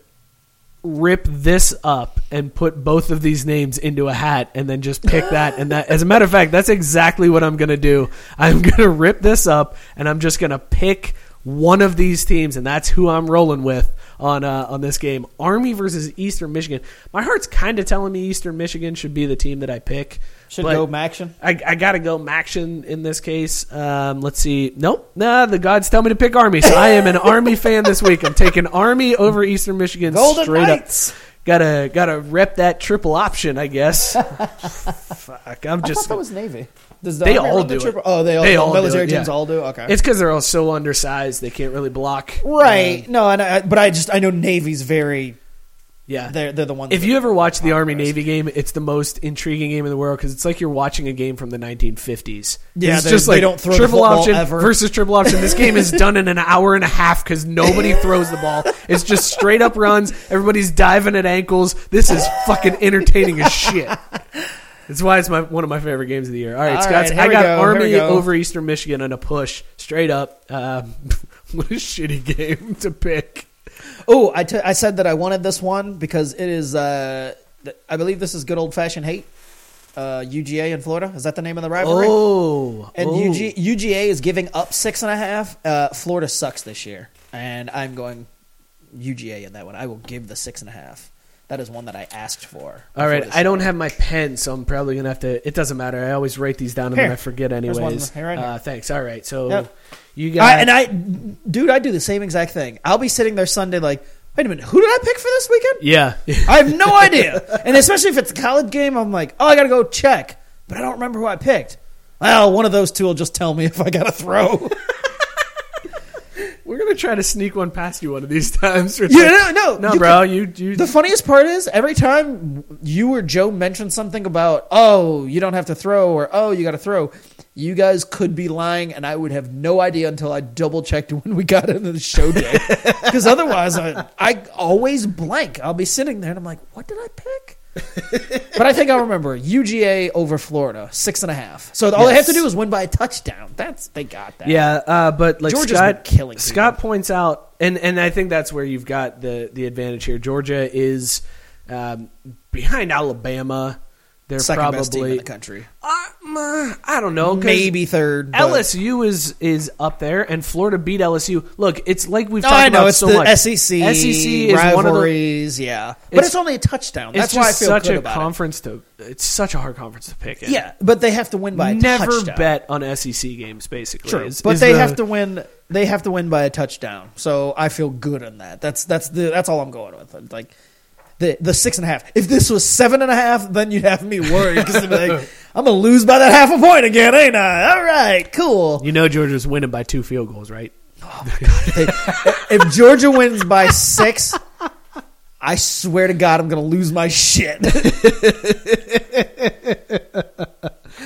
S5: rip this up and put both of these names into a hat and then just pick that and that as a matter of fact that's exactly what i'm going to do i'm going to rip this up and i'm just going to pick one of these teams and that's who i'm rolling with on uh, on this game army versus eastern michigan my heart's kind of telling me eastern michigan should be the team that i pick
S7: Should go Maction.
S5: I, I gotta go Maction in this case. Um, let's see. Nope. Nah, the gods tell me to pick Army, so I am an Army fan this week. I'm taking Army over Eastern Michigan
S7: Golden
S5: straight
S7: Knights.
S5: up. Gotta gotta rep that triple option, I guess. Fuck, I'm
S7: I
S5: just.
S7: thought that was Navy. Does the
S5: They
S7: Army
S5: all
S7: run the
S5: do it.
S7: Oh, they all.
S5: They
S7: the
S5: all do
S7: military
S5: it,
S7: teams
S5: yeah.
S7: all do. Okay,
S5: It's because they're all so undersized they can't really block.
S7: right. no, and I, but I just I know Navy's very.
S5: Yeah,
S7: They're they're the ones.
S5: If
S7: that-
S5: you ever watch the Army Navy game, it's the most intriguing game in the world because it's like you're watching a game from the 1950s.
S7: Yeah,
S5: it's
S7: they-
S5: just
S7: they
S5: like
S7: don't throw the
S5: triple
S7: football
S5: option
S7: ever.
S5: versus triple option. This game is done in an hour and a half because nobody throws the ball. It's just straight up runs. Everybody's diving at ankles. This is fucking entertaining as shit. That's why it's my one of my favorite games of the year. All right,
S7: All
S5: Scott,
S7: right,
S5: I got
S7: go,
S5: Army over Eastern Michigan on a push, straight up. Um, what a shitty game to pick.
S7: Oh, I, t- I said that I wanted this one because it is. Uh, I believe this is good old fashioned hate. Uh, UGA in Florida is that the name of the rivalry?
S5: Oh,
S7: and
S5: oh.
S7: UG, UGA is giving up six and a half. Uh, Florida sucks this year, and I'm going UGA in that one. I will give the six and a half. That is one that I asked for.
S5: All right, I don't have my pen, so I'm probably gonna have to. It doesn't matter. I always write these down and then I forget anyways.
S7: here right
S5: uh, thanks. All right, so
S7: Yep.
S5: you got
S7: I, and I, dude, I do the same exact thing. I'll be sitting there Sunday, like, wait a minute, who did I pick for this weekend?
S5: yeah.
S7: I have no idea. And especially if it's a college game, I'm like, oh, I got to go check. But I don't remember who I picked. Well, one of those two will just tell me if I got to throw.
S5: We're gonna try to sneak one past you one of these times. It's
S7: Yeah,
S5: like,
S7: no, no,
S5: no,
S7: you
S5: bro.
S7: can-
S5: you you
S7: the funniest part is every time you or Joe mention something about, oh, you don't have to throw, or oh, you got to throw, you guys could be lying, and I would have no idea until I double checked when we got into the show day. Because otherwise, I, I always blank. I'll be sitting there and I'm like, what did I pick? but I think I'll remember UGA over Florida, six and a half. So all they have to do is win by a touchdown. That's they got that.
S5: Yeah, uh, but like
S7: Georgia's
S5: Scott,
S7: killing
S5: Scott
S7: people.
S5: points out, and and I think that's where you've got the the advantage here. Georgia is um, behind Alabama. They're
S7: second best team in
S5: probably
S7: the country,
S5: Uh, I don't know.
S7: maybe third. but-
S5: LSU is is up there, and Florida beat LSU. Look, it's like we've
S7: No,
S5: talked
S7: I know
S5: about
S7: it's
S5: so
S7: the
S5: much.
S7: SEC.
S5: SEC is one of the.
S7: rivalries, yeah, but
S5: It's-
S7: it's only a touchdown. That's why I feel
S5: such
S7: good
S5: a
S7: about
S5: conference to. It's such a hard conference to pick. in.
S7: Yeah, but they have to win by a
S5: never
S7: touchdown.
S5: bet on SEC games. Basically,
S7: True,
S5: is-
S7: but
S5: is
S7: they
S5: the-
S7: have to win. They have to win by a touchdown. So I feel good on that. That's that's the that's all I'm going with. Like the the six and a half. If this was seven and a half, then you'd have me worried because I'd be like, I'm gonna lose by that half a point again, ain't I? All right, cool.
S5: You know Georgia's winning by two field goals, right?
S7: if Georgia wins by six, I swear to God, I'm to lose my shit.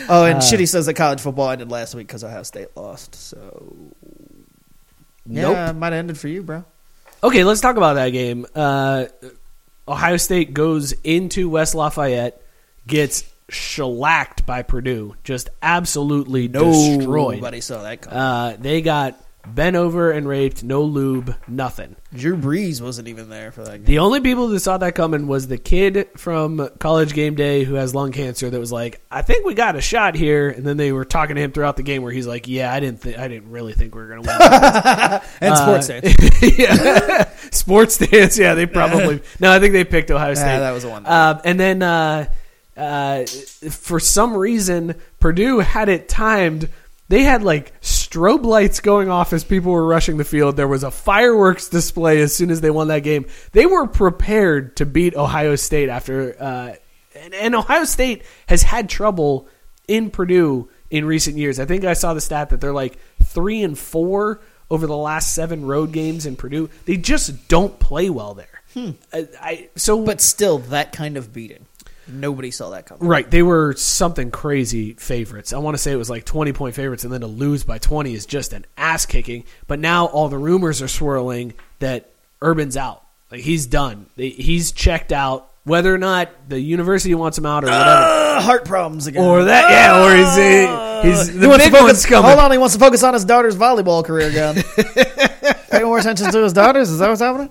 S7: oh, and Shitty says that college football ended last week because Ohio State lost. So, yeah,
S5: Nope.
S7: it might have ended for you, bro.
S5: Okay, let's talk about that game. Uh, Ohio State goes into West Lafayette, gets shellacked by Purdue, just absolutely destroyed.
S7: Nobody saw that coming.
S5: Uh, they got bent over and raped, no lube, nothing.
S7: Drew Brees wasn't even there for that game.
S5: The only people who saw that coming was the kid from College Game Day who has lung cancer that was like, "I think we got a shot here," and then they were talking to him throughout the game where he's like, "Yeah, I didn't, th- I didn't really think we were going to win."
S7: and
S5: Uh,
S7: sports dance,
S5: yeah. Sports dance. Yeah, they probably. No, I think they picked Ohio State.
S7: that was the one.
S5: Um, and then uh, uh, for some reason, Purdue had it timed. They had like strobe lights going off as people were rushing the field. There was a fireworks display as soon as they won that game. They were prepared to beat Ohio State after. Uh, and, and Ohio State has had trouble in Purdue in recent years. I think I saw the stat that they're like three and four over the last seven road games in Purdue. They just don't play well there. I, I so
S7: but still, that kind of beating. Nobody saw that coming.
S5: Right, they were something crazy favorites. I want to say it was like twenty point favorites, and then to lose by twenty is just an ass kicking. But now all the rumors are swirling that Urban's out, like he's done, he's checked out. Whether or not the university wants him out or whatever,
S7: Uh, heart problems again.
S5: or that, yeah, or he's uh, he's
S7: He
S5: the
S7: wants to
S5: big
S7: focus,
S5: one's coming.
S7: Hold on, he wants to focus on his daughter's volleyball career again. Pay more attention to his daughters. Is that what's happening?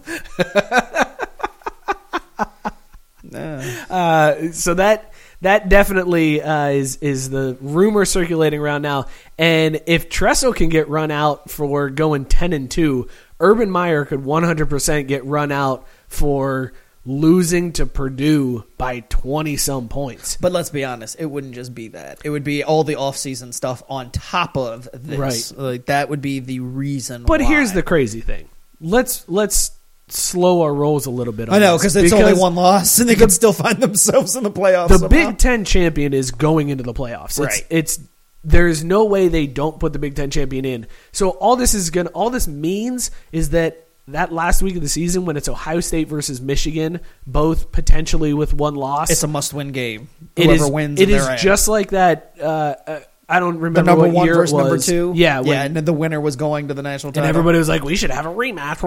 S5: Uh, so that that definitely uh, is is the rumor circulating around now. And if Tressel can get run out for going ten and two, Urban Meyer could one hundred percent get run out for losing to Purdue by twenty some points.
S7: But let's be honest, it wouldn't just be that. It would be all the off-season stuff on top of this.
S5: Right.
S7: Like that would be the reason.
S5: But
S7: why.
S5: here's the crazy thing: let's let's slow our rolls a little bit. On
S7: I know because it's only one loss, and they could still find themselves in the playoffs.
S5: the
S7: somehow.
S5: Big Ten champion is going into the playoffs.
S7: Right.
S5: It's there's no way they don't put the Big Ten champion in. So all this is gonna all this means is that that last week of the season when it's Ohio State versus Michigan, both potentially with one loss,
S7: it's a must-win game.
S5: it
S7: Whoever
S5: is-
S7: wins,
S5: It
S7: in
S5: is just like that. Uh, uh, I don't
S7: the
S5: remember
S7: number
S5: what
S7: one
S5: year
S7: versus
S5: it was.
S7: number two.
S5: Yeah, when-
S7: yeah, and then the winner was going to the national title.
S5: and everybody was like, "We should have a rematch,"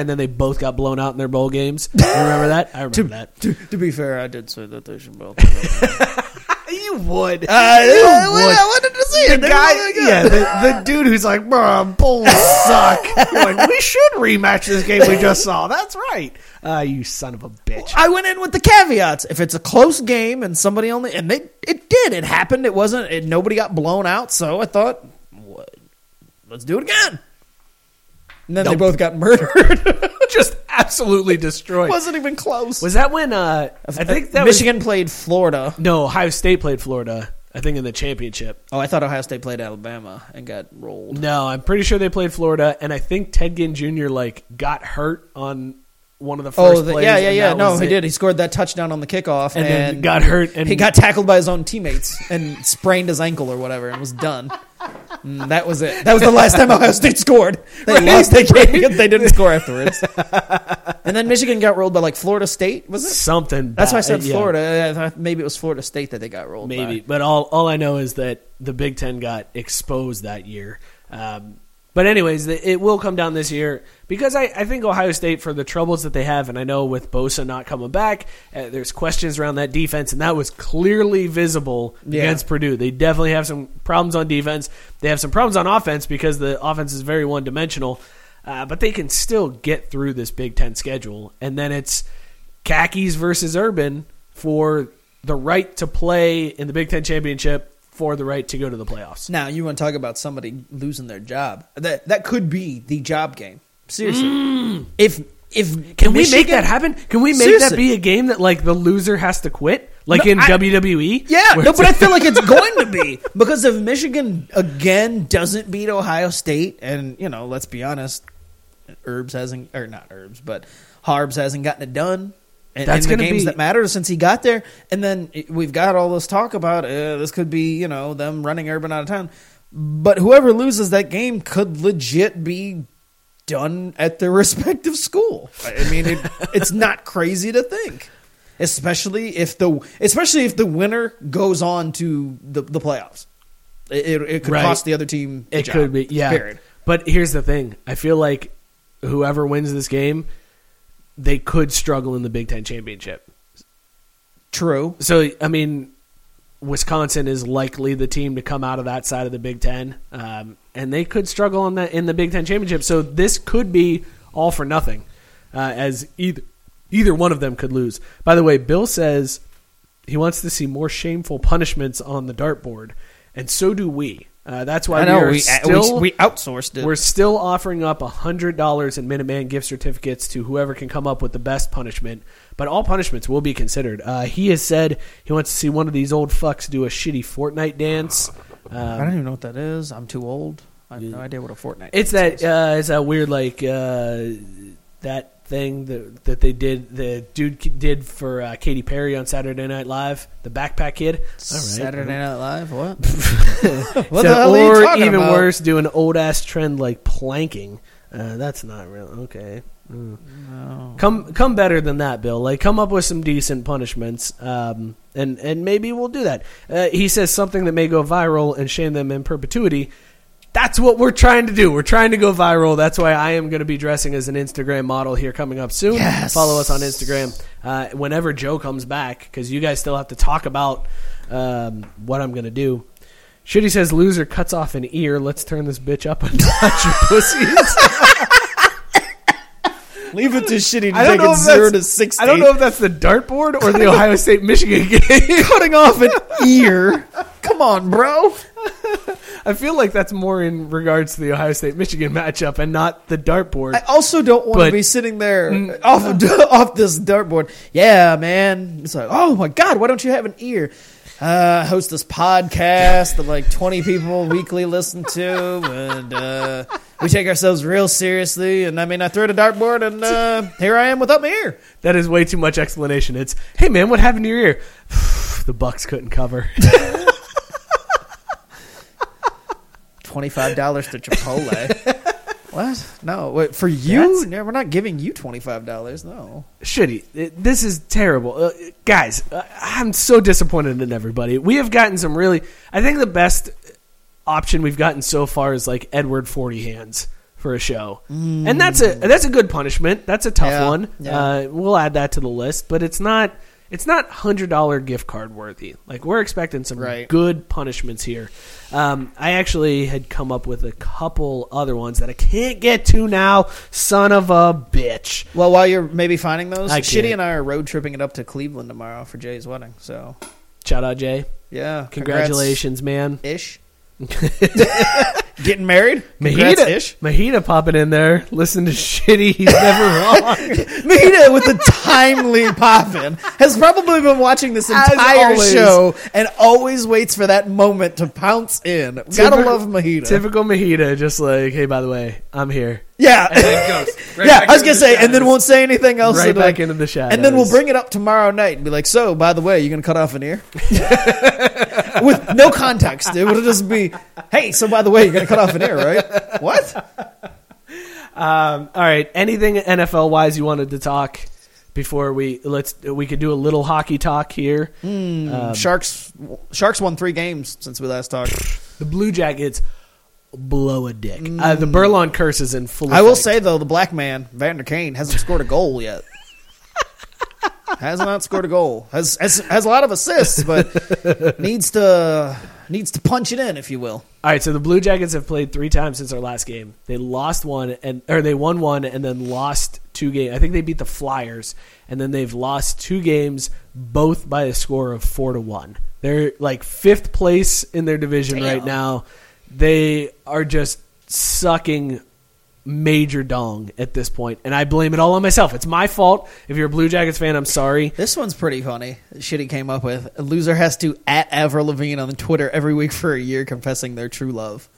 S5: and then they both got blown out in their bowl games. You remember that? I remember
S7: to,
S5: that.
S7: to, to be fair, I did say that they should both.
S5: You would.
S7: I,
S5: You
S7: I,
S5: would.
S7: I wanted to see
S5: the
S7: it.
S5: Guy,
S7: were really good.
S5: yeah, the, the dude who's like, bro, bulls suck. Like, we should rematch this game we just saw. That's right. Uh, you son of a bitch.
S7: I went in with the caveats. If it's a close game and somebody only, and they, it did, it happened. It wasn't, it, nobody got blown out. So I thought, what, let's do it again. And then
S5: Nope.
S7: they both got murdered.
S5: Just absolutely destroyed.
S7: wasn't even close.
S5: Was that when? Uh, I think that
S7: Michigan played Florida.
S5: No, Ohio State played Florida. I think in the championship.
S7: Oh, I thought Ohio State played Alabama and got rolled.
S5: No, I'm pretty sure they played Florida, and I think Ted Ginn Jr. like got hurt on one of the first
S7: Oh, the,
S5: plays.
S7: yeah, yeah, yeah. No, he
S5: it.
S7: did. He scored that touchdown on the kickoff
S5: And
S7: and,
S5: then got hurt and-
S7: he got tackled by his own teammates and sprained his ankle or whatever and was done. And that was it. That was the last time Ohio State scored. They
S5: Right,
S7: lost that game
S5: right.
S7: they didn't score afterwards. and then Michigan got rolled by like Florida State. Was it?
S5: something.
S7: That's why I said
S5: Yeah.
S7: Florida. I maybe it was Florida State that they got rolled.
S5: maybe.
S7: by.
S5: But all all I know is that the Big Ten got exposed that year. Um, but anyways, it will come down this year because I, I think Ohio State for the troubles that they have, and I know with Bosa not coming back, uh, there's questions around that defense, and that was clearly visible
S7: Yeah.
S5: against Purdue. They definitely have some problems on defense. They have some problems on offense because the offense is very one dimensional. Uh, but they can still get through this Big Ten schedule, and then it's khakis versus urban for the right to play in the Big Ten championship for the right to go to the playoffs.
S7: Now you want to talk about somebody losing their job? That that could be the job game. Seriously, if if
S5: Mm. Can we make that happen? Can we make
S7: Seriously.
S5: that be a game that like the loser has to quit, like
S7: No,
S5: in
S7: I-
S5: WWE?
S7: Yeah, no, but I feel like it's going to be because if Michigan again doesn't beat Ohio State, and you know, let's be honest, Herbs hasn't or not Herbs, but Harbs hasn't gotten it done. In,
S5: That's
S7: in the games
S5: be-
S7: that matter since he got there, and then we've got all this talk about uh, this could be you know them running Urban out of town, but whoever loses that game could legit be done at their respective school. I mean, it, it's not crazy to think, especially if the especially if the winner goes on to the, the playoffs. It, it, it could
S5: Right.
S7: cost the other team.
S5: It
S7: job,
S5: could be, yeah.
S7: Period.
S5: But here's the thing: I feel like whoever wins this game, they could struggle in the Big Ten championship.
S7: True.
S5: So I mean, Wisconsin is likely the team to come out of that side of the Big Ten, um, and they could struggle in the in the Big Ten championship. So this could be all for nothing, uh, as either either one of them could lose. By the way, Bill says he wants to see more shameful punishments on the dartboard, and so do we. Uh, that's why
S7: I know
S5: we are
S7: we,
S5: still
S7: we we outsourced it.
S5: we're still offering up hundred dollars in Minuteman gift certificates to whoever can come up with the best punishment. But all punishments will be considered. Uh, he has said he wants to see one of these old fucks do a shitty Fortnite dance.
S7: I don't
S5: Um,
S7: even know what that is. I'm too old. I have no idea what a Fortnite.
S5: it's
S7: dance
S5: that
S7: is.
S5: uh, it's that weird like uh, that thing that that they did the dude did for uh, Katy Perry on Saturday Night Live, the backpack kid. All right.
S7: Saturday Night Live. What?
S5: So-
S7: what the hell are you
S5: or even
S7: about?
S5: worse, do an old ass trend like planking. Uh, that's not real. Okay. Come come better than that, Bill. Like come up with some decent punishments, um, and and maybe we'll do that. Uh, he says something that may go viral and shame them in perpetuity. That's what we're trying to do. We're trying to go viral. That's why I am going to be dressing as an Instagram model here coming up soon.
S7: Yes.
S5: Follow us on Instagram uh, whenever Joe comes back because you guys still have to talk about um, what I'm going to do. Shitty says loser cuts off an ear. Let's turn this bitch up and touch your pussies.
S7: Leave it to shitty to
S5: I don't
S7: take
S5: know
S7: it
S5: if
S7: zero
S5: that's-
S7: to sixty.
S5: I don't know if that's the dartboard or the Ohio State Michigan game.
S7: cutting off an ear. Come on, bro.
S5: I feel like that's more in regards to the Ohio State Michigan matchup and not the dartboard.
S7: I also don't want to be sitting there mm. off of, off this dartboard. Yeah, man. It's like, oh my god, why don't you have an ear? Uh, I host this podcast that like twenty people weekly listen to, and uh, we take ourselves real seriously. And I mean, I threw at a dartboard, and uh, here I am without my ear.
S5: that is way too much explanation. It's, hey man, what happened to your ear? the Bucs couldn't cover.
S7: Twenty five dollars to Chipotle. what? No, wait, for you? No, we're not giving you twenty five dollars. No.
S5: Shitty. It- This is terrible. Uh, guys, uh, I'm so disappointed in everybody. We have gotten some really. I think the best option we've gotten so far is like Edward Forty Hands for a show, and that's a that's a good punishment. That's a tough
S7: Yeah,
S5: one.
S7: yeah.
S5: Uh, we'll add that to the list, but it's not it's not hundred dollar gift card worthy. Like we're expecting some
S7: Right.
S5: good punishments here. Um, I actually had come up with a couple other ones that I can't get to now. Son of a bitch.
S7: Well, while you're maybe finding those,
S5: I
S7: Shitty and I are road tripping it up to Cleveland tomorrow for Jay's wedding. So
S5: Shout out Jay.
S7: yeah,
S5: Congratulations, man.
S7: ish. Getting married, Congrats,
S5: Mahita,
S7: ish.
S5: Mahita popping in there. Listen to shitty. He's never wrong.
S7: Mahita with the timely poppin has probably been watching this
S5: As
S7: entire
S5: always.
S7: show and always waits for that moment to pounce in. Gotta
S5: Typical-
S7: love Mahita.
S5: Typical Mahita, just like, hey, by the way, I'm here.
S7: yeah,
S5: And then goes right
S7: yeah.
S5: back
S7: I was
S5: into
S7: gonna
S5: the
S7: say, and then
S5: shadows.
S7: won't say anything else.
S5: Right
S7: and,
S5: back
S7: like-
S5: into the shadows.
S7: And then we'll bring it up tomorrow night and be like, "So, by the way, you're gonna cut off an ear?" With no context, it would just be, "Hey, so by the way, you're gonna cut off an ear, right?" What?
S5: Um, all right. Anything NFL wise you wanted to talk before we let's we could do a little hockey talk here. Um,
S7: Sharks. Sharks won three games since we last talked.
S5: the Blue Jackets blow a dick. Uh, the Burlon curse is in full.
S7: I will
S5: effect.
S7: say though, the black man Vander Kane hasn't scored a goal yet. has not scored a goal. Has, has has a lot of assists, but needs to needs to punch it in, if you will.
S5: All right, so the Blue Jackets have played three times since their last game. They lost one and or they won one and then lost two games. I think they beat the Flyers and then they've lost two games both by a score of 4 to 1. They're like 5th place in their division right now. They are just sucking major dong at this point and I blame it all on myself. It's my fault. If you're a Blue Jackets fan, I'm sorry.
S7: This one's pretty funny. Shit he came up with. A loser has to at Avril Lavigne on Twitter every week for a year, confessing their true love.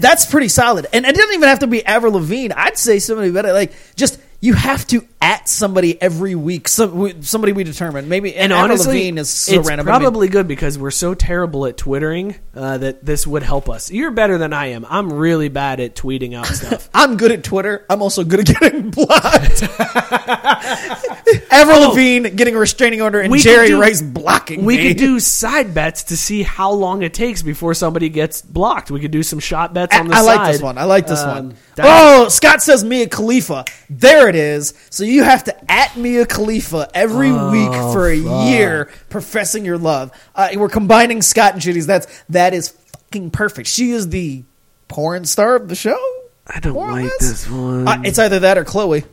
S7: That's pretty solid. And it doesn't even have to be Avril Lavigne. I'd say somebody better. Like, just you have to at somebody every week. Some, somebody we determine. Maybe and, Avril
S5: honestly,
S7: Lavigne is so
S5: it's
S7: random.
S5: Probably good because we're so terrible at twittering uh, that this would help us. You're better than I am. I'm really bad at tweeting out stuff.
S7: I'm good at Twitter. I'm also good at getting blocked. Avril Lavigne getting a restraining order, and
S5: Oh.
S7: Jerry
S5: do-
S7: Rice blocking
S5: we
S7: me.
S5: could do side bets to see how long it takes before somebody gets blocked. We could do some shot bets on the
S7: I
S5: side.
S7: I like this one. I like this
S5: Um,
S7: one. Oh, Scott says Mia Khalifa. There it is. So you have to at Mia Khalifa every
S5: Oh,
S7: week for a year, professing your love. Uh, we're combining Scott and Shitty's. That's that is fucking perfect. She is the porn star of the show.
S5: I don't like
S7: less.
S5: this one.
S7: Uh, it's either that or Khloe.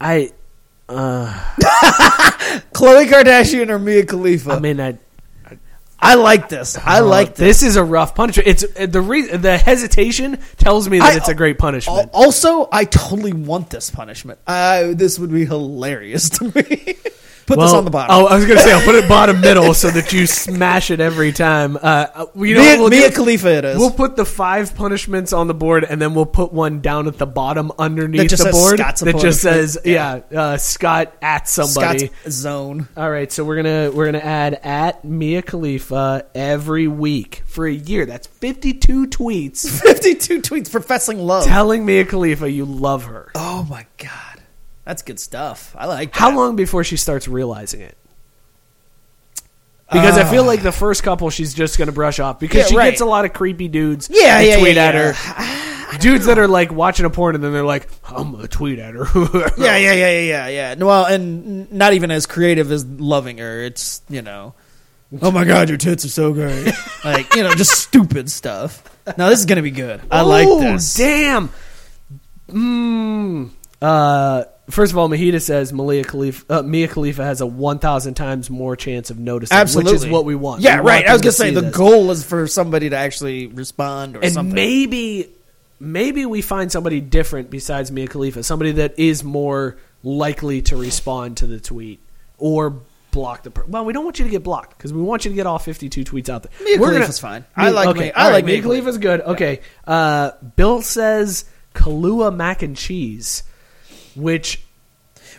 S5: I. Uh,
S7: Khloe Kardashian or Mia Khalifa.
S5: I mean, I.
S7: I like this. I like this.
S5: This is a rough punishment. It's the re- the hesitation tells me that
S7: I-
S5: it's a great punishment.
S7: Al- Also, I totally want this punishment. Uh, this would be hilarious to me. Put this on the bottom.
S5: Oh, I was gonna say I'll put it bottom middle so that you smash it every time. Uh, uh, you know
S7: Mia,
S5: we'll
S7: Mia
S5: do?
S7: Khalifa it is.
S5: We'll put the five punishments on the board, and then we'll put one down at the bottom underneath the board
S7: Scott's
S5: that just says, "Yeah, uh, Scott at somebody."
S7: Scott's zone.
S5: All right, so we're gonna we're gonna add at Mia Khalifa every week for a year. That's fifty two tweets
S7: 52 tweets for professing love.
S5: telling Mia Khalifa you love her.
S7: oh my god. That's good stuff. I like that.
S5: How long before she starts realizing it? Because I feel like the first couple she's just going to brush off because
S7: Uh. Yeah,
S5: she
S7: right.
S5: gets a lot of creepy dudes.
S7: Yeah, yeah,
S5: tweet
S7: yeah,
S5: at
S7: yeah.
S5: her. Dudes that are like watching a porn and then they're like, "I'm gonna tweet at her."
S7: Yeah, yeah, yeah, yeah, yeah, yeah. No, Well, and not even as creative as loving her. It's, you know, oh my god, your tits are so great. like, you know, just stupid stuff. Now this is going to be good. I like
S5: Oh,
S7: this.
S5: Damn. Mm. Uh, first of all, Mahita says Malia Khalifa, uh, Mia Khalifa has a 1,000 times more chance of noticing,
S7: Absolutely.
S5: which is what we want.
S7: Yeah,
S5: We want
S7: right. I was going to say the
S5: this.
S7: goal is for somebody to actually respond or
S5: and
S7: something.
S5: maybe maybe we find somebody different besides Mia Khalifa, somebody that is more likely to respond to the tweet or block the. Per- well, we don't want you to get blocked because we want you to get all fifty-two tweets out there.
S7: Mia
S5: We're
S7: Khalifa's fine. I like
S5: okay,
S7: Mia- I like
S5: Mia
S7: Mia
S5: Khalifa's good. Okay, uh, Bill says Kahlua mac and cheese, which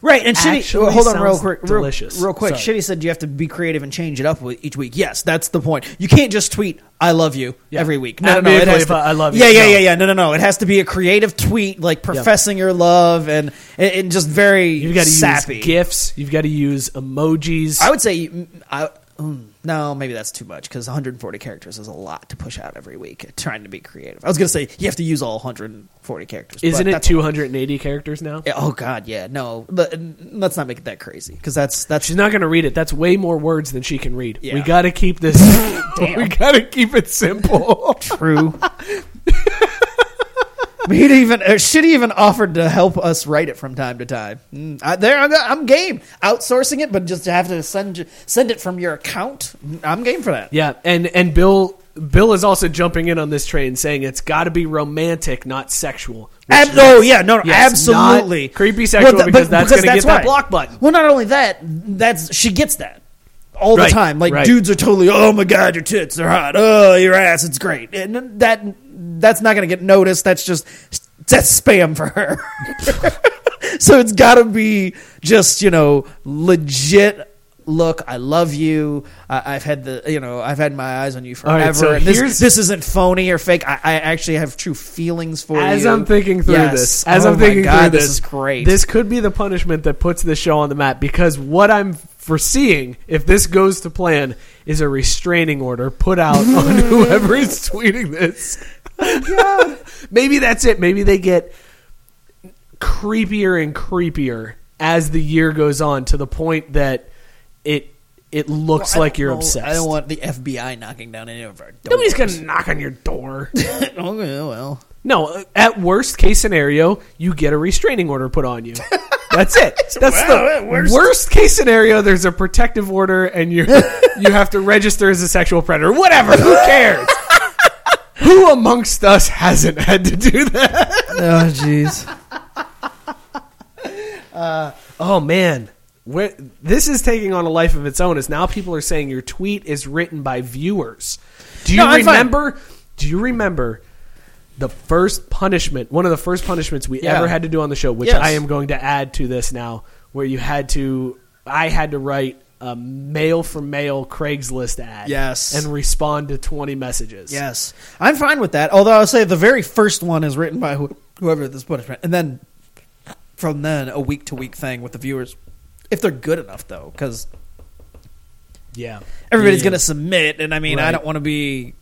S7: Right, and Shitty.
S5: Actually
S7: hold on, real
S5: sounds
S7: quick, real,
S5: delicious.
S7: real quick.
S5: Sorry.
S7: Shitty said you have to be creative and change it up with each week. Yes, that's the point. You can't just tweet "I love you" every week. No, no, no. It has to,
S5: "I love you."
S7: Yeah, yeah,
S5: No.
S7: yeah, yeah. No, no, no. It has to be a creative tweet, like professing your love and and and just very
S5: you've got to
S7: sappy.
S5: use gifs, you've got to use emojis.
S7: I would say, mm, I, mm, no, maybe that's too much because 140 characters is a lot to push out every week. Trying to be creative. I was gonna say you have to use all 140 characters.
S5: Isn't it
S7: that's a
S5: 280 characters now?
S7: Yeah, oh God, yeah. No, but, uh, let's not make it that crazy because that's that's
S5: She's not going to read it. That's way more words than she can read.
S7: Yeah.
S5: We got to keep this. we got to keep it simple.
S7: True. He'd even uh, should even offered to help us write it from time to time. Mm, I, there, I'm, I'm game outsourcing it, but just to have to send send it from your account. mm, I'm game for that.
S5: yeah, and and Bill Bill is also jumping in on this train, saying it's got to be romantic, not sexual.
S7: Ab- oh yeah, no, no
S5: yes,
S7: absolutely
S5: creepy sexual
S7: th-
S5: because that's going to get that block button.
S7: Well, not only that, that's she gets that all the time. Like
S5: right.
S7: dudes are totally, oh my god, your tits are hot. Oh, your ass, it's great. And that that's not going to get noticed. That's just that's spam for her. so it's got to be just you know legit. Look, I love you. I, I've had the, you know, I've had my eyes on you
S5: All right,
S7: forever.
S5: so
S7: this, this isn't phony or fake. I, I actually have true feelings for you.
S5: As I'm thinking through
S7: Yes.
S5: this, oh as
S7: Oh
S5: I'm thinking
S7: God,
S5: through
S7: this
S5: this,
S7: is great.
S5: This could be the punishment that puts this show on the map because what I'm foreseeing, if this goes to plan, is a restraining order put out on whoever is tweeting this. Maybe that's it. Maybe they get creepier and creepier as the year goes on to the point that it it looks
S7: I
S5: like you're
S7: know-
S5: obsessed.
S7: I don't want the FBI knocking down any of our doors.
S5: Nobody's gonna knock on your door.
S7: okay, well.
S5: No, uh, at worst case scenario, you get a restraining order put on you. That's it. That's
S7: Well, at
S5: the
S7: worst-
S5: worst. case scenario. There's a protective order, and you you have to register as a sexual predator. Whatever. Who cares? Who amongst us hasn't had to do that?
S7: Oh, jeez.
S5: Uh, Oh man, Where, this is taking on a life of its own. As now people are saying your tweet is written by viewers. Do you
S7: No,
S5: remember? Do you remember? The first punishment, one of the first punishments we
S7: Yeah.
S5: ever had to do on the show, which
S7: Yes.
S5: I am going to add to this now, where you had to, I had to write a mail for mail Craigslist ad,
S7: Yes.
S5: and respond to twenty messages.
S7: Yes. I'm fine with that. Although I'll say the very first one is written by who, whoever this punishment. And then from then, a week to week thing with the viewers. If they're good enough, though, because
S5: yeah.
S7: everybody's
S5: Yeah.
S7: going to submit. And I mean, I don't want to be,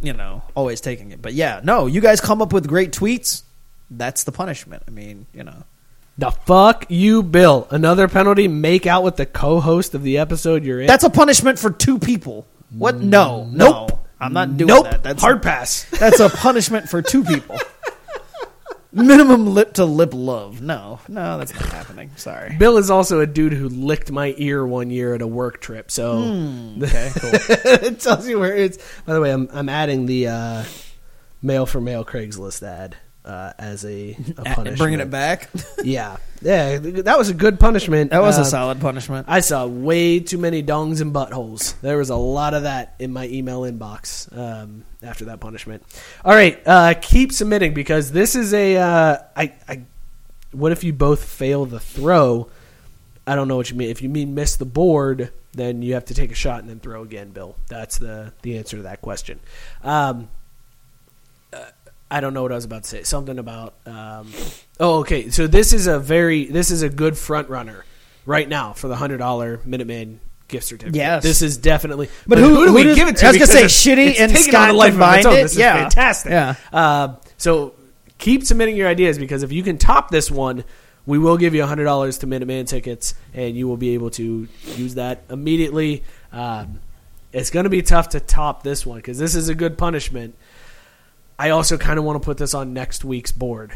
S7: you know, always taking it. But yeah, no, you guys come up with great tweets. That's the punishment. I mean, you know.
S5: The fuck you, Bill. Another penalty. Make out with the co-host of the episode you're in.
S7: That's a punishment for two people. What? No.
S5: Nope.
S7: No. I'm not doing
S5: nope.
S7: that. That's
S5: Hard pass.
S7: That's a punishment for two people. Minimum lip to lip love. No, no, that's not happening. Sorry.
S5: Bill is also a dude who licked my ear one year at a work trip. So
S7: Hmm, Okay, cool.
S5: it tells you where it's. By the way, I'm I'm adding the uh, mail for mail Craigslist ad uh, as a, a punishment.
S7: bringing it back.
S5: yeah, yeah, that was a good punishment.
S7: That was a
S5: Uh,
S7: solid punishment.
S5: I saw way too many dongs and buttholes. There was a lot of that in my email inbox um, after that punishment. All right, uh, keep submitting because this is a. Uh, I, I, what if you both fail the throw? I don't know what you mean. If you mean miss the board, then you have to take a shot and then throw again, Bill. That's the the answer to that question. Um, uh, I don't know what I was about to say. Something about. Um, oh, okay. So this is a very this is a good front runner right now for the hundred dollar Minuteman gift certificate.
S7: Yes.
S5: this is definitely.
S7: But who-
S5: do
S7: who
S5: we
S7: does-
S5: give it to?
S7: I was gonna say Shitty and Scott
S5: on life
S7: combined
S5: own.
S7: it.
S5: This is
S7: Yeah.
S5: fantastic.
S7: Yeah.
S5: Uh, so keep submitting your ideas because if you can top this one, we will give you hundred dollars to Minuteman tickets, and you will be able to use that immediately. Um, it's going to be tough to top this one because this is a good punishment. I also kind of want to put this on next week's board.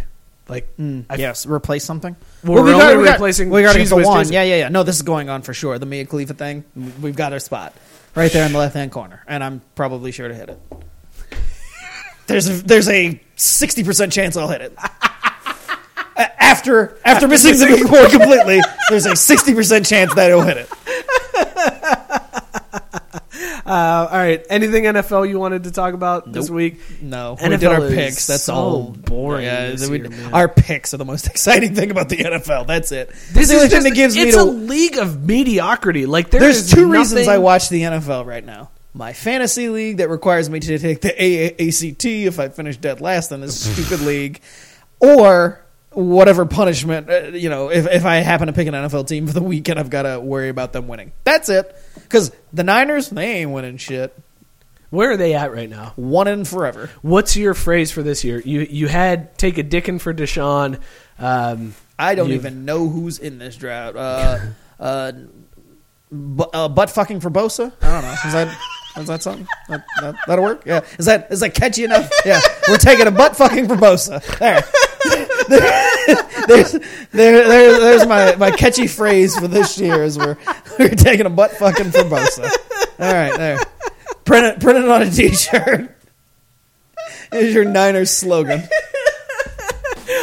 S5: Like, hmm. I-
S7: yes, replace something.
S5: Well, we're
S7: we got-
S5: only
S7: we got-
S5: replacing
S7: We got to get the one. Yeah, yeah, yeah. No, this is going on for sure. The Mia Khalifa thing. We've got our spot right there in the left hand corner, and I'm probably sure to hit it. There's a, there's a sixty percent chance I'll hit it. A- After after missing the board completely, there's a sixty percent chance that it'll hit it.
S5: Uh, all right. Anything NFL you wanted to talk about this
S7: Nope.
S5: week?
S7: No, we
S5: NFL
S7: did our
S5: is
S7: picks. That's
S5: so
S7: all
S5: boring
S7: Yeah,
S5: this
S7: we-
S5: year, man.
S7: our picks are the most exciting thing about the NFL. That's it.
S5: This
S7: the
S5: is
S7: only
S5: just,
S7: thing that gives me
S5: it's
S7: to
S5: a league of mediocrity. Like there
S7: There's
S5: is
S7: two
S5: nothing-
S7: reasons I watch the NFL right now. My fantasy league that requires me to take the AACT if I finish dead last in this stupid league, or whatever punishment. Uh, you know, if if I happen to pick an NFL team for the weekend, I've got to worry about them winning. That's it. Because the Niners, they ain't winning shit.
S5: Where are they at right now?
S7: One in forever.
S5: What's your phrase for this year? You you had take a dickin for Deshaun. Um,
S7: I don't even know who's in this draft. Uh, uh, bu- uh, butt fucking for Bosa. I don't know. Is that is that something that, that that'll work? Yeah. Is that is that catchy enough? Yeah. We're taking a butt fucking for Bosa. There. there's there, there there's my, my catchy phrase for this year is we're we're taking a butt fucking for Bosa. All right, there. Print it print it on a t-shirt. Is your Niners slogan.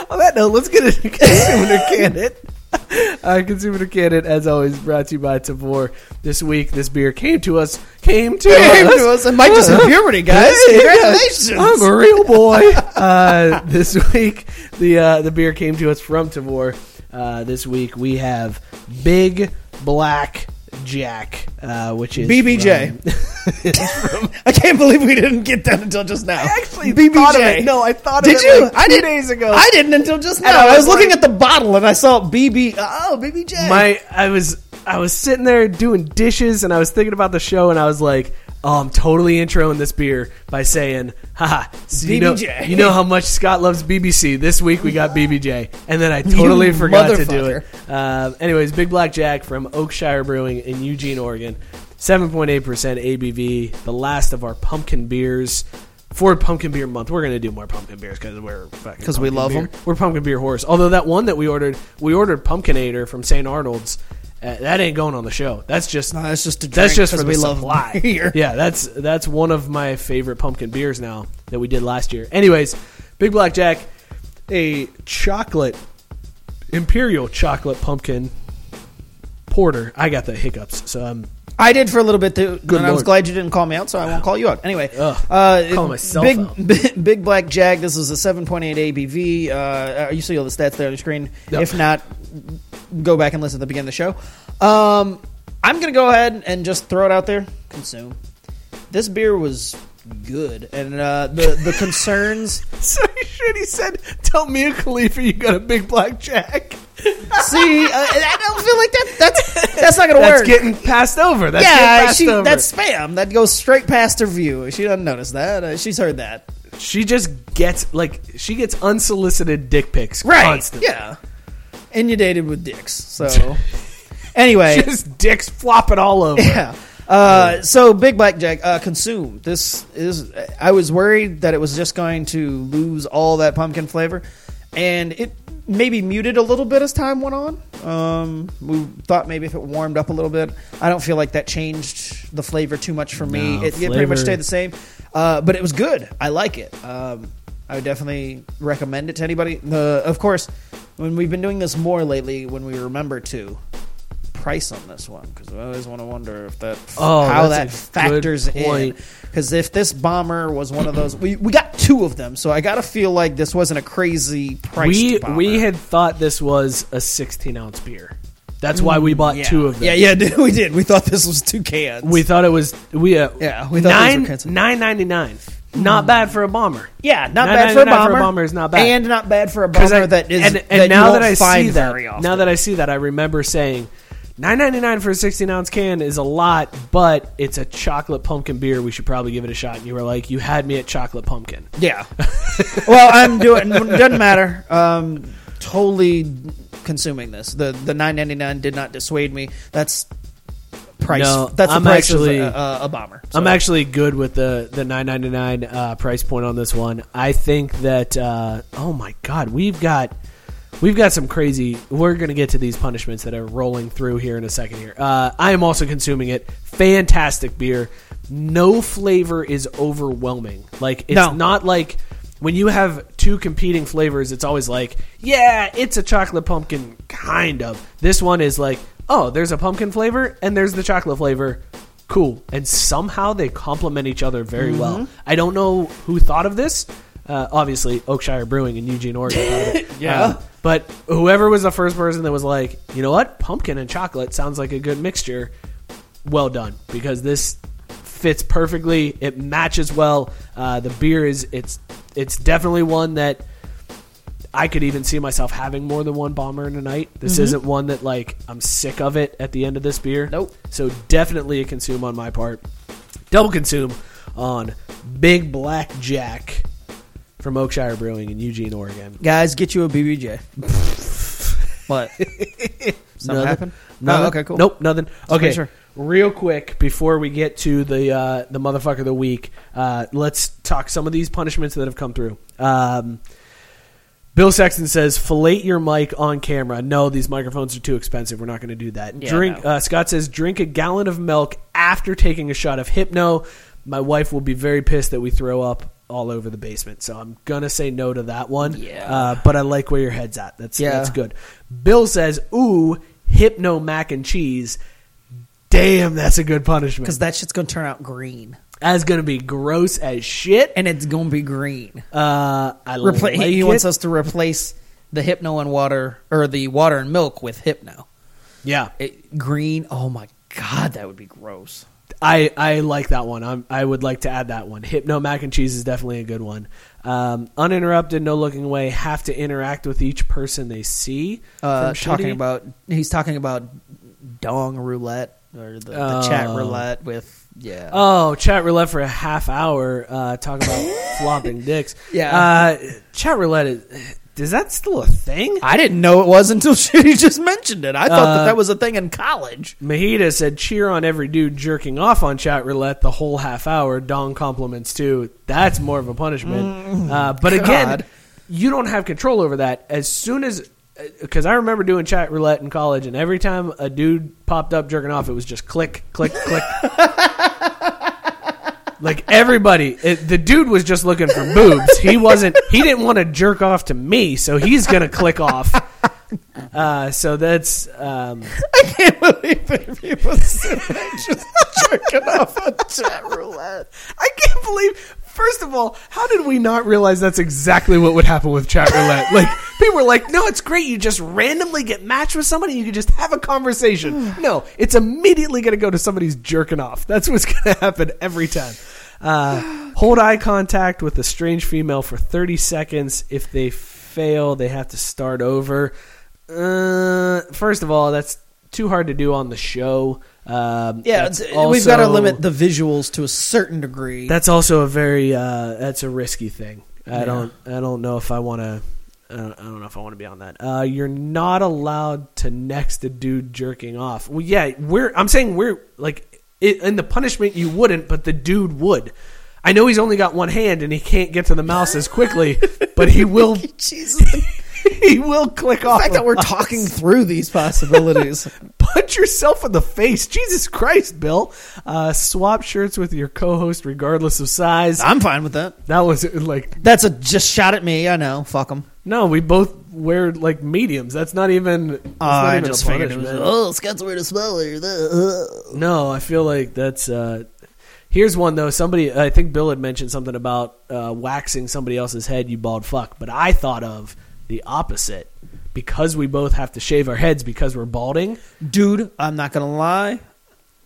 S5: On that note, let's get a consumer candidate. Uh, consumer candidate, as always, brought to you by Tavour. This week, this beer came to us. Came to
S7: Came
S5: us.
S7: to us. It might just hit puberty, guys.
S5: Hey,
S7: Congratulations.
S5: I'm a real boy. uh, this week, the uh, the beer came to us from Tavour. Uh, this week, we have Big Black Jack, uh, which is
S7: BBJ.
S5: from-
S7: I can't believe we didn't get that until just now. I
S5: actually thought of it. No, I thought of
S7: did
S5: it
S7: you?
S5: like
S7: I
S5: two
S7: did
S5: days ago.
S7: I didn't until just now.
S5: I
S7: I was,
S5: was
S7: looking at the bottle and I saw BB. Oh, BBJ.
S5: my I was I was sitting there doing dishes and I was thinking about the show and I was like, oh, I'm totally introing this beer by saying, haha, so you know,
S7: BBJ.
S5: you know how much Scott loves BBC. This week we got BBJ, and then I totally
S7: You
S5: forgot to do it. Um, anyways, Big Black Jack from Oakshire Brewing in Eugene, Oregon, seven point eight percent ABV. The last of our pumpkin beers. For Pumpkin Beer Month, we're gonna do more pumpkin beers because we're fucking
S7: 'Cause we
S5: pumpkin
S7: love
S5: beer.
S7: 'em.
S5: We're pumpkin beer horse. Although that one that we ordered, we ordered Pumpkinator from St. Arnold's. Uh, that ain't going on the show. That's just
S7: No, that's just
S5: that's just for
S7: we
S5: the
S7: love
S5: supply.
S7: beer.
S5: Yeah, that's that's one of my favorite pumpkin beers now that we did last year. Anyways, Big Black Jack, a chocolate imperial chocolate pumpkin porter. I got the hiccups, so I'm
S7: I did for a little bit too,
S5: Good
S7: and I was glad you didn't call me out, so I won't call you out. Anyway,
S5: Ugh,
S7: uh,
S5: calling myself
S7: big,
S5: out.
S7: big, big black jag. This is a seven point eight ABV. Uh, you see all the stats there on the screen.
S5: Yep.
S7: If not, go back and listen at the beginning of the show. Um, I'm gonna go ahead and just throw it out there. Consume. This beer was good, and uh, the the concerns.
S5: so shit. He said, "Tell me, a Khalifa, you got a Big Black Jack."
S7: See, uh, I don't feel like that. That's that's not gonna
S5: That's
S7: work.
S5: getting passed over. That's getting
S7: yeah,
S5: passed
S7: she,
S5: over.
S7: that's spam. That goes straight past her view. She doesn't notice that. Uh, she's heard that.
S5: she just gets like she gets unsolicited dick pics
S7: Right.
S5: constantly.
S7: Yeah. Inundated with dicks. So, anyway.
S5: just dicks flopping all over.
S7: yeah. Uh, so big blackjack uh, consume this is i was worried that it was just going to lose all that pumpkin flavor and it maybe muted a little bit as time went on um, we thought maybe if it warmed up a little bit i don't feel like that changed the flavor too much for me
S5: No,
S7: it, it pretty much stayed the same uh, but it was good i like it um, I would definitely recommend it to anybody. The of course, when we've been doing this more lately, when we remember to price on this one because I always want to wonder if that
S5: Oh,
S7: how that
S5: that's a good
S7: factors in. Because if this bomber was one of those, we, we got two of them, so I got to feel like this wasn't a crazy price.
S5: we
S7: bomber.
S5: we had thought this was a 16 ounce beer. That's why we bought
S7: yeah.
S5: two of them.
S7: Yeah, yeah, we did. We thought this was two cans.
S5: We thought it was we uh,
S7: Yeah, we thought
S5: nine
S7: cans.
S5: nine ninety nine. Not bad for a bomber.
S7: yeah, not bad for a
S5: $9.99
S7: bomber.
S5: bomber is not bad.
S7: and not bad for a bomber
S5: I-
S7: that is.
S5: and, and
S7: you
S5: now that I see that, now that I see that, I remember saying. Nine ninety nine for a sixteen ounce can is a lot, but it's a chocolate pumpkin beer. We should probably give it a shot. And you were like, you had me at chocolate pumpkin.
S7: Yeah. well, I'm doing. It doesn't matter. Um, totally consuming this. The the nine ninety nine did not dissuade me. That's price.
S5: No,
S7: that's the
S5: I'm
S7: price
S5: actually-
S7: of a, a, a bomber.
S5: I'm actually good with the the 9.99 uh, price point on this one. I think that uh, oh my god, we've got we've got some crazy. We're gonna get to these punishments that are rolling through here in a second. Here, uh, I am also consuming it. Fantastic beer. No flavor is overwhelming. Like it's
S7: No.
S5: not like. When you have two competing flavors, it's always like, yeah, it's a chocolate pumpkin, kind of. This one is like, oh, there's a pumpkin flavor and there's the chocolate flavor. Cool. And somehow they complement each other very well. I don't know who thought of this. Uh, obviously oakshire brewing in eugene oregon it.
S7: Yeah.
S5: But whoever was the first person that was like you know what? Pumpkin and chocolate sounds like a good mixture. Well done. Because this fits perfectly. It matches well. Uh, the beer is it's it's definitely one that I could even see myself having more than one bomber in a night. This isn't one that like I'm sick of it at the end of this beer.
S7: Nope.
S5: So definitely a consume on my part. Double consume on Big Black Jack from Oakshire Brewing in Eugene, Oregon.
S7: guys, get you a BBJ. what? Something
S5: Nothing.
S7: happened?
S5: Nothing.
S7: Oh, okay, cool.
S5: Nope, nothing. Okay,
S7: sure.
S5: real quick before we get to the uh, the motherfucker of the week, uh, let's talk some of these punishments that have come through. Um, Bill Sexton says, "Fillet your mic on camera." No, these microphones are too expensive. We're not going to do that.
S7: Yeah,
S5: drink.
S7: no.
S5: Uh, Scott says, "Drink a gallon of milk after taking a shot of Hypno." My wife will be very pissed that we throw up all over the basement, so I'm gonna say no to that one.
S7: Yeah.
S5: Uh, but I like where your head's at. That's
S7: Yeah.
S5: that's good. Bill says, "Ooh, Hypno mac and cheese." Damn, that's a good punishment.
S7: Because that shit's gonna turn out green,
S5: That's gonna be gross as shit.
S7: and it's gonna be green.
S5: Uh, I
S7: Repla-
S5: like
S7: he
S5: it.
S7: wants us to replace the hypno and water or the water and milk with hypno.
S5: Yeah,
S7: It, green. Oh my god, that would be gross.
S5: I, I like that one. I'm, I would like to add that one. Hypno mac and cheese is definitely a good one. Um, uninterrupted, no looking away. Have to interact with each person they see.
S7: Uh, talking about he's talking about dong roulette or the, the chat
S5: Oh.
S7: roulette with yeah.
S5: Oh, chat roulette for a half hour. Uh, talk about flopping dicks.
S7: Yeah.
S5: Uh, chat roulette is. Is that still a thing?
S7: I didn't know it was until she just mentioned it. I thought
S5: Uh,
S7: that that was a thing in college.
S5: Mahita said, cheer on every dude jerking off on chat roulette the whole half hour. Dong compliments too. That's more of a punishment. uh, but again, you don't have control over that. As soon as, because I remember doing chat roulette in college, and every time a dude popped up jerking off, it was just click, click, click. like everybody, it, the dude was just looking for boobs. He wasn't. He didn't want to jerk off to me, so he's gonna click off. Uh, so that's um,
S7: I can't believe that people sitting there just jerking off on chat roulette.
S5: I can't believe. First of all, how did we not realize that's exactly what would happen with chat roulette? Like people were like, "No, it's great. You just randomly get matched with somebody. You can just have a conversation." no, it's immediately going to go to somebody's jerking off. That's what's going to happen every time. Uh, hold eye contact with a strange female for thirty seconds. If they fail, they have to start over. Uh, first of all, that's too hard to do on the show. Um,
S7: Yeah, it's- we've got to limit the visuals to a certain degree.
S5: that's also a very uh, that's a risky thing. I don't I don't know if I want to. I don't, I don't know if I want to be on that. Uh, you're not allowed to next a dude jerking off. Well, yeah, we're. I'm saying we're like it, in the punishment you wouldn't, but the dude would. I know he's only got one hand and he can't get to the mouse as quickly, but he will.
S7: Jesus,
S5: he will click off.
S7: The fact that we're talking through these possibilities.
S5: Punch yourself in the face. Jesus Christ, Bill. Uh, swap shirts with your co-host regardless of size.
S7: I'm fine with that.
S5: That was like
S7: That's a just shot at me. I know. Fuck them.
S5: no, we both wear like mediums. That's not even. That's
S7: Oh,
S5: not
S7: I
S5: even a
S7: just figured it was.
S5: punishment.
S7: Oh, Scott's wearing a smaller. Uh.
S5: No, I feel like that's. Uh, here's one though. Somebody, I think Bill had mentioned something about uh, waxing somebody else's head. You bald fuck. But I thought of the opposite because we both have to shave our heads because we're balding.
S7: Dude, I'm not gonna lie.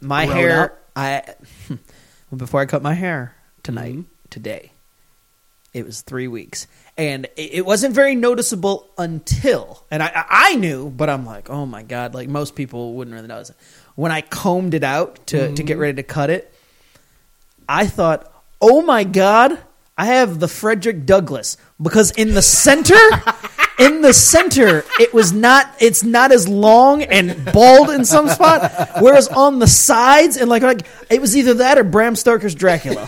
S7: My hair.
S5: up?
S7: I before I cut my hair tonight, mm-hmm. today, it was three weeks, and it, wasn't very noticeable until, and I, I knew, but I'm like, oh my god, like most people wouldn't really notice it. When I combed it out to to get mm-hmm. ready to cut it, I thought, oh my god, I have the Frederick Douglass because in the center, in the center, it was not. It's not as long and bald in some spot, whereas on the sides and like like it was either that or Bram Stoker's Dracula.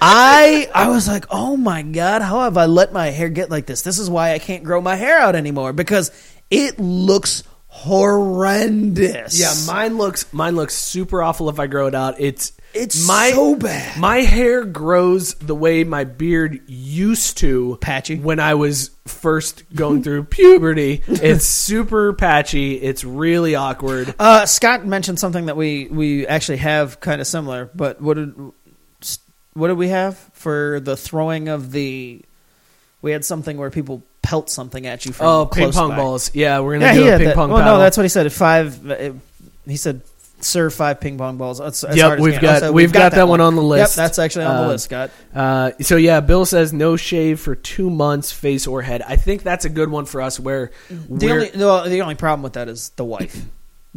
S7: I I was like, oh my god, how have I let my hair get like this? This is why I can't grow my hair out anymore because it looks horrendous.
S5: Yeah, mine looks mine looks super awful if I grow it out. It's
S7: It's
S5: my
S7: so bad.
S5: My hair grows the way my beard used to,
S7: Patchy.
S5: when I was first going through puberty. It's super patchy. It's really awkward.
S7: Uh, Scott mentioned something that we we actually have kind of similar, but what did what did we have for the throwing of the? We had something where people pelt something at you from
S5: Oh, ping pong
S7: by.
S5: balls. Yeah, we're gonna
S7: Yeah,
S5: do a ping
S7: that.
S5: pong
S7: Well,
S5: paddle.
S7: no, that's what he said. Five. uh, he said, "Serve five ping pong balls." That's, as
S5: Yep,
S7: hard as
S5: we've
S7: we
S5: got-.
S7: So
S5: we've got that one on the list.
S7: Yep, that's actually on the
S5: Uh,
S7: list, Scott.
S5: Uh, so yeah, Bill says no shave for two months, face or head. I think that's a good one for us. Where
S7: The only the only problem with that is the wife.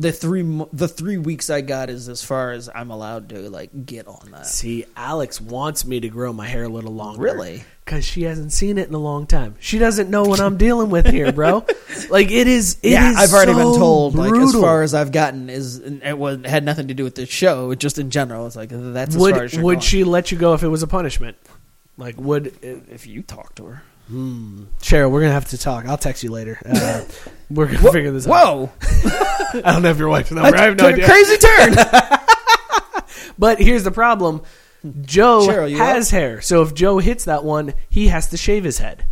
S7: The three the three weeks I got is as far as I'm allowed to like get on that.
S5: see, Alex wants me to grow my hair a little longer.
S7: Really?
S5: Because she hasn't seen it in a long time. She doesn't know what I'm dealing with here, bro. Like it is. It
S7: yeah,
S5: is
S7: I've already been
S5: so
S7: told. Like as far as I've gotten is it was had nothing to do with the show. Just in general, it's like that's as
S5: would
S7: far as you're
S5: would
S7: going.
S5: she let you go if it was a punishment? Like would
S7: if you talk to her?
S5: Cheryl? We're gonna have to talk. I'll text you later. Uh, we're gonna figure this out.
S7: Whoa,
S5: I don't know have your wife's number. I have no idea.
S7: crazy turn.
S5: But here's the problem: Joe
S7: Cheryl,
S5: has hair, so if Joe hits that one, he has to shave his head.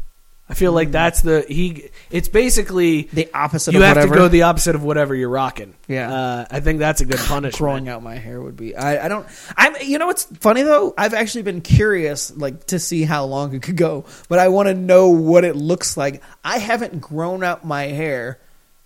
S5: I feel like that's the he. It's basically
S7: the opposite.
S5: you
S7: of
S5: have
S7: whatever.
S5: to go the opposite of whatever you're rocking.
S7: Yeah.
S5: uh, I think that's a good punishment.
S7: growing out my hair would be. I, I don't. I'm. You know what's funny though? I've actually been curious, like to see how long it could go, but I want to know what it looks like. I haven't grown out my hair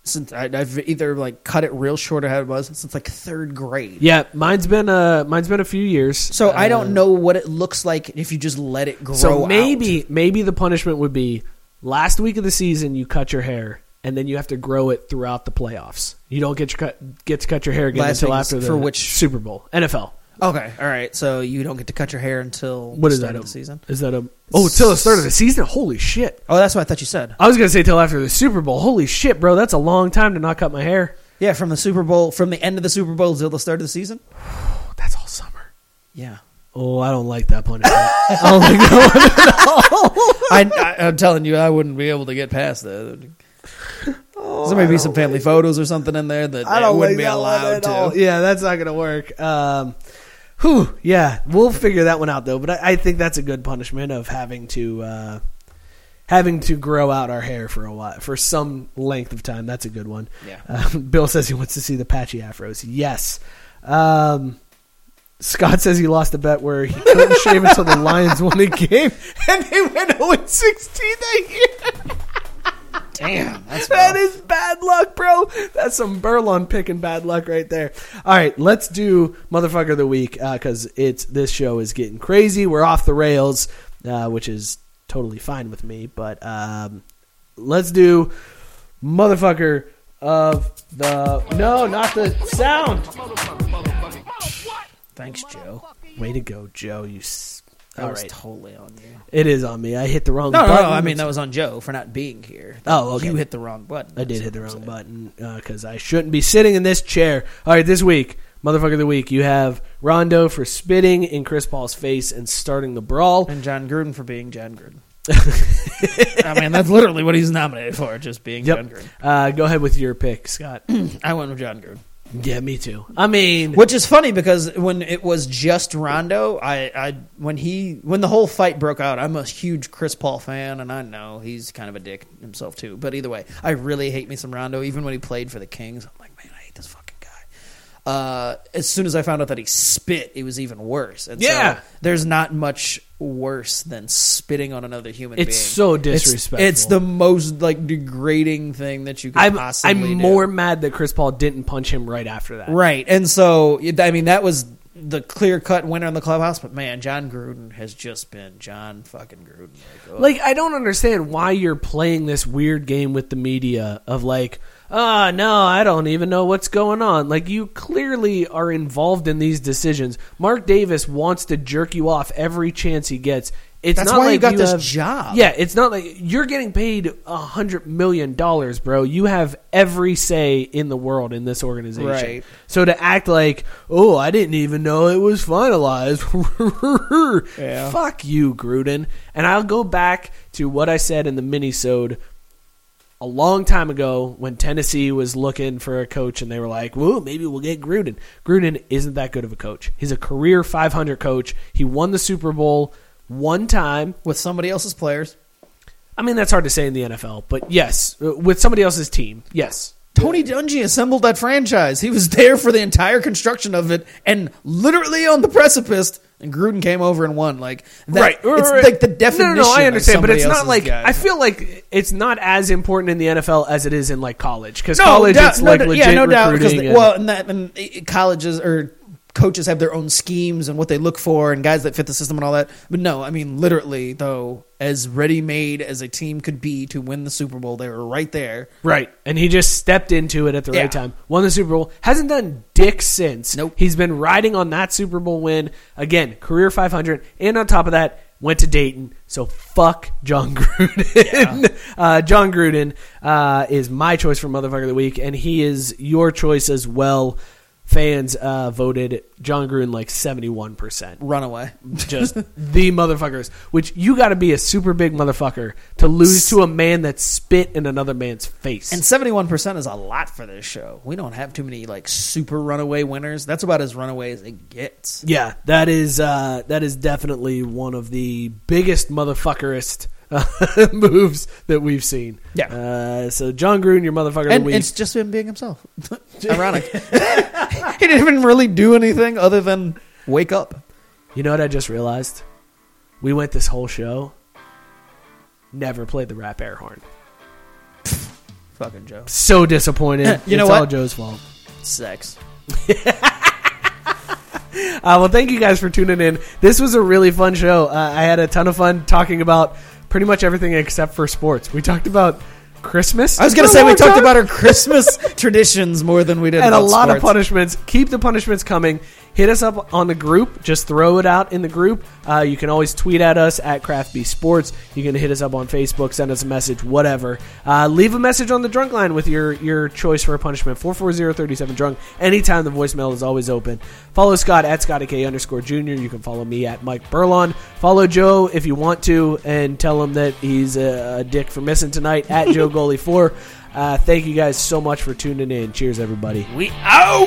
S7: since I, I've either like cut it real short or how it was since like third grade.
S5: Yeah, mine's been uh mine's been a few years.
S7: So I
S5: Uh,
S7: don't know what it looks like if you just let it grow.
S5: So
S7: out.
S5: maybe maybe the punishment would be last week of the season you cut your hair and then you have to grow it throughout the playoffs. You don't get cut, get to cut your hair again
S7: Last
S5: until after the
S7: for which-
S5: Super Bowl NFL.
S7: Okay, all right. So you don't get to cut your hair until
S5: What
S7: the
S5: is
S7: start
S5: that?
S7: of the season.
S5: Is that a oh till the start of the season? Holy shit!
S7: Oh, that's what I thought you said.
S5: I was gonna say till after the Super Bowl. Holy shit, bro! That's a long time to not cut my hair.
S7: Yeah, from the Super Bowl, from the end of the Super Bowl till the start of the season.
S5: That's all summer.
S7: Yeah.
S5: Oh, I don't like that punishment. I don't like that one at all.
S7: I, I, I'm telling you, I wouldn't be able to get past that. there may be some family photos or something in there that
S5: I don't
S7: wouldn't
S5: like
S7: be allowed to.
S5: all. Yeah, that's not gonna work. Um, whew, yeah, we'll figure that one out though. But I, I think that's a good punishment of having to uh, having to grow out our hair for a while for some length of time. That's a good one.
S7: Yeah.
S5: Uh, Bill says he wants to see the patchy afros. Yes. Um, Scott says he lost a bet where he couldn't shave until the Lions won the game, and they went 0 16 that year.
S7: Damn, that's
S5: That is bad luck, bro. That's some Burlon picking bad luck right there. All right, let's do motherfucker of the week because it's this show is getting crazy. We're off the rails, uh, which is totally fine with me. But um, let's do motherfucker of the no, not the sound.
S7: Thanks, Joe.
S5: Way to go, Joe. You. S-
S7: That
S5: All
S7: was
S5: right,
S7: totally on you.
S5: it is on me. I hit the wrong.
S7: No, no,
S5: button.
S7: no. I mean, that was on Joe for not being here.
S5: Oh, okay.
S7: You hit the wrong button.
S5: I did
S7: That's
S5: hit the
S7: what I'm
S5: wrong
S7: saying.
S5: button because I shouldn't be sitting in this chair. All right, this week, motherfucker of the week, you have Rondo for spitting in Chris Paul's face and starting the brawl.
S7: And Jon Gruden for being Jon Gruden. I mean, that's literally what he's nominated for, just being Jon
S5: Yep.
S7: Gruden.
S5: Uh, go ahead with your pick, Scott.
S7: I went with Jon Gruden.
S5: Yeah, me too. I mean,
S7: Which is funny because when it was just Rondo, I, I when he when the whole fight broke out, I'm a huge Chris Paul fan, and I know he's kind of a dick himself too. But either way, I really hate me some Rondo. Even when he played for the Kings, I'm like, man, I hate this fucking guy. Uh, as soon as I found out that he spit, it was even worse. And
S5: Yeah.
S7: so there's not much worse than spitting on another human
S5: It's
S7: being.
S5: so disrespectful.
S7: It's, the most like degrading thing that you could
S5: I'm
S7: possibly
S5: I'm
S7: do.
S5: more mad that Chris Paul didn't punch him right after that.
S7: Right. And so, I mean, that was the clear cut winner in the clubhouse. But man, Jon Gruden has just been Jon fucking Gruden. Like, ugh.
S5: Like I don't understand why you're playing this weird game with the media of like, ah, no, I don't even know what's going on. Like you clearly are involved in these decisions. Mark Davis wants to jerk you off every chance he gets. It's
S7: That's
S5: not
S7: why you
S5: like
S7: got this
S5: have-
S7: job.
S5: Yeah, it's not like you're getting paid a hundred million dollars, bro. You have every say in the world in this organization.
S7: Right.
S5: So to act like, oh, I didn't even know it was finalized.
S7: Yeah.
S5: Fuck you, Gruden. And I'll go back to what I said in the minisode a long time ago when Tennessee was looking for a coach and they were like, "Whoa, maybe we'll get Gruden." Gruden isn't that good of a coach. He's a career 500 coach. He won the Super Bowl one time.
S7: with somebody else's players.
S5: I mean, that's hard to say in the NFL, but yes, uh, with somebody else's team. Yes.
S7: Tony Dungy assembled that franchise. He was there for the entire construction of it, and literally on the precipice. And Gruden came over and won. Like that,
S5: right,
S7: It's
S5: right.
S7: like the definition.
S5: No, no, no I understand, but it's not like
S7: guy.
S5: I feel like it's not as important in the NFL as it is in like college because
S7: no,
S5: college it's
S7: no,
S5: like legit
S7: yeah, no doubt. Because
S5: and-
S7: well, and that and colleges or coaches have their own schemes and what they look for, and guys that fit the system and all that. But no, I mean literally though, as ready made as a team could be to win the Super Bowl, they were right there.
S5: Right. And he just stepped into it at the
S7: Yeah.
S5: right time. Won the Super Bowl. Hasn't done dick since.
S7: Nope.
S5: He's been riding on that Super Bowl win. Again, career 500. And on top of that, went to Dayton. So fuck Jon Gruden. uh, Jon Gruden uh, is my choice for Motherfucker of the Week. And he is your choice as well. Fans uh, voted Jon Gruden like 71%.
S7: Runaway.
S5: Just the motherfuckers. Which you got to be a super big motherfucker to lose to a man that spit in another man's face.
S7: And seventy one percent is a lot for this show. We don't have too many like super runaway winners. That's about as runaway as it gets.
S5: Yeah, that is uh, that is definitely one of the biggest motherfuckerist uh, moves that we've seen.
S7: Yeah.
S5: Uh, so Jon Gruden, your motherfucker of
S7: And
S5: the week.
S7: it's just him being himself. Ironic. he didn't even really do anything other than wake up.
S5: You know what I just realized? We went this whole show. Never played the rap air horn.
S7: Fucking Joe.
S5: So disappointed.
S7: You know
S5: it's all? Joe's fault.
S7: Sex.
S5: Uh, well, thank you guys for tuning in. This was a really fun show. Uh, I had a ton of fun talking about pretty much everything except for sports. We talked about Christmas.
S7: I was going to say we talked
S5: time.
S7: about our Christmas traditions more than we did
S5: and a lot of punishments. Keep the punishments coming. Hit us up on the group. Just throw it out in the group. Uh, you can always tweet at us at Craft B Sports. You can hit us up on Facebook, send us a message, whatever. Uh, leave a message on the drunk line with your, your choice for a punishment. 440-37 drunk. Anytime the voicemail is always open. Follow Scott at Scotty K underscore Junior. You can follow me at Mike Burlon. Follow Joe if you want to, and tell him that he's a, a dick for missing tonight at Joe Goalie Four. Uh, thank you guys so much for tuning in. Cheers, everybody.
S7: We out!